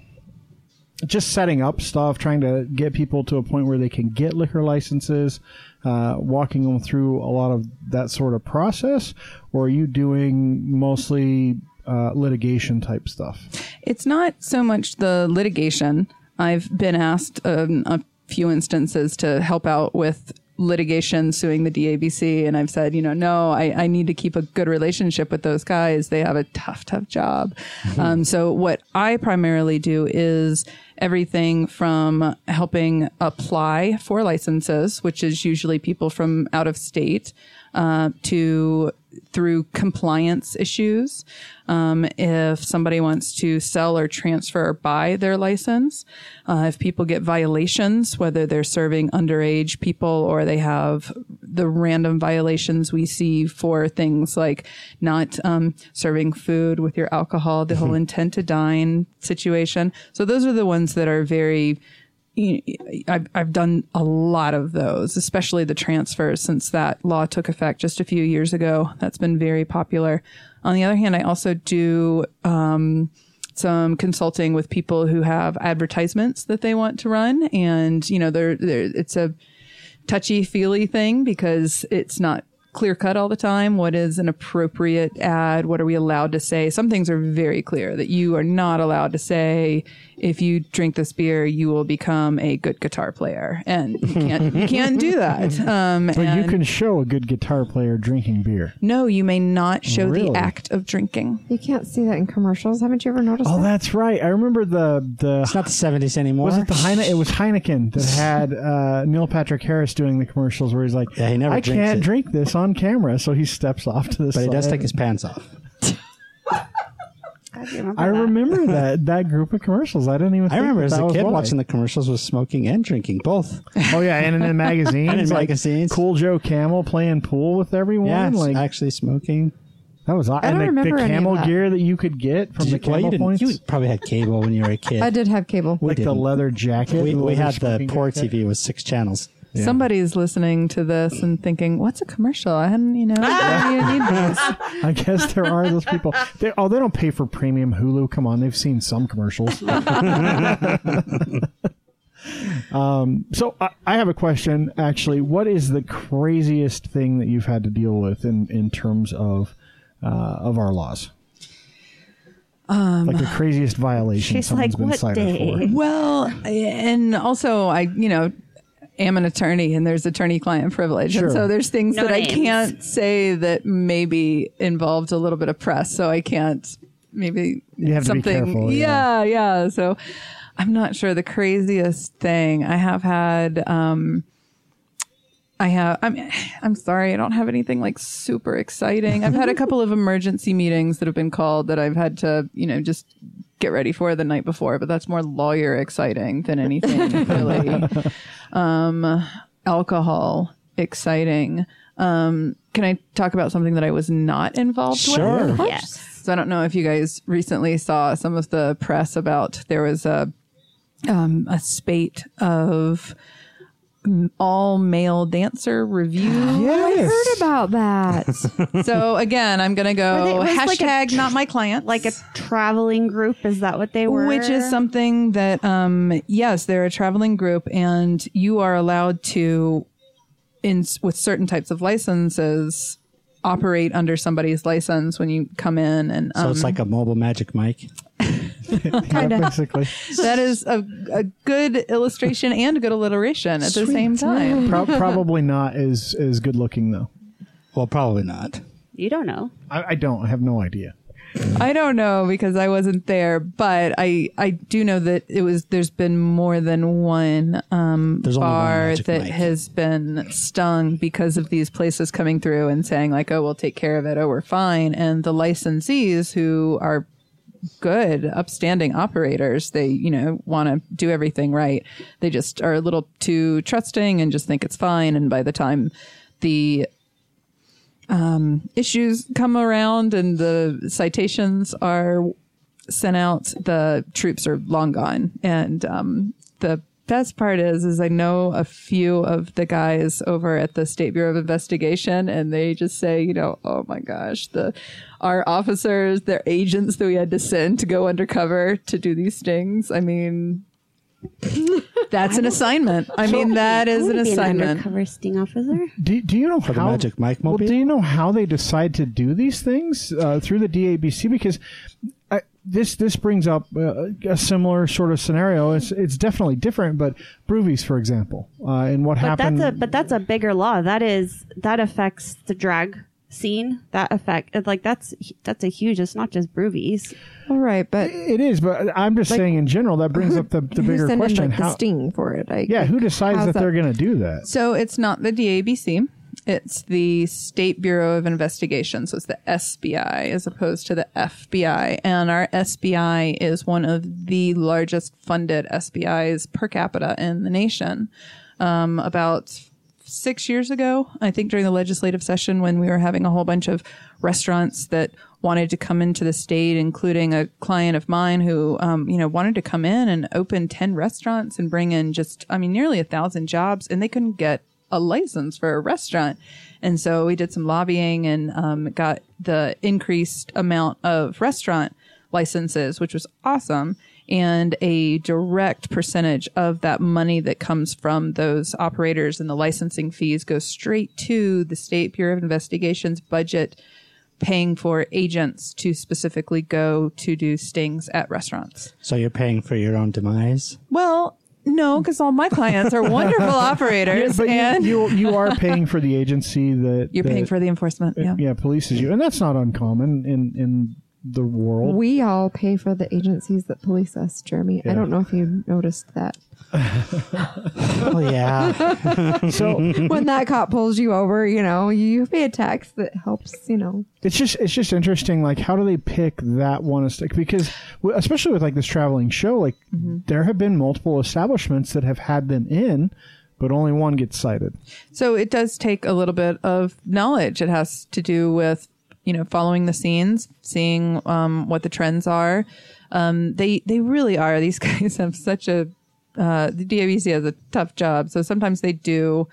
just setting up stuff, trying to get people to a point where they can get liquor licenses, uh, walking them through a lot of that sort of process, or are you doing mostly uh, litigation type stuff? It's not so much the litigation. I've been asked um, a few instances to help out with litigation suing the DABC, and I've said, you know, no, I, I need to keep a good relationship with those guys. They have a tough, tough job. Um, so what I primarily do is everything from helping apply for licenses, which is usually people from out of state, uh, to through compliance issues. Um, if somebody wants to sell or transfer or buy their license, uh, if people get violations, whether they're serving underage people or they have the random violations we see for things like not um, serving food with your alcohol, the whole intent to dine situation. So those are the ones that are very I've, I've done a lot of those, especially the transfers since that law took effect just a few years ago. That's been very popular. On the other hand, I also do um, some consulting with people who have advertisements that they want to run, and you know, they're, they're it's a touchy feely thing because it's not clear cut all the time. What is an appropriate ad? What are we allowed to say? Some things are very clear that you are not allowed to say if you drink this beer, you will become a good guitar player, and you can't you can't do that. Um, But you can show a good guitar player drinking beer. no, you may not show Really? the act of drinking. You can't see that in commercials. Haven't you ever noticed Oh, that? that's right. I remember the the It's not the 70s anymore. was it the Heine? It was Heineken that had uh, Neil Patrick Harris doing the commercials where he's like, Yeah, he never I drinks can't it." drink this on camera," so he steps off to the But he does take his pants off. I remember I that. remember that that group of commercials. I didn't even. I remember as a kid watching. watching the commercials was smoking and drinking both. Oh yeah, and in the magazines, And in like magazines. Cool Joe Camel playing pool with everyone. Yeah, like actually smoking. that was. I don't and the, remember the any of camel that. gear that you could get from Did the you, well, camel you, points, you probably had cable when you were a kid. I did have cable. like the didn't. leather jacket. we, we had the poor. TV with six channels. Yeah. Somebody's listening to this and thinking, "What's a commercial?" I hadn't, you know, I need this. I guess there are those people. They, oh, they don't pay for premium Hulu. Come on, they've seen some commercials. um, so I, I have a question. Actually, what is the craziest thing that you've had to deal with in in terms of uh, of our laws? like the craziest violation She's someone's like, been "What cited day?" for. Well, and also I, you know, am an attorney and there's attorney-client privilege, Sure. and so there's things No that I can't say that maybe involved a little bit of press, so I can't maybe You have to be something. careful, yeah. yeah, yeah. So I'm not sure the craziest thing I have had. um I have. I'm. I'm sorry. I don't have anything like super exciting. I've had a couple of emergency meetings that have been called that I've had to, you know, just get ready for the night before. But that's more lawyer exciting than anything really. um, alcohol exciting. Um, can I talk about something that I was not involved Sure. with? Yes. So I don't know if you guys recently saw some of the press about there was a um, a spate of all male dancer review. I heard about that. so again, I'm gonna go they- it like a hashtag tr- not my client, Like a traveling group, is that what they were? which is something that um yes, they're a traveling group, and you are allowed to in with certain types of licenses operate under somebody's license when you come in and So um, it's like a mobile magic Mike. kind of basically. that is a, a good illustration and a good alliteration at the same time. Pro- probably not as as good looking though. Well, probably not. You don't know. I, I don't. I have no idea. I don't know because I wasn't there, but I I do know that it was there's been more than one um, There's only one bar Magic that Mike. has been stung because of these places coming through and saying like, oh, we'll take care of it, oh, we're fine, and the licensees who are good, upstanding operators, they you know want to do everything right. They just are a little too trusting and just think it's fine, and by the time the issues come around and the citations are sent out, the troops are long gone. And um, the best part is, is I know a few of the guys over at the State Bureau of Investigation, and they just say, you know, oh my gosh, the our officers, their agents that we had to send to go undercover to do these stings. I mean. That's an assignment. I mean, that is an wanna be assignment. undercover sting officer. Do, do you know For the how Magic Mike Well, mobile? do you know how they decide to do these things uh, through the DABC? Because I, this this brings up uh, a similar sort of scenario. It's it's definitely different, but Brewvies, for example, uh, and what But happened. that's a but that's a bigger law. That is that affects the drag scene. That effect like that's that's a huge. It's not just Brewvies. All right, but it is, but I'm just saying in general that brings up the, the who's bigger sending question: like the sting for it? Like, yeah, who decides how's that, they're going to do that? So it's not the DABC. It's the State Bureau of Investigation. So it's the SBI as opposed to the FBI. And our SBI is one of the largest funded SBIs per capita in the nation. Um, about six years ago, I think during the legislative session when we were having a whole bunch of restaurants that wanted to come into the state, including a client of mine who, um, you know, wanted to come in and open 10 restaurants and bring in just, I mean, nearly a thousand jobs and they couldn't get a license for a restaurant. And so we did some lobbying and, um, got the increased amount of restaurant licenses, which was awesome. And a direct percentage of that money that comes from those operators and the licensing fees goes straight to the State Bureau of Investigation's budget paying for agents to specifically go to do stings at restaurants. So you're paying for your own demise. Well, no, because all my clients are wonderful operators, but and you, you you are paying for the agency that you're paying for the enforcement. Yeah. yeah polices you, and that's not uncommon in in the world. We all pay for the agencies that police us, Jeremy. I don't know if you noticed that. Oh yeah. so when that cop pulls you over, you know, you pay a tax that helps, you know. it's just it's just interesting like how do they pick that one as- like, because especially with like this traveling show like mm-hmm. there have been multiple establishments that have had them in but only one gets cited So it does take a little bit of knowledge. It has to do with, you know, following the scenes, seeing um, what the trends are. Um, they they really are. These guys have such a uh, the DABC has a tough job. So sometimes they do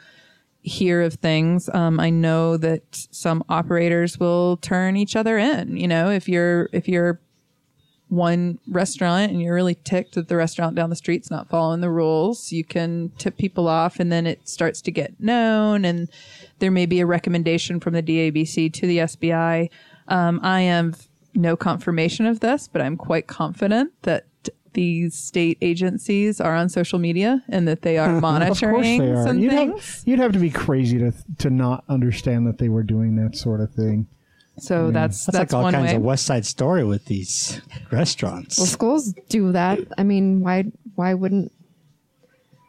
hear of things. Um, I know that some operators will turn each other in. You know, if you're if you're one restaurant and you're really ticked that the restaurant down the street's not following the rules, you can tip people off and then it starts to get known and there may be a recommendation from the DABC to the SBI. Um, I have no confirmation of this, but I'm quite confident that these state agencies are on social media and that they are monitoring. of course monitoring they are some you'd things. have, you'd have to be crazy to to not understand that they were doing that sort of thing so that's That's, that's, like all one kinds way. of West Side Story with these restaurants. Well, schools do that. I mean, why why wouldn't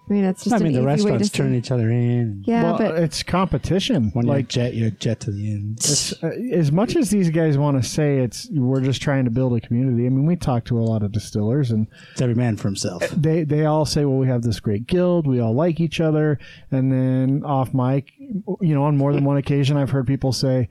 I mean, it's just I mean, an the easy way restaurants turn say- each other in. Yeah, well but it's competition When you like jet, you jet to the end. uh, as much as these guys want to say it's we're just trying to build a community i mean we talk to a lot of distillers and It's every man for himself. they they all say, well, we have this great guild, we all like each other, and then off mic, you know, on more than one occasion, I've heard people say,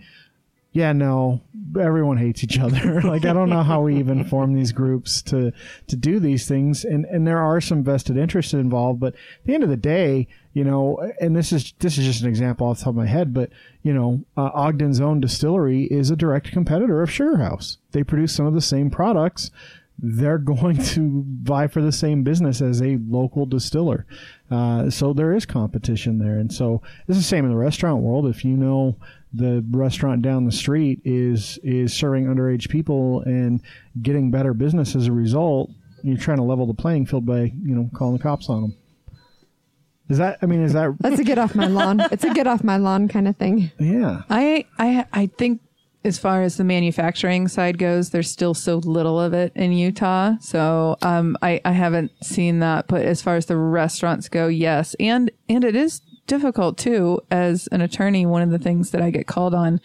yeah, no, everyone hates each other. like I don't know how we even form these groups to to do these things, and and there are some vested interests involved, but at the end of the day. You know, and this is this is just an example off the top of my head, but you know, uh, Ogden's own distillery is a direct competitor of Sugar House. They produce some of the same products they're going to vie for the same business as a local distiller. Uh, so there is competition there. And so it's the same in the restaurant world. If you know the restaurant down the street is is serving underage people and getting better business as a result, you're trying to level the playing field by, you know, calling the cops on them. Is that, I mean, is that, that's a get off my lawn. It's a get off my lawn kind of thing. yeah. I, I I think as far as the manufacturing side goes, there's still so little of it in Utah. So um, I I haven't seen that. But as far as the restaurants go, yes, and and it is difficult too. As an attorney, one of the things that I get called on.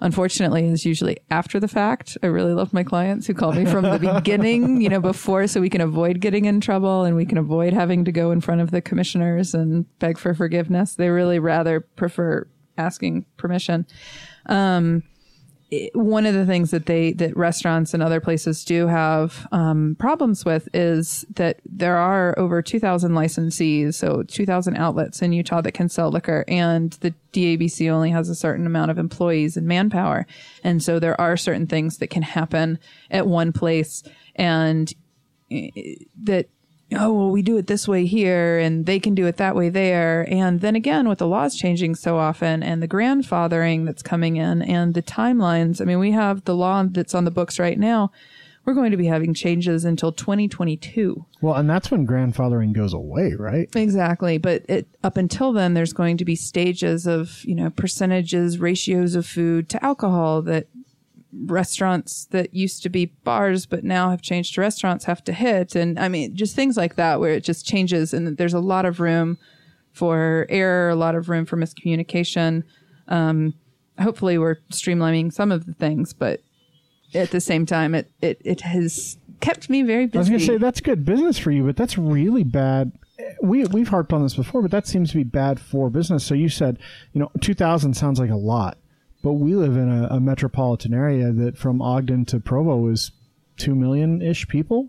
Unfortunately, is usually after the fact. I really love my clients who call me from the beginning, you know, before, so we can avoid getting in trouble and we can avoid having to go in front of the commissioners and beg for forgiveness. They really rather prefer asking permission um, one of the things that they that restaurants and other places do have um, problems with is that there are over 2000 licensees so 2000 outlets in utah that can sell liquor and the dabc only has a certain amount of employees and manpower. And so there are certain things that can happen at one place and eh, that oh well we do it this way here and they can do it that way there. And then again with the laws changing so often and the grandfathering that's coming in and the timelines i mean we have the law that's on the books right now. We're going to be having changes until 2022 Well, and that's when grandfathering goes away, right? Exactly, but it, up until then, there's going to be stages of you know percentages, ratios of food to alcohol that restaurants that used to be bars but now have changed to restaurants have to hit, and I mean just things like that where it just changes, and there's a lot of room for error, a lot of room for miscommunication. Um, hopefully, we're streamlining some of the things, but at the same time, it it it has kept me very busy. I was going to say that's good business for you, but that's really bad. We we've harped on this before, but that seems to be bad for business. So you said, you know, two thousand sounds like a lot, but we live in a, a metropolitan area that from Ogden to Provo is two million ish people.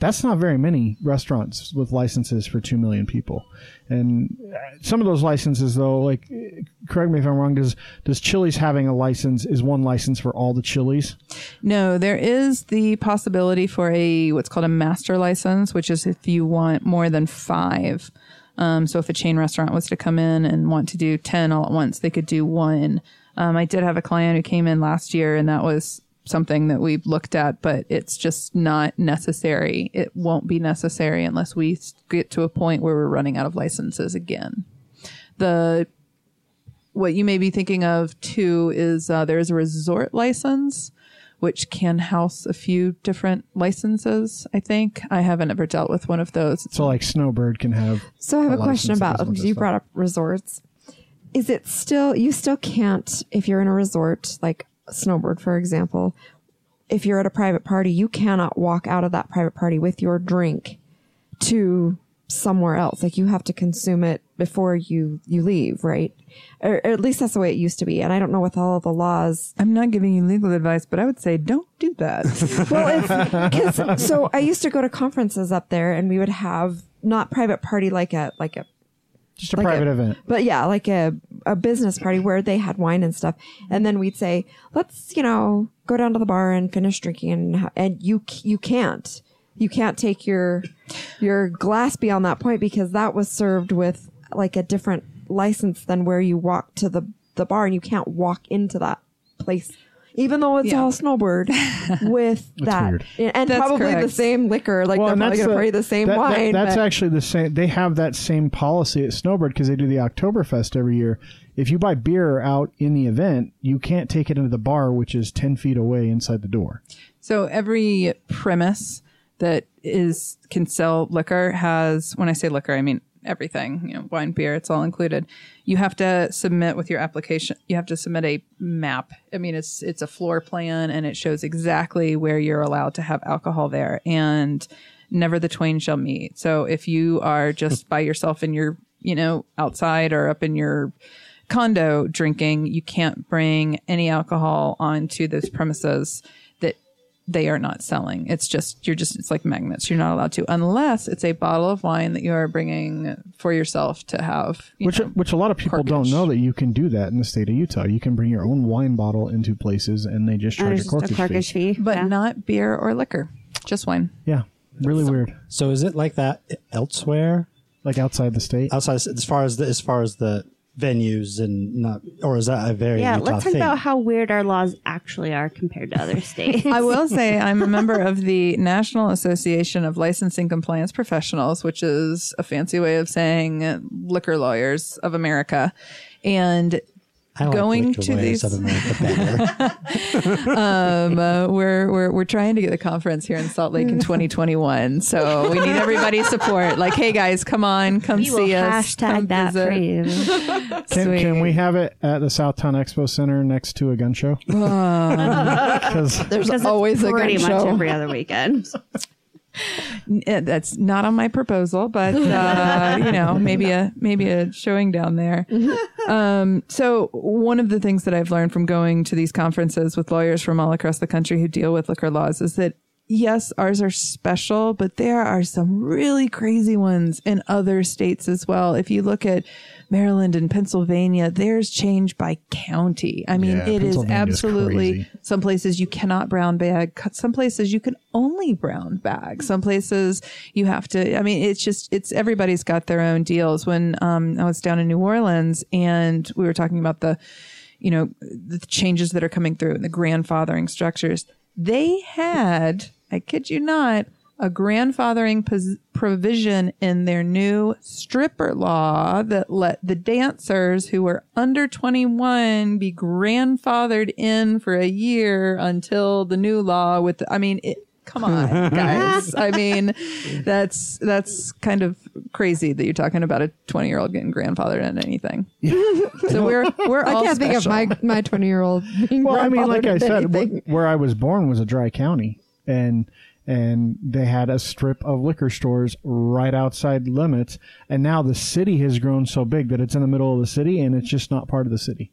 That's not very many restaurants with licenses for two million people, and uh, some of those licenses, though, like, uh, correct me if I'm wrong. Does does Chili's having a license is one license for all the Chili's? No, there is the possibility for a what's called a master license, which is if you want more than five. Um, so if a chain restaurant was to come in and want to do ten all at once, they could do one. Um, I did have a client who came in last year, and that was something that we've looked at, but it's just not necessary. It won't be necessary unless we get to a point where we're running out of licenses again. The what you may be thinking of too is uh, there is a resort license which can house a few different licenses. I think I haven't ever dealt with one of those. So like Snowbird can have. So I have a a question about does a bunch of you stuff. brought up resorts. Is it still you still can't if you're in a resort like Snowbird for example, if you're at a private party, you cannot walk out of that private party with your drink to somewhere else. Like you have to consume it before you you leave, right? Or, or at least that's the way it used to be. And I don't know with all the laws I'm not giving you legal advice, but I would say don't do that. well, so I used to go to conferences up there, and we would have not private party like a like a Just a like private a- event. but yeah, like a a business party where they had wine and stuff, and then we'd say, let's you know go down to the bar and finish drinking, and and you you can't you can't take your your glass beyond that point because that was served with like a different license than where you walk to the the bar, and you can't walk into that place. Even though it's Yeah. all snowbird with that, weird. and That's probably the same liquor, like they're and probably going to the- the same that- that- wine. that's but- actually the same. They have that same policy at Snowbird because they do the Oktoberfest every year. If you buy beer out in the event, you can't take it into the bar, which is ten feet away inside the door. So every premise that is can sell liquor has when I say liquor, I mean everything, you know, wine, beer, it's all included. You have to submit with your application. You have to submit a map. I mean, it's it's a floor plan and it shows exactly where you're allowed to have alcohol there and never the twain shall meet. So if you are just by yourself in your, you know, outside or up in your condo drinking, you can't bring any alcohol onto those premises they are not selling. It's just you're just it's like magnets. You're not allowed to unless it's a bottle of wine that you are bringing for yourself to have. you Which know. which a lot of people don't know that you can do that in the state of Utah. You can bring your own wine bottle into places, and they just charge a just a corkage, corkage fee. fee. but yeah. not beer or liquor, just wine. Yeah, really weird. So is it like that elsewhere Like outside the state. outside as far as the as far as the venues and not or is that a very Yeah, Utah let's talk thing? about how weird our laws actually are compared to other states. I will say I'm a member of the National Association of Licensing Compliance Professionals, which is a fancy way of saying liquor lawyers of America. And I like going liquor to lawyers these- of America um, uh, we're we're we're trying to get the conference here in Salt Lake in 2021. So we need everybody's support. Like, hey guys, come on, come we will see us. come hashtag that visit. for you. Can, can we have it at the Southtown Expo Center next to a gun show? Because There's always a pretty gun much show. every other weekend. Uh, That's not on my proposal, but uh, you know, maybe a maybe a showing down there. Um, so one of the things that I've learned from going to these conferences with lawyers from all across the country who deal with liquor laws is that yes, ours are special, but there are some really crazy ones in other states as well. If you look at Maryland and Pennsylvania, there's change by county. I mean, Yeah, it is absolutely crazy. some places you cannot brown bag. Some places you can only brown bag. Some places you have to. I mean, it's just it's everybody's got their own deals. When um, I was down in New Orleans and we were talking about the, you know, the changes that are coming through and the grandfathering structures, they had. I kid you not. A grandfathering pos- provision in their new stripper law that let the dancers who were under 21 be grandfathered in for a year until the new law with the, I mean it come on guys I mean that's that's kind of crazy that you're talking about a 20 year old getting grandfathered in anything so we're we're all I can't think of special. my my twenty year old. well, I mean, like I said, anything. wh- where I was born was a dry county, and and they had a strip of liquor stores right outside limits, and now the city has grown so big that it's in the middle of the city, and it's just not part of the city,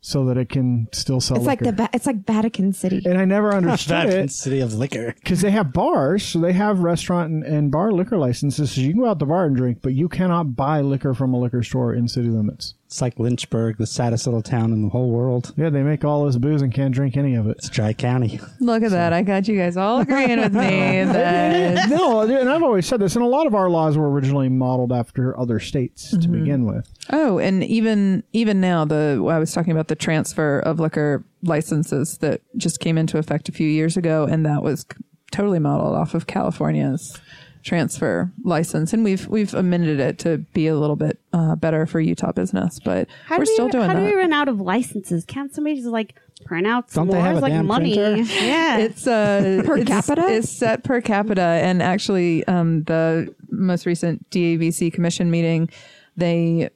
so that it can still sell it's like the it's like Vatican City. and I never understood Vatican it City of Liquor. because they have bars, so they have restaurant and, and bar liquor licenses. So you can go out the bar and drink, but you cannot buy liquor from a liquor store in city limits. It's like Lynchburg, the saddest little town in the whole world. Yeah, they make all this booze and can't drink any of it. It's Dry County. Look at that. I got you guys all agreeing with me that no, and I've always said this, and a lot of our laws were originally modeled after other states to mm-hmm. begin with. Oh, and even even now, the I was talking about the transfer of liquor licenses that just came into effect a few years ago, and that was totally modeled off of California's transfer license, and we've we've amended it to be a little bit uh, better for Utah business, but How we're do we, still doing How that. do we run out of licenses? Can't somebody just like print out some Don't they have It's a like damn money. printer? Yeah. It's uh Per it's- capita? It's set per capita, and actually, um, the most recent DABC commission meeting, they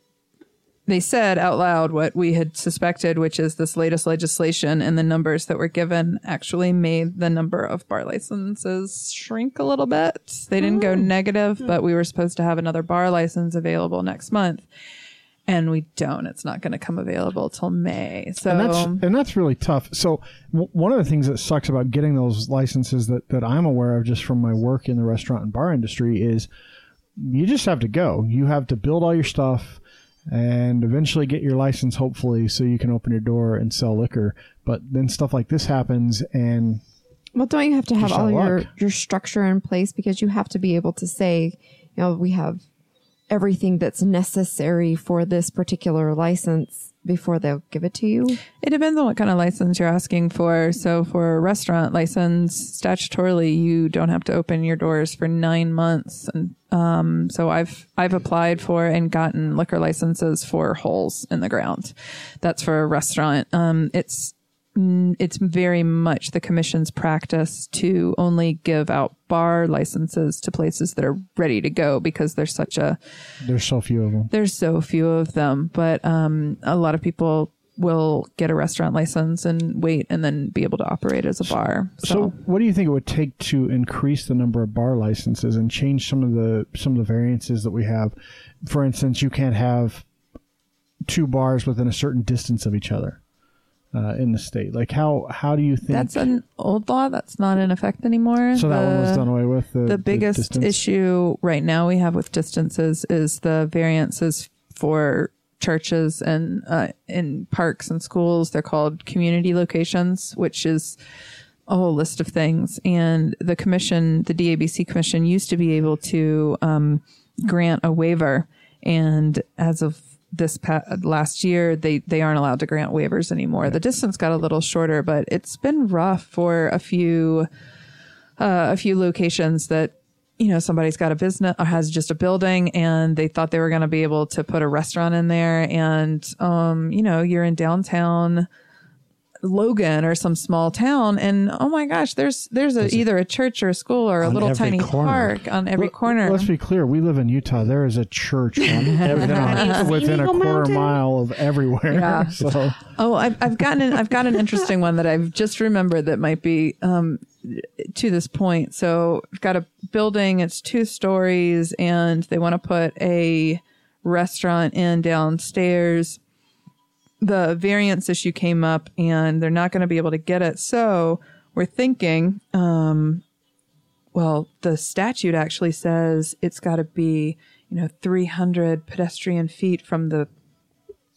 they said out loud what we had suspected, which is this latest legislation and the numbers that were given actually made the number of bar licenses shrink a little bit. They didn't go oh. negative, hmm. but we were supposed to have another bar license available next month. And we don't. It's not going to come available till May. So and that's and that's really tough. So w- one of the things that sucks about getting those licenses that that I'm aware of just from my work in the restaurant and bar industry is you just have to go. You have to build all your stuff and eventually get your license hopefully so you can open your door and sell liquor. But then stuff like this happens and Well, don't you have to have all your, luck. your structure in place because you have to be able to say, you know, we have everything that's necessary for this particular license before they'll give it to you? It depends on what kind of license you're asking for. So for a restaurant license, statutorily, you don't have to open your doors for nine months. And um, so I've I've applied for and gotten liquor licenses for holes in the ground. That's for a restaurant. Um, it's it's very much the commission's practice to only give out bar licenses to places that are ready to go because there's such a there's so few of them. there's so few of them, but um, a lot of people will get a restaurant license and wait and then be able to operate as a bar. So, So, what do you think it would take to increase the number of bar licenses and change some of the some of the variances that we have? For instance, you can't have two bars within a certain distance of each other uh, in the state. Like how how do you think that's an old law that's not in effect anymore. so that one was The- done away with? The, the biggest distance? issue right now we have with distances is the variances for churches and uh, in parks and schools. They're called community locations, which is a whole list of things. And the commission, the DABC commission, used to be able to um, grant a waiver, and as of this pa- last year, they they aren't allowed to grant waivers anymore. The distance got a little shorter, but it's been rough for a few uh, a few locations that you know somebody's got a business or has just a building and they thought they were going to be able to put a restaurant in there and um you know you're in downtown Logan or some small town and oh my gosh there's there's a, either a church or a school or a little tiny corner. park on every Let- corner Let's be clear. We live in Utah. There is a church within a, within a quarter Mountain? mile of everywhere. Yeah. So Oh, I've, I've gotten an, I've got an interesting one that I've just remembered that might be um, to this point. So I've got a building. It's two stories, and they want to put a restaurant in downstairs. The variance issue came up, and they're not going to be able to get it. So we're thinking, um, well, the statute actually says it's got to be you know 300 pedestrian feet from the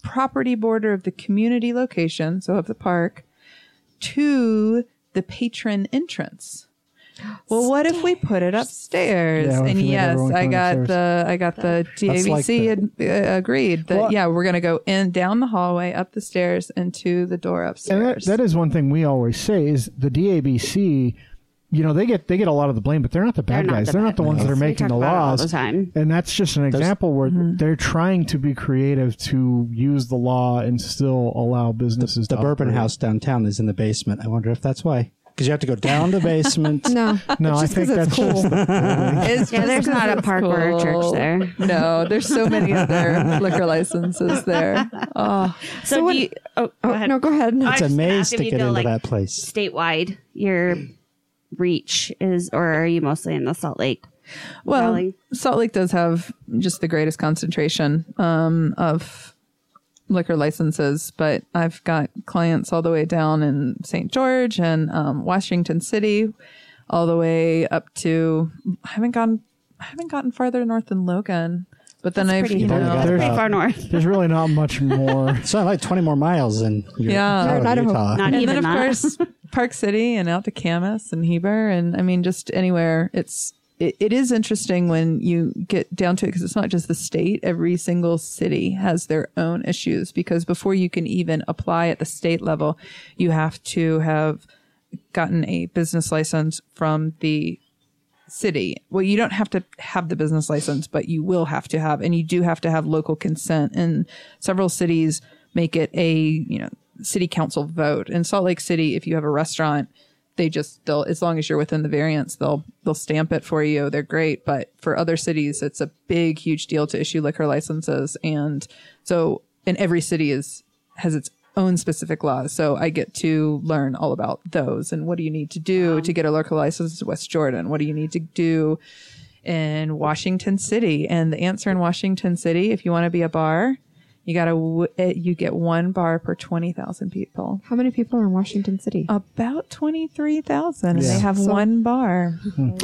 property border of the community location, so of the park, to the patron entrance. Well, what if we put it upstairs? Yeah, and yes, I got upstairs? the I got the That's DABC like the- ad, uh, agreed that Well- yeah, we're gonna go in down the hallway, up the stairs, and to the door and upstairs. that, that is one thing we always say is the DABC. You know they get they get a lot of the blame, but they're not the They're bad not guys. the They're bad not the ones that are making the about it all laws. the time. And that's just an example where they're trying to be creative to use the law and still allow businesses. The to Bourbon operate. House downtown is in the basement. I wonder if that's why. Because you have to go down the basement. No. No, I think it's that's cool. just the, It's Yeah, just there's 'cause not a it's park or a church there. No, there's so many other liquor licenses there. Oh, So, what- do you, oh, go Oh, ahead. no, go ahead. I It's was a gonna maze to get do, into like, that place. Statewide, your reach is, or are you mostly in the Salt Lake? Well, Valley? Salt Lake does have just the greatest concentration um, of liquor licenses, but I've got clients all the way down in St. George and um, Washington City, all the way up to I haven't gone I haven't gotten farther north than Logan. But then That's I've pretty, you You've know got pretty far north. There's really not much more. It's not like 20 more miles and you're Yeah. out You're of. Utah. Not and even then of that. course Park City and out to Kamas and Heber and I mean just anywhere. It's it, it is interesting when you get down to it because it's not just the state. Every single city has their own issues because before you can even apply at the state level, you have to have gotten a business license from the city. Well, you don't have to have the business license, but you will have to have, and you do have to have local consent. And several cities make it a, you know, city council vote. In Salt Lake City, if you have a restaurant, they just they'll as long as you're within the variance, they'll they'll stamp it for you. They're great. But for other cities, it's a big, huge deal to issue liquor licenses. And so and every city is has its own specific laws. So I get to learn all about those and what do you need to do to get a liquor license in West Jordan? What do you need to do in Washington City? And the answer in Washington City, if you want to be a bar, you gotta w- you get one bar per twenty thousand people. How many people are in Washington City? About twenty three thousand, and they have So- one bar.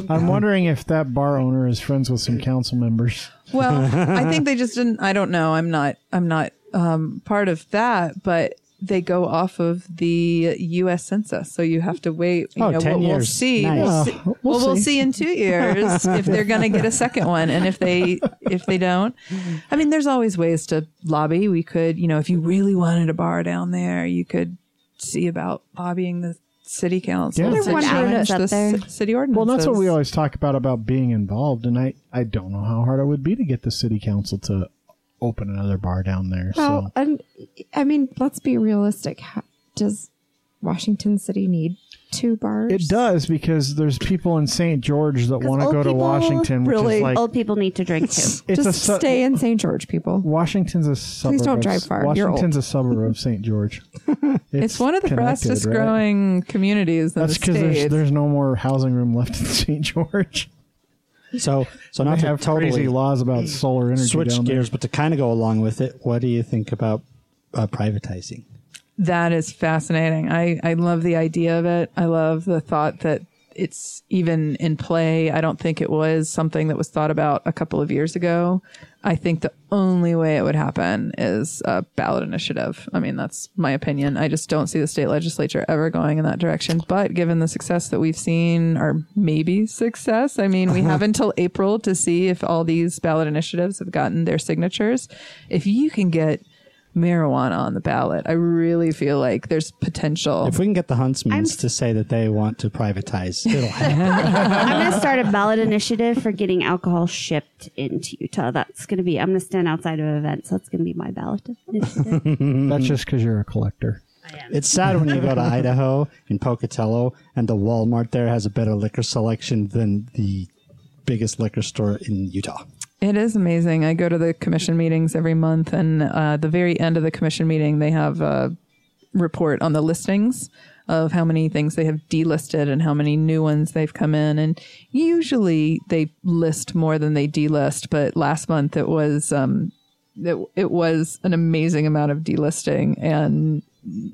I'm wondering if that bar owner is friends with some council members. Well, I think they just didn't. I don't know. I'm not. I'm not um, part of that, but they go off of the U.S. Census, so you have to wait. You Oh, know, 10 we'll, we'll years. see. Nice. We'll Yeah, see. we'll well, we'll see. see in two years if they're going to get a second one, and if they if they don't. I mean, there's always ways to lobby. We could, you know, if you really wanted a bar down there, you could see about lobbying the city council Yeah. to challenge up the there. city ordinance. Well, that's what we always talk about about being involved, and I I don't know how hard it would be to get the city council to open another bar down there. Well, so and I mean, let's be realistic. How, does Washington City need two bars? it does because there's people in St. George that want to go to people Washington, which really- is like Old people need to drink too. it's a Just su- stay in St. George, people. Washington's a suburb. don't of- drive far. You're Washington's a suburb of St. George. It's one of the fastest right? growing communities in That's the because there's, there's no more housing room left in St. George. So, so not They to have totally crazy laws about solar energy switch down there. gears, but to kind of go along with it, what do you think about uh, privatizing? That is fascinating. I, I love the idea of it. I love the thought that it's even in play. I don't think it was something that was thought about a couple of years ago. I think the only way it would happen is a ballot initiative. I mean, that's my opinion. I just don't see the state legislature ever going in that direction. But given the success that we've seen, or maybe success, I mean, we uh-huh. have until April to see if all these ballot initiatives have gotten their signatures. If you can get marijuana on the ballot, I really feel like there's potential. If we can get the Huntsmans I'm- to say that they want to privatize, it'll happen. I'm going to start a ballot initiative for getting alcohol shipped into Utah. That's going to be, I'm going to stand outside of events. That's going to be my ballot initiative. That's just because you're a collector. it's sad when you go to Idaho in Pocatello and the Walmart there has a better liquor selection than the biggest liquor store in Utah. It is amazing. I go to the commission meetings every month, and uh, the very end of the commission meeting, they have a report on the listings of how many things they have delisted and how many new ones they've come in. And usually they list more than they delist, but last month it was um, it, it was an amazing amount of delisting and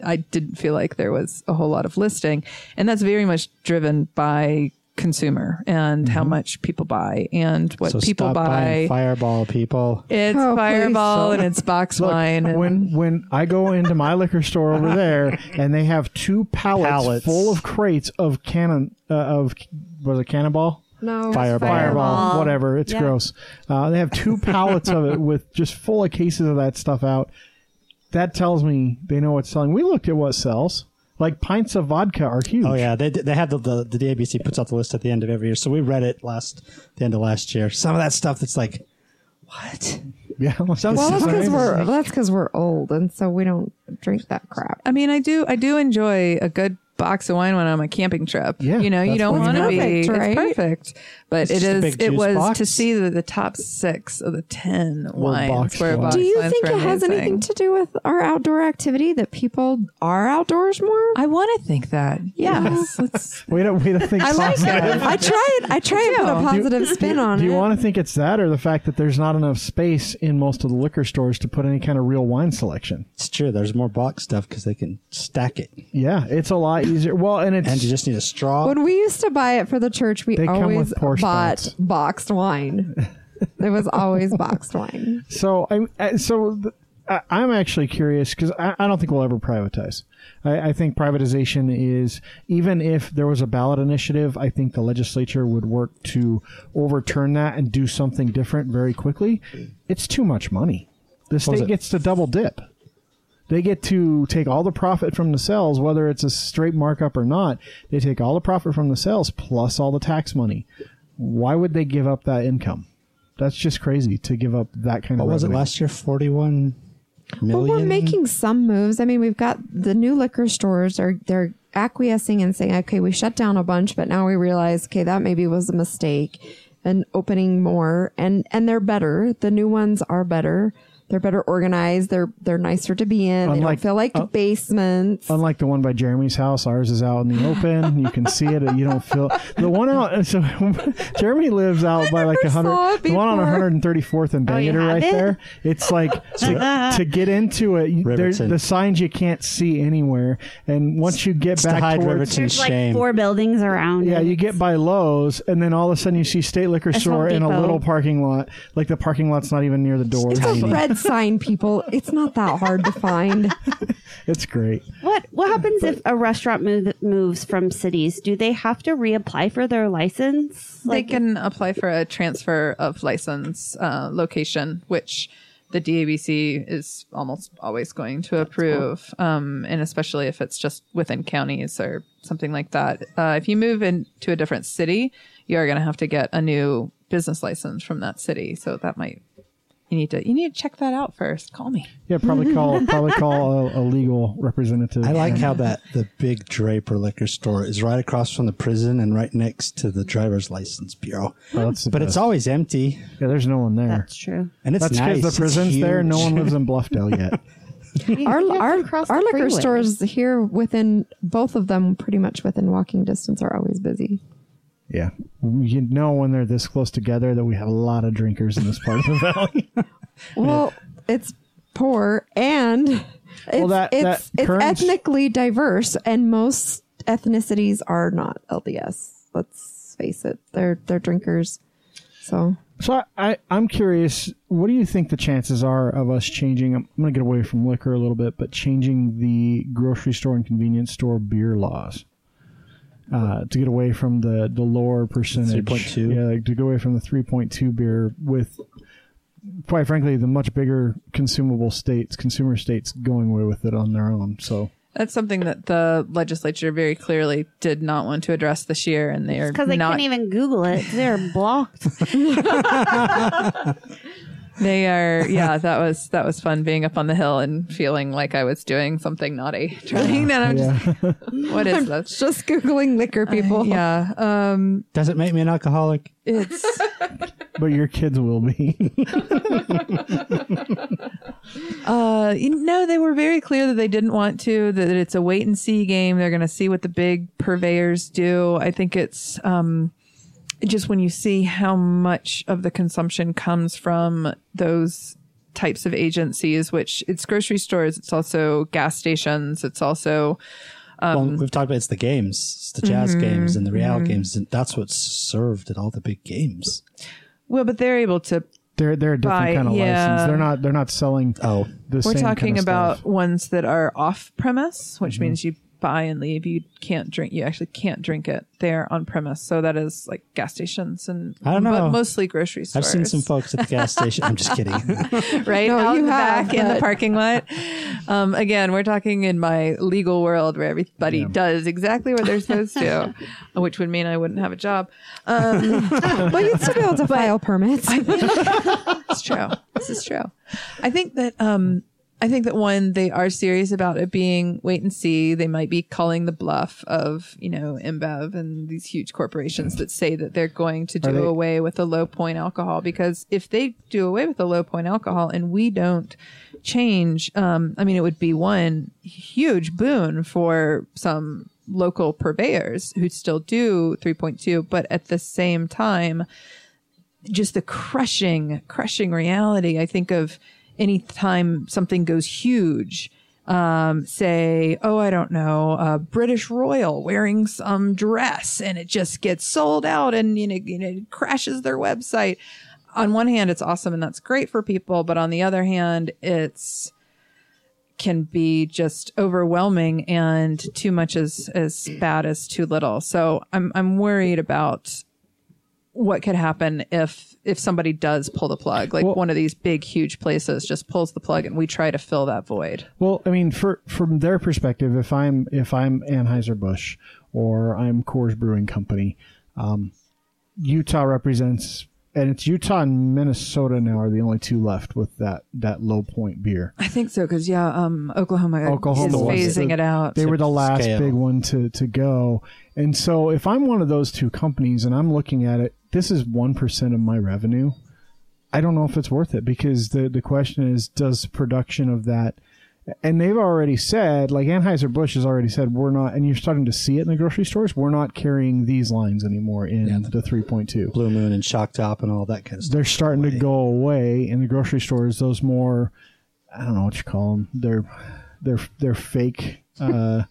I didn't feel like there was a whole lot of listing. And that's very much driven by consumer and how much people buy and what so people stop buy. Fireball, people. It's Oh, Fireball don't. and it's box Look, wine. And when when I go into my liquor store over there and they have two pallets, Pallets. full of crates of cannon uh, of was it cannonball No. Fireball. fireball Fireball. whatever it's Yeah. gross uh, they have two pallets of it with just full of cases of that stuff out that tells me they know what's selling we looked at what sells like pints of vodka are huge Oh yeah, they they have the, the the DABC puts out the list at the end of every year. So we read it last the end of last year. Some of that stuff that's like, what? yeah Well, that's because Amazing. we're that's because we're old, and so we don't drink that crap. I mean, I do, I do enjoy a good box of wine when I'm on a camping trip. Yeah, you know, you don't want to be perfect, right? it's perfect, but It's it just a is. big It was box. to see the, the top six of the ten Were wines boxed were box Do you wines think were it has amazing. anything to do with our outdoor activity that people are outdoors more? I want to think that. Yeah. Yes, let's- we don't we don't think I like positive. it. I try it. I try and put a do. positive spin on it. Do you want to think it's that, or the fact that there's not enough space in most of the liquor stores to put any kind of real wine selection? It's true. There's more box stuff because they can stack it, Yeah, it's a lot easier. Well, and it's and you just need a straw. when we used to buy it for the church, we They come always with pour bought spouts. boxed wine. There was always boxed wine. So I, I so th- I, I'm actually curious because I, I don't think we'll ever privatize. I, I think privatization is even if there was a ballot initiative, I think the legislature would work to overturn that and do something different very quickly. It's too much money. The state it? gets to double dip. They get to take all the profit from the sales, whether it's a straight markup or not. They take all the profit from the sales plus all the tax money. Why would they give up that income? That's just crazy to give up that kind of. What of. was it revenue. last year? Forty-one million. Well, we're making some moves. I mean, we've got the new liquor stores are they're acquiescing and saying, okay, we shut down a bunch, but now we realize, okay, that maybe was a mistake, and opening more, and and they're better. The new ones are better. They're better organized. They're they're nicer to be in. they don't feel like uh, basements. Unlike the one by Jeremy's house, ours is out in the open. You can see it. You don't feel the one out. So Jeremy lives out by like a hundred. The one on before. 134th and Oh, Bangor have right it? there. It's like to, to get into it. There's the signs you can't see anywhere, and once you get It's back hide towards. Riverton. There's like four buildings around. Yeah, it. you get by Lowe's, and then all of a sudden you see State Liquor That's Store in a little parking lot. Like the parking lot's not even near the door. it's a red sign, people. It's not that hard to find. It's great. What what happens if a restaurant move, moves from cities? Do they have to reapply for their license? they can apply for a transfer of license uh, location, which the DABC is almost always going to approve, um, and especially if it's just within counties or something like that. Uh, if you move into a different city, you are going to have to get a new business license from that city. So that might you need to you need to check that out first. Call me. Yeah, probably call probably call a, a legal representative. I like how that the big Draper liquor store is right across from the prison and right next to the driver's license bureau. Oh, that's the but it's always empty, yeah. There's no one there. That's true. and it's That's nice. because It's the prison's there. No one lives in Bluffdale yet. our You have to our, our liquor freeway. stores here within both of them, pretty much within walking distance, are always busy. Yeah, you know when they're this close together that we have a lot of drinkers in this part of the valley. Well, it's poor and it's, that- it's, that it's Kearns- ethnically diverse, and most ethnicities are not LDS. Let's face it; they're they're drinkers. So so I, I, I'm curious. What do you think the chances are of us changing? I'm, I'm going to get away from liquor a little bit, but changing the grocery store and convenience store beer laws. Uh, to get away from the, the lower percentage, 3.2? yeah, like to go away from the 3.2 beer with, quite frankly, the much bigger consumable states, consumer states going away with it on their own. So That's something that the legislature very clearly did not want to address this year, and they are Because they not. couldn't even Google it. They're blocked. They are, yeah. That was that was fun being up on the hill and feeling like I was doing something naughty. Trying and I'm just, what is this? just googling liquor, people. Yeah, um, Does it make me an alcoholic? it's but your kids will be. uh, you know they were very clear that they didn't want to. That it's a wait and see game. They're going to see what the big purveyors do. I think it's um, just when you see how much of the consumption comes from those types of agencies, which it's grocery stores, it's also gas stations, it's also um, well, we've talked about it's the games, it's the jazz mm-hmm, games and the real mm-hmm. games, and that's what's served at all the big games. well, but they're able to They're they're a different Buy- kind of yeah. license. They're not they're not selling Oh, the We're same talking kind of about stuff. ones that are off premise, which Mm-hmm. means you buy and leave. You can't drink. You actually can't drink it there on premise. So that is like gas stations and I don't know. but mostly grocery stores. I've seen some folks at the gas station. I'm just kidding. right No, out you in the have, back in the parking lot. Um, again, we're talking in my legal world where everybody does exactly what they're supposed to, which would mean I wouldn't have a job. Um, but you'd still be able to file permits. It's true. This is true. I think that um I think that one they are serious about it being wait and see. They might be calling the bluff of you know InBev and these huge corporations that say that they're going to do they- away with the low point alcohol because if they do away with the low point alcohol and we don't change, um, I mean it would be one huge boon for some local purveyors who still do 3.2 but at the same time just the crushing, crushing reality. I think of any time something goes huge. Um, say, oh, I don't know, uh, British Royal wearing some dress and it just gets sold out and, you know, it crashes their website. on one hand, it's awesome and that's great for people, but on the other hand, it's can be just overwhelming and too much is as bad as too little. So I'm I'm worried about what could happen if if somebody does pull the plug, like Well- one of these big huge places just pulls the plug and we try to fill that void. Well, I mean, for from their perspective, if I'm if I'm Anheuser Busch or I'm Coors Brewing Company, um, Utah represents, and it's Utah and Minnesota now are the only two left with that that low point beer. I think so because yeah, um, Oklahoma, Oklahoma is phasing the- it out. They were the last Scale. big one to to go, and so if I'm one of those two companies and I'm looking at it, this is one percent of my revenue. I don't know if it's worth it because the the question is, does production of that and they've already said, like Anheuser Busch has already said, we're not, and you're starting to see it in the grocery stores. We're not carrying these lines anymore in Yeah. the 3.2. Blue Moon and Shock Top and all that kind of stuff. They're starting to go away in the grocery stores. Those more, I don't know what you call them. They're they're they're fake, uh,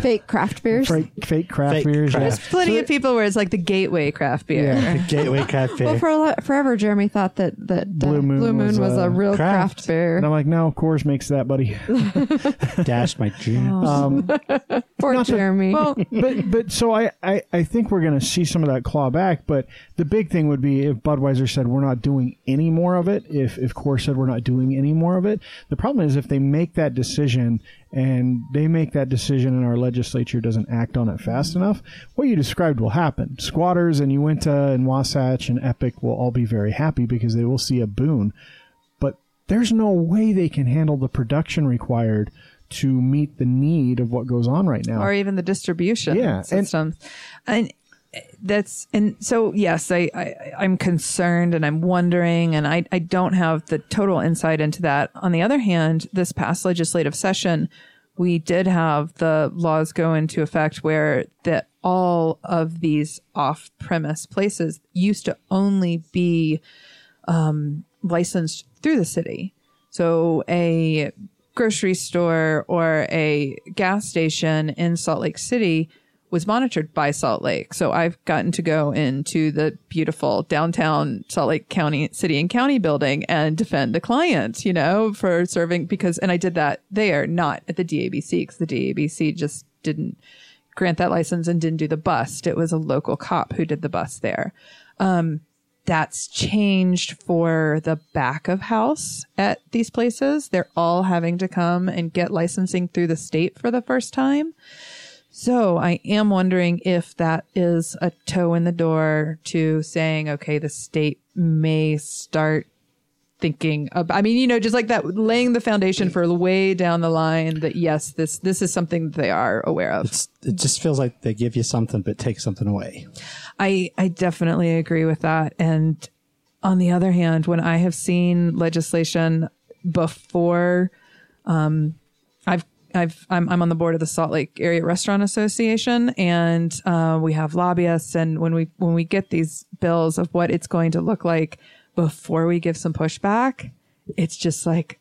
Fake craft beers. fake fake craft Fake beers. craft. There's plenty of people where it's like the gateway craft beer. Yeah. Gateway Craft Beer. Well, for a lo- forever, Jeremy thought that that uh, Blue Moon was, was, a uh, real craft. craft, beer. And I'm like, no, Coors makes that, buddy. Dash my dreams. Um, Poor not to- Jeremy. well, but but so I, I I think we're going to see some of that claw back. But the big thing would be if Budweiser said we're not doing any more of it. If if Coors said we're not doing any more of it. The problem is if they make that decision and they make that decision and our legislature doesn't act on it fast enough, what you described will happen. Squatters and Uinta and Wasatch and Epic will all be very happy because they will see a boon. But there's no way they can handle the production required to meet the need of what goes on right now. or even the distribution Yeah, and- And, that's and so yes, I, I I'm concerned and I'm wondering and I I don't have the total insight into that. On the other hand, this past legislative session, we did have the laws go into effect where that all of these off-premise places used to only be um, licensed through the city. So a grocery store or a gas station in Salt Lake City was monitored by Salt Lake. So I've gotten to go into the beautiful downtown Salt Lake County City and County building and defend a client, you know, for serving because, and I did that there, not at the DABC because the DABC just didn't grant that license and didn't do the bust. It was a local cop who did the bust there um, that's changed for the back of house at these places. They're all having to come and get licensing through the state for the first time. So I am wondering if that is a toe in the door to saying, okay, the state may start thinking of, I mean, you know, just like that, laying the foundation for way down the line that yes, this, this is something that they are aware of. It's, it just feels like they give you something but take something away. I I definitely agree with that. And on the other hand, when I have seen legislation before, um, I've I'm I'm on the board of the Salt Lake Area Restaurant Association, and uh, we have lobbyists. And when we when we get these bills of what it's going to look like before we give some pushback, it's just like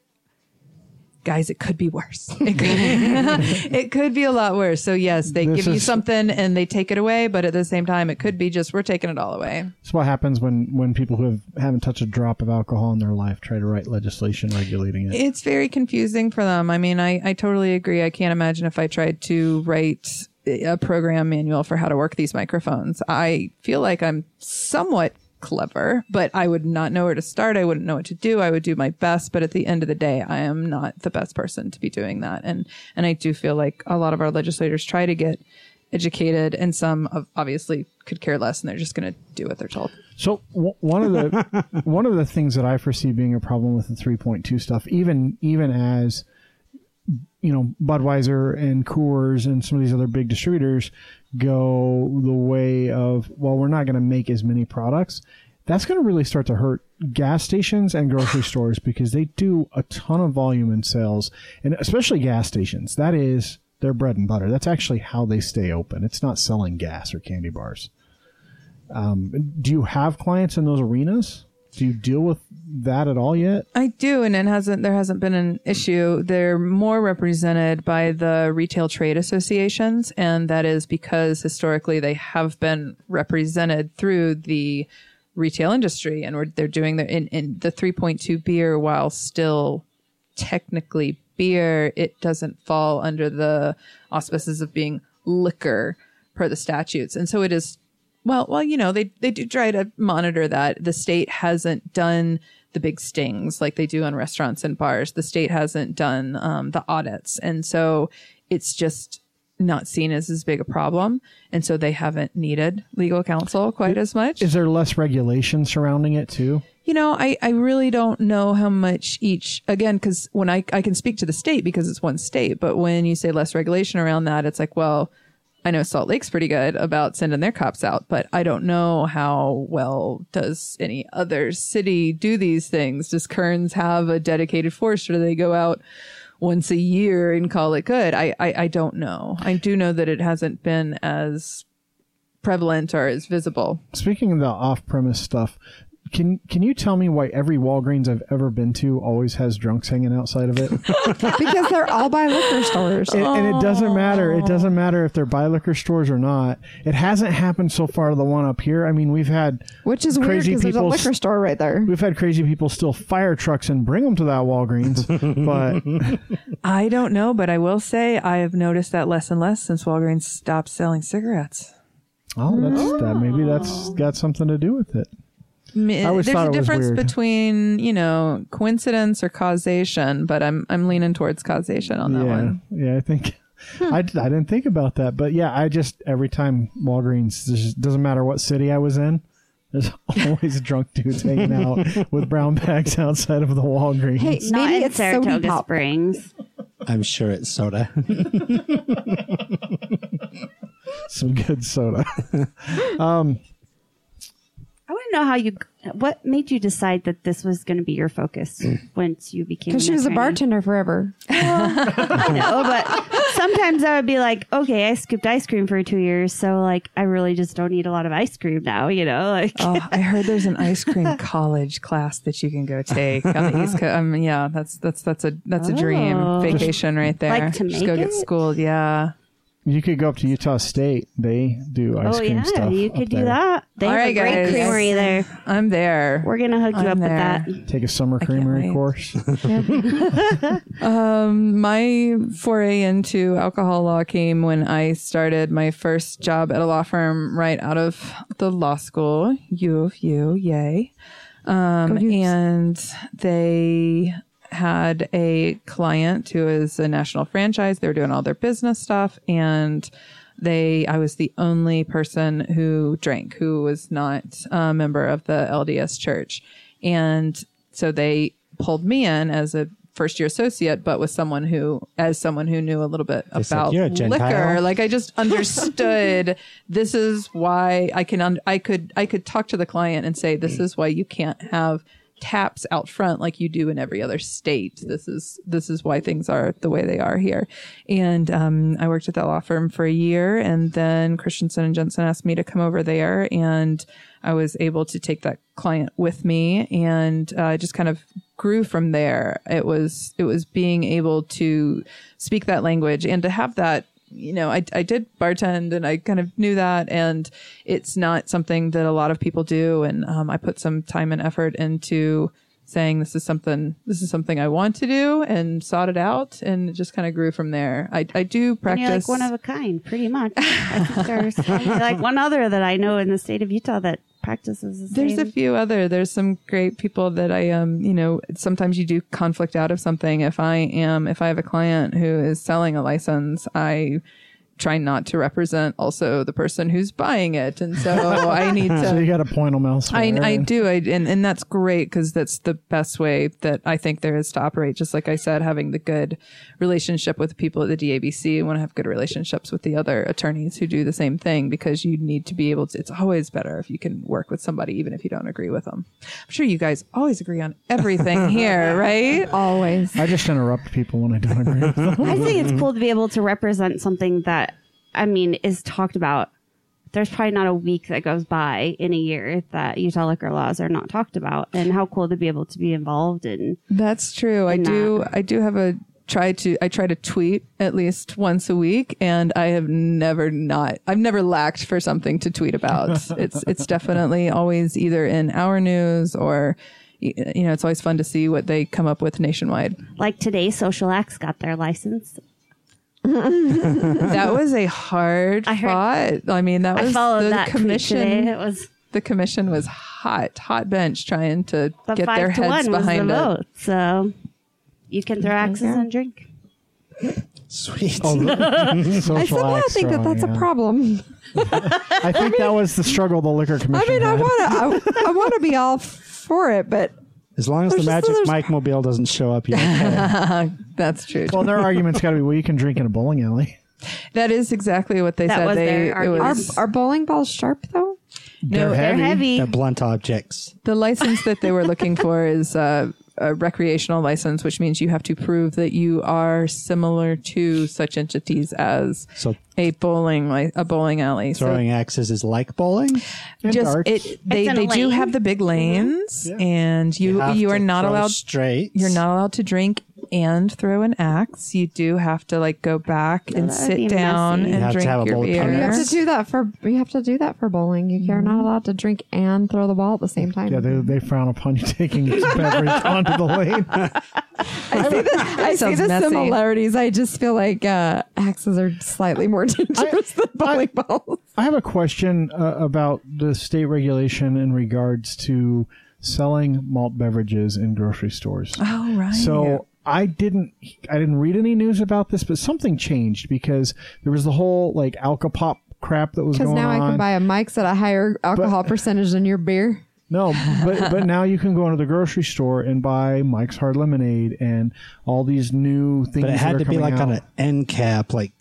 guys, it could be worse. It could, it could be a lot worse. So yes, they This give you something and they take it away, but at the same time, it could be just we're taking it all away. That's what happens when when people who have, haven't touched a drop of alcohol in their life try to write legislation regulating it. It's very confusing for them. I mean, I, I totally agree. I can't imagine if I tried to write a program manual for how to work these microphones. I feel like I'm somewhat clever, but I would not know where to start. I wouldn't know what to do. I would do my best, but at the end of the day, I am not the best person to be doing that. And and I do feel like a lot of our legislators try to get educated, and some of, obviously could care less, and they're just going to do what they're told. So w- one of the one of the things that I foresee being a problem with the 3.2 stuff, even even as you know Budweiser and Coors and some of these other big distributors go the way of well, we're not going to make as many products. That's going to really start to hurt gas stations and grocery stores because they do a ton of volume in sales, and especially gas stations. That is their bread and butter. That's actually how they stay open. It's not selling gas or candy bars. Um, do you have clients in those arenas? Do you deal with that at all yet? I do, and it hasn't. There hasn't been an issue. They're more represented by the retail trade associations, and that is because historically they have been represented through the retail industry and they're doing the in, in the 3.2 beer while still technically beer it doesn't fall under the auspices of being liquor per the statutes and so it is well well you know they they do try to monitor that. The state hasn't done the big stings like they do on restaurants and bars. The state hasn't done um, the audits. And so it's just not seen as as big a problem. And so they haven't needed legal counsel quite as much. Is there less regulation surrounding it too? you know, I, I really don't know how much each, again, because when I, I can speak to the state because it's one state, but when you say less regulation around that, it's like, well, I know Salt Lake's pretty good about sending their cops out, but I don't know how well does any other city do these things. Does Kearns have a dedicated force or do they go out once a year and call it good? I, I, I don't know. I do know that it hasn't been as prevalent or as visible. Speaking of the off-premise stuff, can can you tell me why every Walgreens I've ever been to always has drunks hanging outside of it? because they're all by liquor stores. and, and it doesn't matter. It doesn't matter if they're by liquor stores or not. It hasn't happened so far to the one up here. I mean, we've had Which is weird crazy because there's a people liquor store right there. we've had crazy people steal fire trucks and bring them to that Walgreens. but I don't know, but I will say I have noticed that less and less since Walgreens stopped selling cigarettes. oh, that's that. Maybe that's oh. got something to do with it. I always There's a it difference weird. between you know coincidence or causation, but I'm I'm leaning towards causation on that yeah, one. yeah. I think hmm. I I didn't think about that, but yeah, I just every time Walgreens, just doesn't matter what city I was in. There's always drunk dudes hanging out with brown bags outside of the Walgreens. Hey, Not maybe it's Saratoga Pop. Springs. I'm sure it's soda. Some good soda. Um, I want to know how you. What made you decide that this was going to be your focus once you became? Because she was a bartender forever. I know, but sometimes I would be like, okay, I scooped ice cream for two years, so like I really just don't eat a lot of ice cream now. You know, like Oh, I heard there's an ice cream college class that you can go take on the East Coast. Um, yeah, that's that's that's a that's a dream Oh. vacation right there. Like to Just go make get it? schooled. Yeah. You could go up to Utah State. They do ice cream. oh cream yeah, stuff. you could do there. that. They All have right, a great guys. creamery there. I'm there. We're gonna hook you I'm up there. with that. Take a summer creamery course. Um, my foray into alcohol law came when I started my first job at a law firm right out of the law school, U of U, yay. Um, and they had a client who is a national franchise. They were doing all their business stuff and they, I was the only person who drank, who was not a member of the LDS church. And so they pulled me in as a first year associate, but with someone who, as someone who knew a little bit They about "You're a Gentile." liquor. Like I just understood this is why I can, un- I could, I could talk to the client and say, this mm. is why you can't have taps out front like you do in every other state. This is, this is why things are the way they are here. And, um, I worked at that law firm for a year and then Christensen and Jensen asked me to come over there and I was able to take that client with me and uh, just kind of grew from there. It was it was being able to speak that language and to have that. You know, I I did bartend and I kind of knew that, and it's not something that a lot of people do. And um, I put some time and effort into saying this is something this is something I want to do and sought it out and it just kind of grew from there. I I do And practice you're like one of a kind, pretty much. I think there's like one other that I know in the state of Utah that practices the There's same. a few other. There's some great people that I um you know sometimes you do conflict out of something. If I am if I have a client who is selling a license, I try not to represent also the person who's buying it, and so I need to. so you got to point them elsewhere. I, I do, I, and, and that's great because that's the best way that I think there is to operate. Just like I said, having the good relationship with the people at the DABC, and want to have good relationships with the other attorneys who do the same thing because you need to be able to. It's always better if you can work with somebody even if you don't agree with them. I'm sure you guys always agree on everything here, right? Always. I just interrupt people when I don't agree with them. I think it's cool to be able to represent something that, I mean, is talked about. There's probably not a week that goes by in a year that Utah liquor laws are not talked about, and how cool to be able to be involved in. That's true. I in do. I do have a try to I try to tweet at least once a week, and I have never not I've never lacked for something to tweet about. it's it's definitely always either in our news or you know it's always fun to see what they come up with nationwide. Like today, Social Acts got their license. that was a hard I heard- fought. I mean, that I was followed the that tweet commission. today. It was the commission was hot, hot bench trying to but get five their to heads one was the behind it. vote. So you can throw axes and drink. Sweet. Oh, I somehow acts think that throwing, that's a problem. I think that was the struggle the liquor commission. I commission. mean, I want to, I, I want to be all for it, but As long as the just- magic there's- Mike Mobile doesn't show up, you're okay. That's true. Well, their argument's got to be, well, you can drink in a bowling alley. that is exactly what they That said. was they their it argument. are, was are bowling balls sharp though? no They're heavy. They're blunt objects. the license that they were looking for is uh, a recreational license, which means you have to prove that you are similar to such entities as So a bowling li- a bowling alley. So throwing axes is like bowling. Just darts. it they, It's in a they do have the big mm-hmm. lanes Yeah. and you you, have are not allowed straight. you're not allowed to drink and throw an axe. You do have to like go back and that would be sit down messy. You and have to drink have a your bowl of You have beer. to do that for you have to do that for bowling. You are not allowed to drink and throw the ball at the same time. yeah, they, they frown upon you taking beverage onto the lane. I see the, I see sounds the messy. similarities. I just feel like uh, axes are slightly more dangerous than bowling balls. I have a question uh, about the state regulation in regards to selling malt beverages in grocery stores. Oh right. So I didn't I didn't read any news about this, but something changed because there was the whole like Alcopop crap that was going on. Because now. I can buy a Mike's at a higher alcohol percentage than your beer. No, but but now you can go into the grocery store and buy Mike's Hard Lemonade and all these new things. But it that had are to be like out. on an end cap, like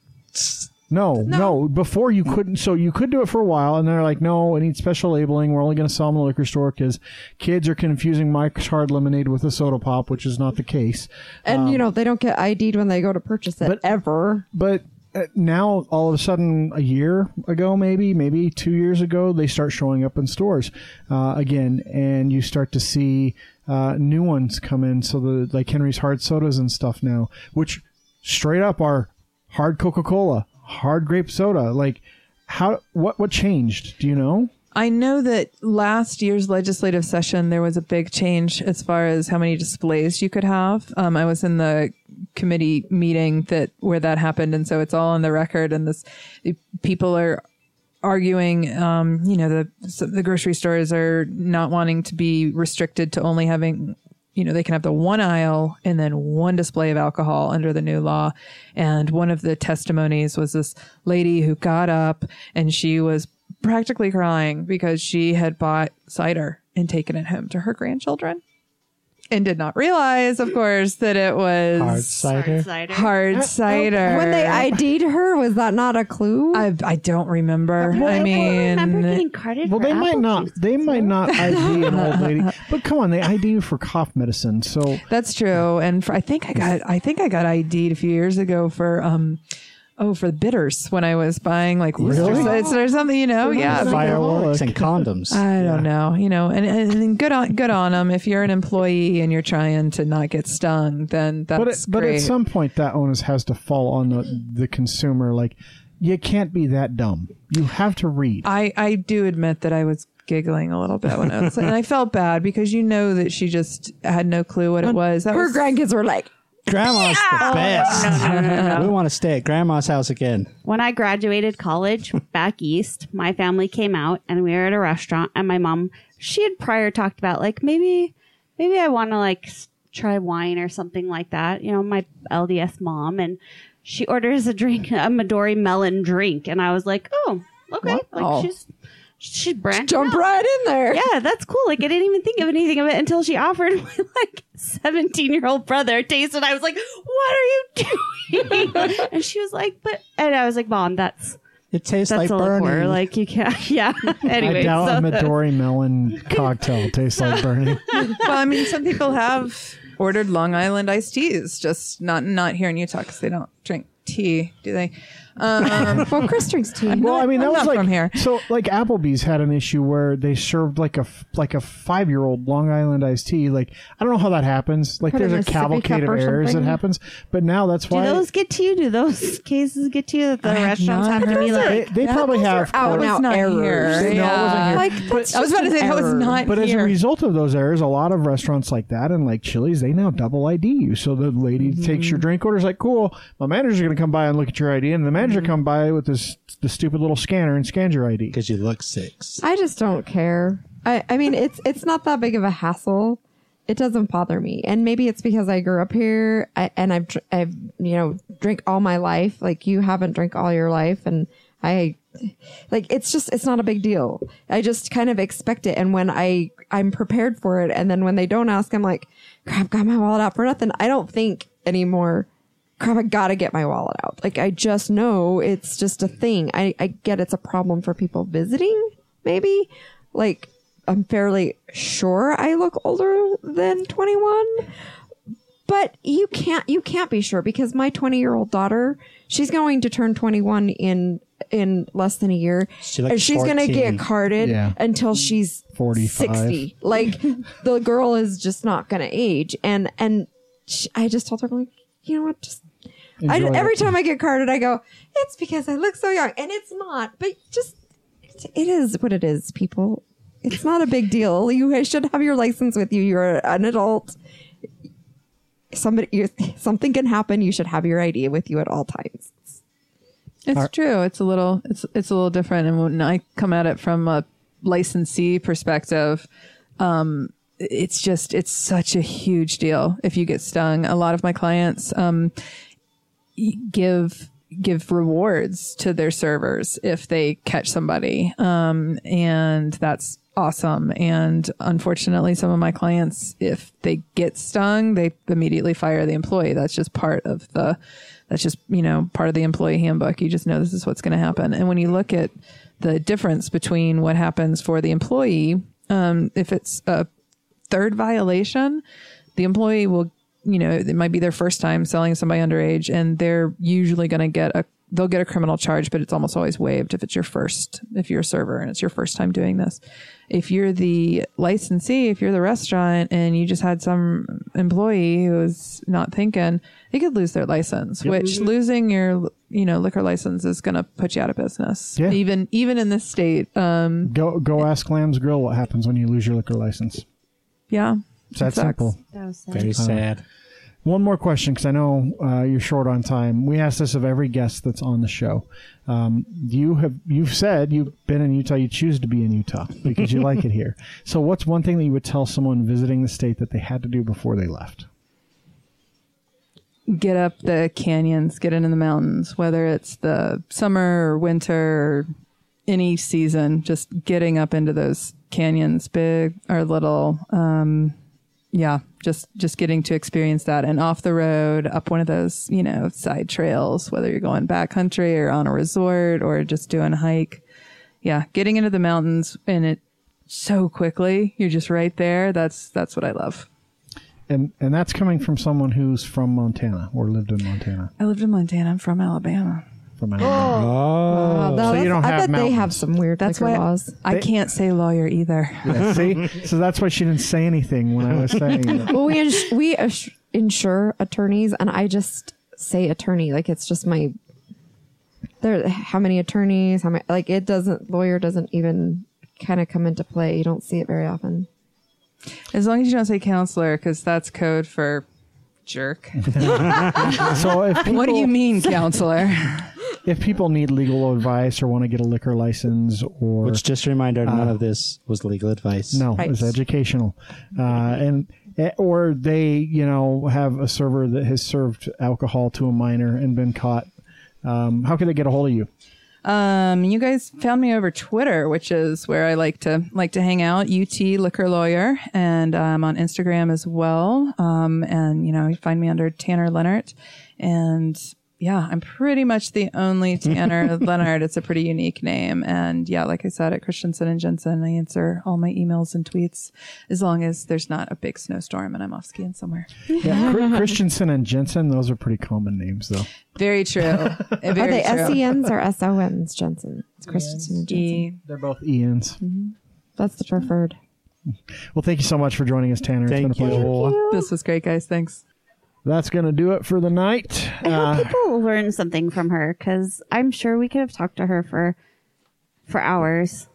No, no, Before you couldn't. So you could do it for a while, and they're like, "No, it needs special labeling. We're only going to sell them in the liquor store because kids are confusing Mike's Hard Lemonade with a soda pop, which is not the case." And you know they don't get ID'd when they go to purchase it but- ever. But uh, now, all of a sudden, a year ago, maybe, maybe two years ago, they start showing up in stores uh, again, and you start to see uh, new ones come in. So the like Henry's hard sodas and stuff now, which straight up are hard Coca Cola, hard grape soda. Like, how what what changed? Do you know? I know that last year's legislative session there was a big change as far as how many displays you could have. Um, I was in the committee meeting that where that happened, and so it's all on the record. And this people are arguing. Um, you know, the the grocery stores are not wanting to be restricted to only having. You know, they can have the one aisle and then one display of alcohol under the new law. And one of the testimonies was this lady who got up and she was practically crying because she had bought cider and taken it home to her grandchildren and did not realize, of course, that it was hard cider. cider. hard cider. When they ID'd her, was that not a clue? I, I don't remember. Well, I don't remember mean, getting carded Well, for they might not. juice They might not ID an old lady, but come on, they ID you for cough medicine. So that's true. And for, I think I got I think I got ID'd a few years ago for um oh for the bitters when I was buying like Worcester Really? Cider oh. or something. You know, yeah. Fireworks and condoms. I don't know, you know, and, and, and good on good on them. If you're an employee and you're trying to not get stung, then that's but it, but at some point that onus has to fall on the the consumer. Like you can't be that dumb. You have to read. I, I do admit that I was giggling a little bit when I was, and I felt bad because you know that she just had no clue what it was. That her was grandkids were like, Grandma's the best. We want to stay at Grandma's house again. When I graduated college back east, my family came out and we were at a restaurant and my mom, she had prior talked about like maybe, maybe I want to like s- try wine or something like that. You know, my LDS mom and she orders a drink, a Midori melon drink. And I was like, oh, okay. Wow. Like she's, she's branching jump out. right in there. Yeah, that's cool. Like I didn't even think of anything of it until she offered my like seventeen year old brother a taste, and I was like, "What are you doing?" and she was like, "But," and I was like, "Mom, that's It tastes that's like a liqueur. burning. Like you can't." Yeah. anyway, I doubt so a that's- Midori melon cocktail tastes like burning. well, I mean, some people have ordered Long Island iced teas, just not not here in Utah because they don't drink tea, do they? Um, well, Chris drinks tea. Well, I mean, that I'm was not like from here. So, like Applebee's had an issue where they served like a f- like a five year old Long Island iced tea. Like, I don't know how that happens. Like, Put there's in a a sippy cavalcade cup of or errors that something. happens. But now that's Do why those get to you? Do those cases get to you that the I have restaurants not have to heard be that. they, like? they probably have. out court- and out not errors. here. No, it wasn't here. Like, that's I was about to an say that was error. not But as a here. result of those errors, a lot of restaurants like that and like Chili's, they now double ID you. So the lady takes your mm-hmm. drink order, is like, cool, my manager's going to come by and look at your ID. And the manager mm-hmm. come by with this the stupid little scanner and scans your ID. Because you look six. I just don't care. I, I mean, it's it's not that big of a hassle. It doesn't bother me, and maybe it's because I grew up here I, and I've dr- I've you know drink all my life. Like you haven't drank all your life, and I like it's just it's not a big deal. I just kind of expect it, and when I I'm prepared for it, and then when they don't ask, I'm like, crap, got my wallet out for nothing. I don't think anymore. Crap, I gotta get my wallet out. Like I just know it's just a thing. I I get it's a problem for people visiting, maybe. Like I'm fairly sure I look older than 21 but you can't you can't be sure because my 20 year old daughter she's going to turn 21 in in less than a year She looks and she's going to get carded Yeah. until she's 45. 60 like the girl is just not going to age and and she, i just told her I'm like you know what just I, every it. time I get carded, I go, it's because I look so young. And it's not, but just, it is what it is, people. It's not a big deal. You should have your license with you. You're an adult. Somebody, you, something can happen. You should have your ID with you at all times. It's true. It's a little it's it's a little different. And when I come at it from a licensee perspective, um, it's just it's such a huge deal if you get stung. A lot of my clients um, y- give give rewards to their servers if they catch somebody, um, and that's awesome. And unfortunately, some of my clients, if they get stung, they immediately fire the employee. That's just part of the that's just you know part of the employee handbook you just know this is what's going to happen and when you look at the difference between what happens for the employee um, if it's a third violation the employee will you know it might be their first time selling somebody underage and they're usually going to get a they'll get a criminal charge but it's almost always waived if it's your first if you're a server and it's your first time doing this. If you're the licensee if you're the restaurant and you just had some employee who's not thinking they could lose their license which losing your you know liquor license is going to put you out of business. Yeah. even even in this state um Go go ask Lamb's Grill what happens when you lose your liquor license. yeah It's that It sucks. simple. That was sad. Very sad. One more question because I know uh, you're short on time. We ask this of every guest that's on the show. Um, you have you've said you've been in Utah. You choose to be in Utah because you like it here. So, what's one thing that you would tell someone visiting the state that they had to do before they left? get up the canyons, get into the mountains, whether it's the summer or winter or any season, just getting up into those canyons, big or little. Um, yeah, just just getting to experience that and off the road, up one of those, you know, side trails, whether you're going backcountry or on a resort or just doing a hike. Yeah, getting into the mountains and it so quickly, you're just right there. That's that's what I love. And and that's coming from someone who's from Montana or lived in Montana. I lived in Montana. I'm from Alabama. From Alabama. Oh. oh. Wow, you don't I have bet they have mountains. some weird That's liquor why laws. I They- can't say lawyer either. Yeah, see, so that's why she didn't say anything when I was saying it. well, we ins- we ins- insure attorneys, and I just say attorney like it's just my. There, how many attorneys? How many? Like it doesn't. Lawyer doesn't even kind of come into play. You don't see it very often. As long as you don't say counselor, because that's code for jerk. So if people, what do you mean, counselor? If people need legal advice or want to get a liquor license or Which, just a reminder, none of this was legal advice. No, Right. it's educational, uh, and eh, or they, you know, have a server that has served alcohol to a minor and been caught. Um, how can they get a hold of you? Um, you guys found me over Twitter, which is where I like to like to hang out. UT Liquor Lawyer, and I'm on Instagram as well. Um, and you know, you find me under Tanner Lenart, and yeah, I'm pretty much the only Tanner Lenart. It's a pretty unique name. And yeah, like I said, at Christensen and Jensen, I answer all my emails and tweets as long as there's not a big snowstorm and I'm off skiing somewhere. Yeah, Christensen and Jensen, those are pretty common names, though. Very true. Are they true. SENs or SONs, Jensen? It's Christensen and Jensen. E. They're both Ian's. Mm-hmm. That's the preferred. Well, thank you so much for joining us, Tanner. Thank it's been a pleasure. you. This was great, guys. Thanks. That's going to do it for the night. I hope Uh, people learn something from her because I'm sure we could have talked to her for for hours.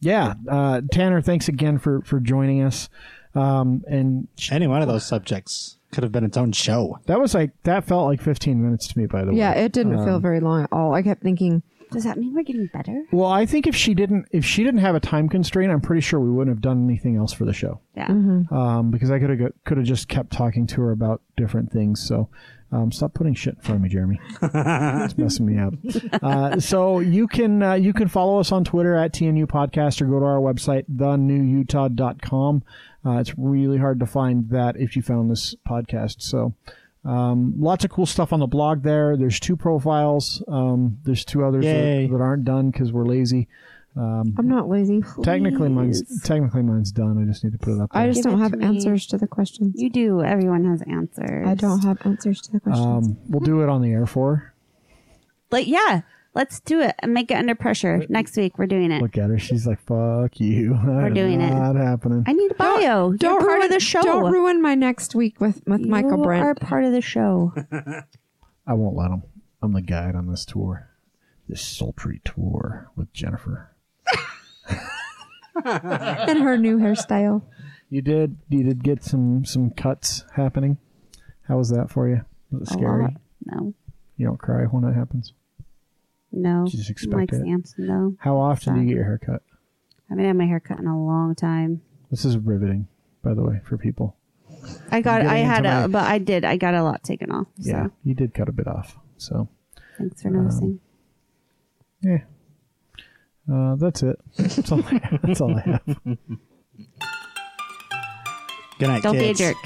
yeah, uh, Tanner, thanks again for for joining us. Um, and Any one of those subjects could have been its own show. that was like that felt like 15 minutes to me. By the way, Yeah, it didn't feel very long at all. I kept thinking, Does that mean we're getting better? Well, I think if she didn't, if she didn't have a time constraint, I'm pretty sure we wouldn't have done anything else for the show. Yeah. Um, because I could have could have just kept talking to her about different things. So, um, stop putting shit in front of me, Jeremy. it's messing me up. Uh, so you can uh, you can follow us on Twitter at TNU Podcast or go to our website thenewutah.com. Uh, it's really hard to find that if you found this podcast. So. Um, lots of cool stuff on the blog there. There's two profiles. Um, there's two others that, that aren't done because we're lazy. I'm not lazy. Technically, mine's technically mine's done. I just need to put it up there. I just Give don't have to me. answers to the questions. You do. Everyone has answers. I don't have answers to the questions. um, we'll do it on the air for her. Like, yeah, let's do it and make it under pressure. Next week, we're doing it. Look at her. She's like, "Fuck you." We're doing it. Not happening. I need a bio. You're don't part ruin of the show. Don't ruin my next week with with Michael you Brent. are part of the show. I won't let him. I'm the guide on this tour, this sultry tour with Jennifer. and her new hairstyle. You did. You did get some some cuts happening. How was that for you? Was it A scary? lot. No, You don't cry when that happens. No. You just expect Mike it. Sampson, no. How often do you get your hair cut? I haven't had my hair cut in a long time. This is riveting, by the way, for people. I got. I had into a, but I did. I got a lot taken off. So Yeah, you did cut a bit off. So thanks for noticing. Yeah. Uh, that's it. That's all I, that's all I have. Good night, Don't be a jerk.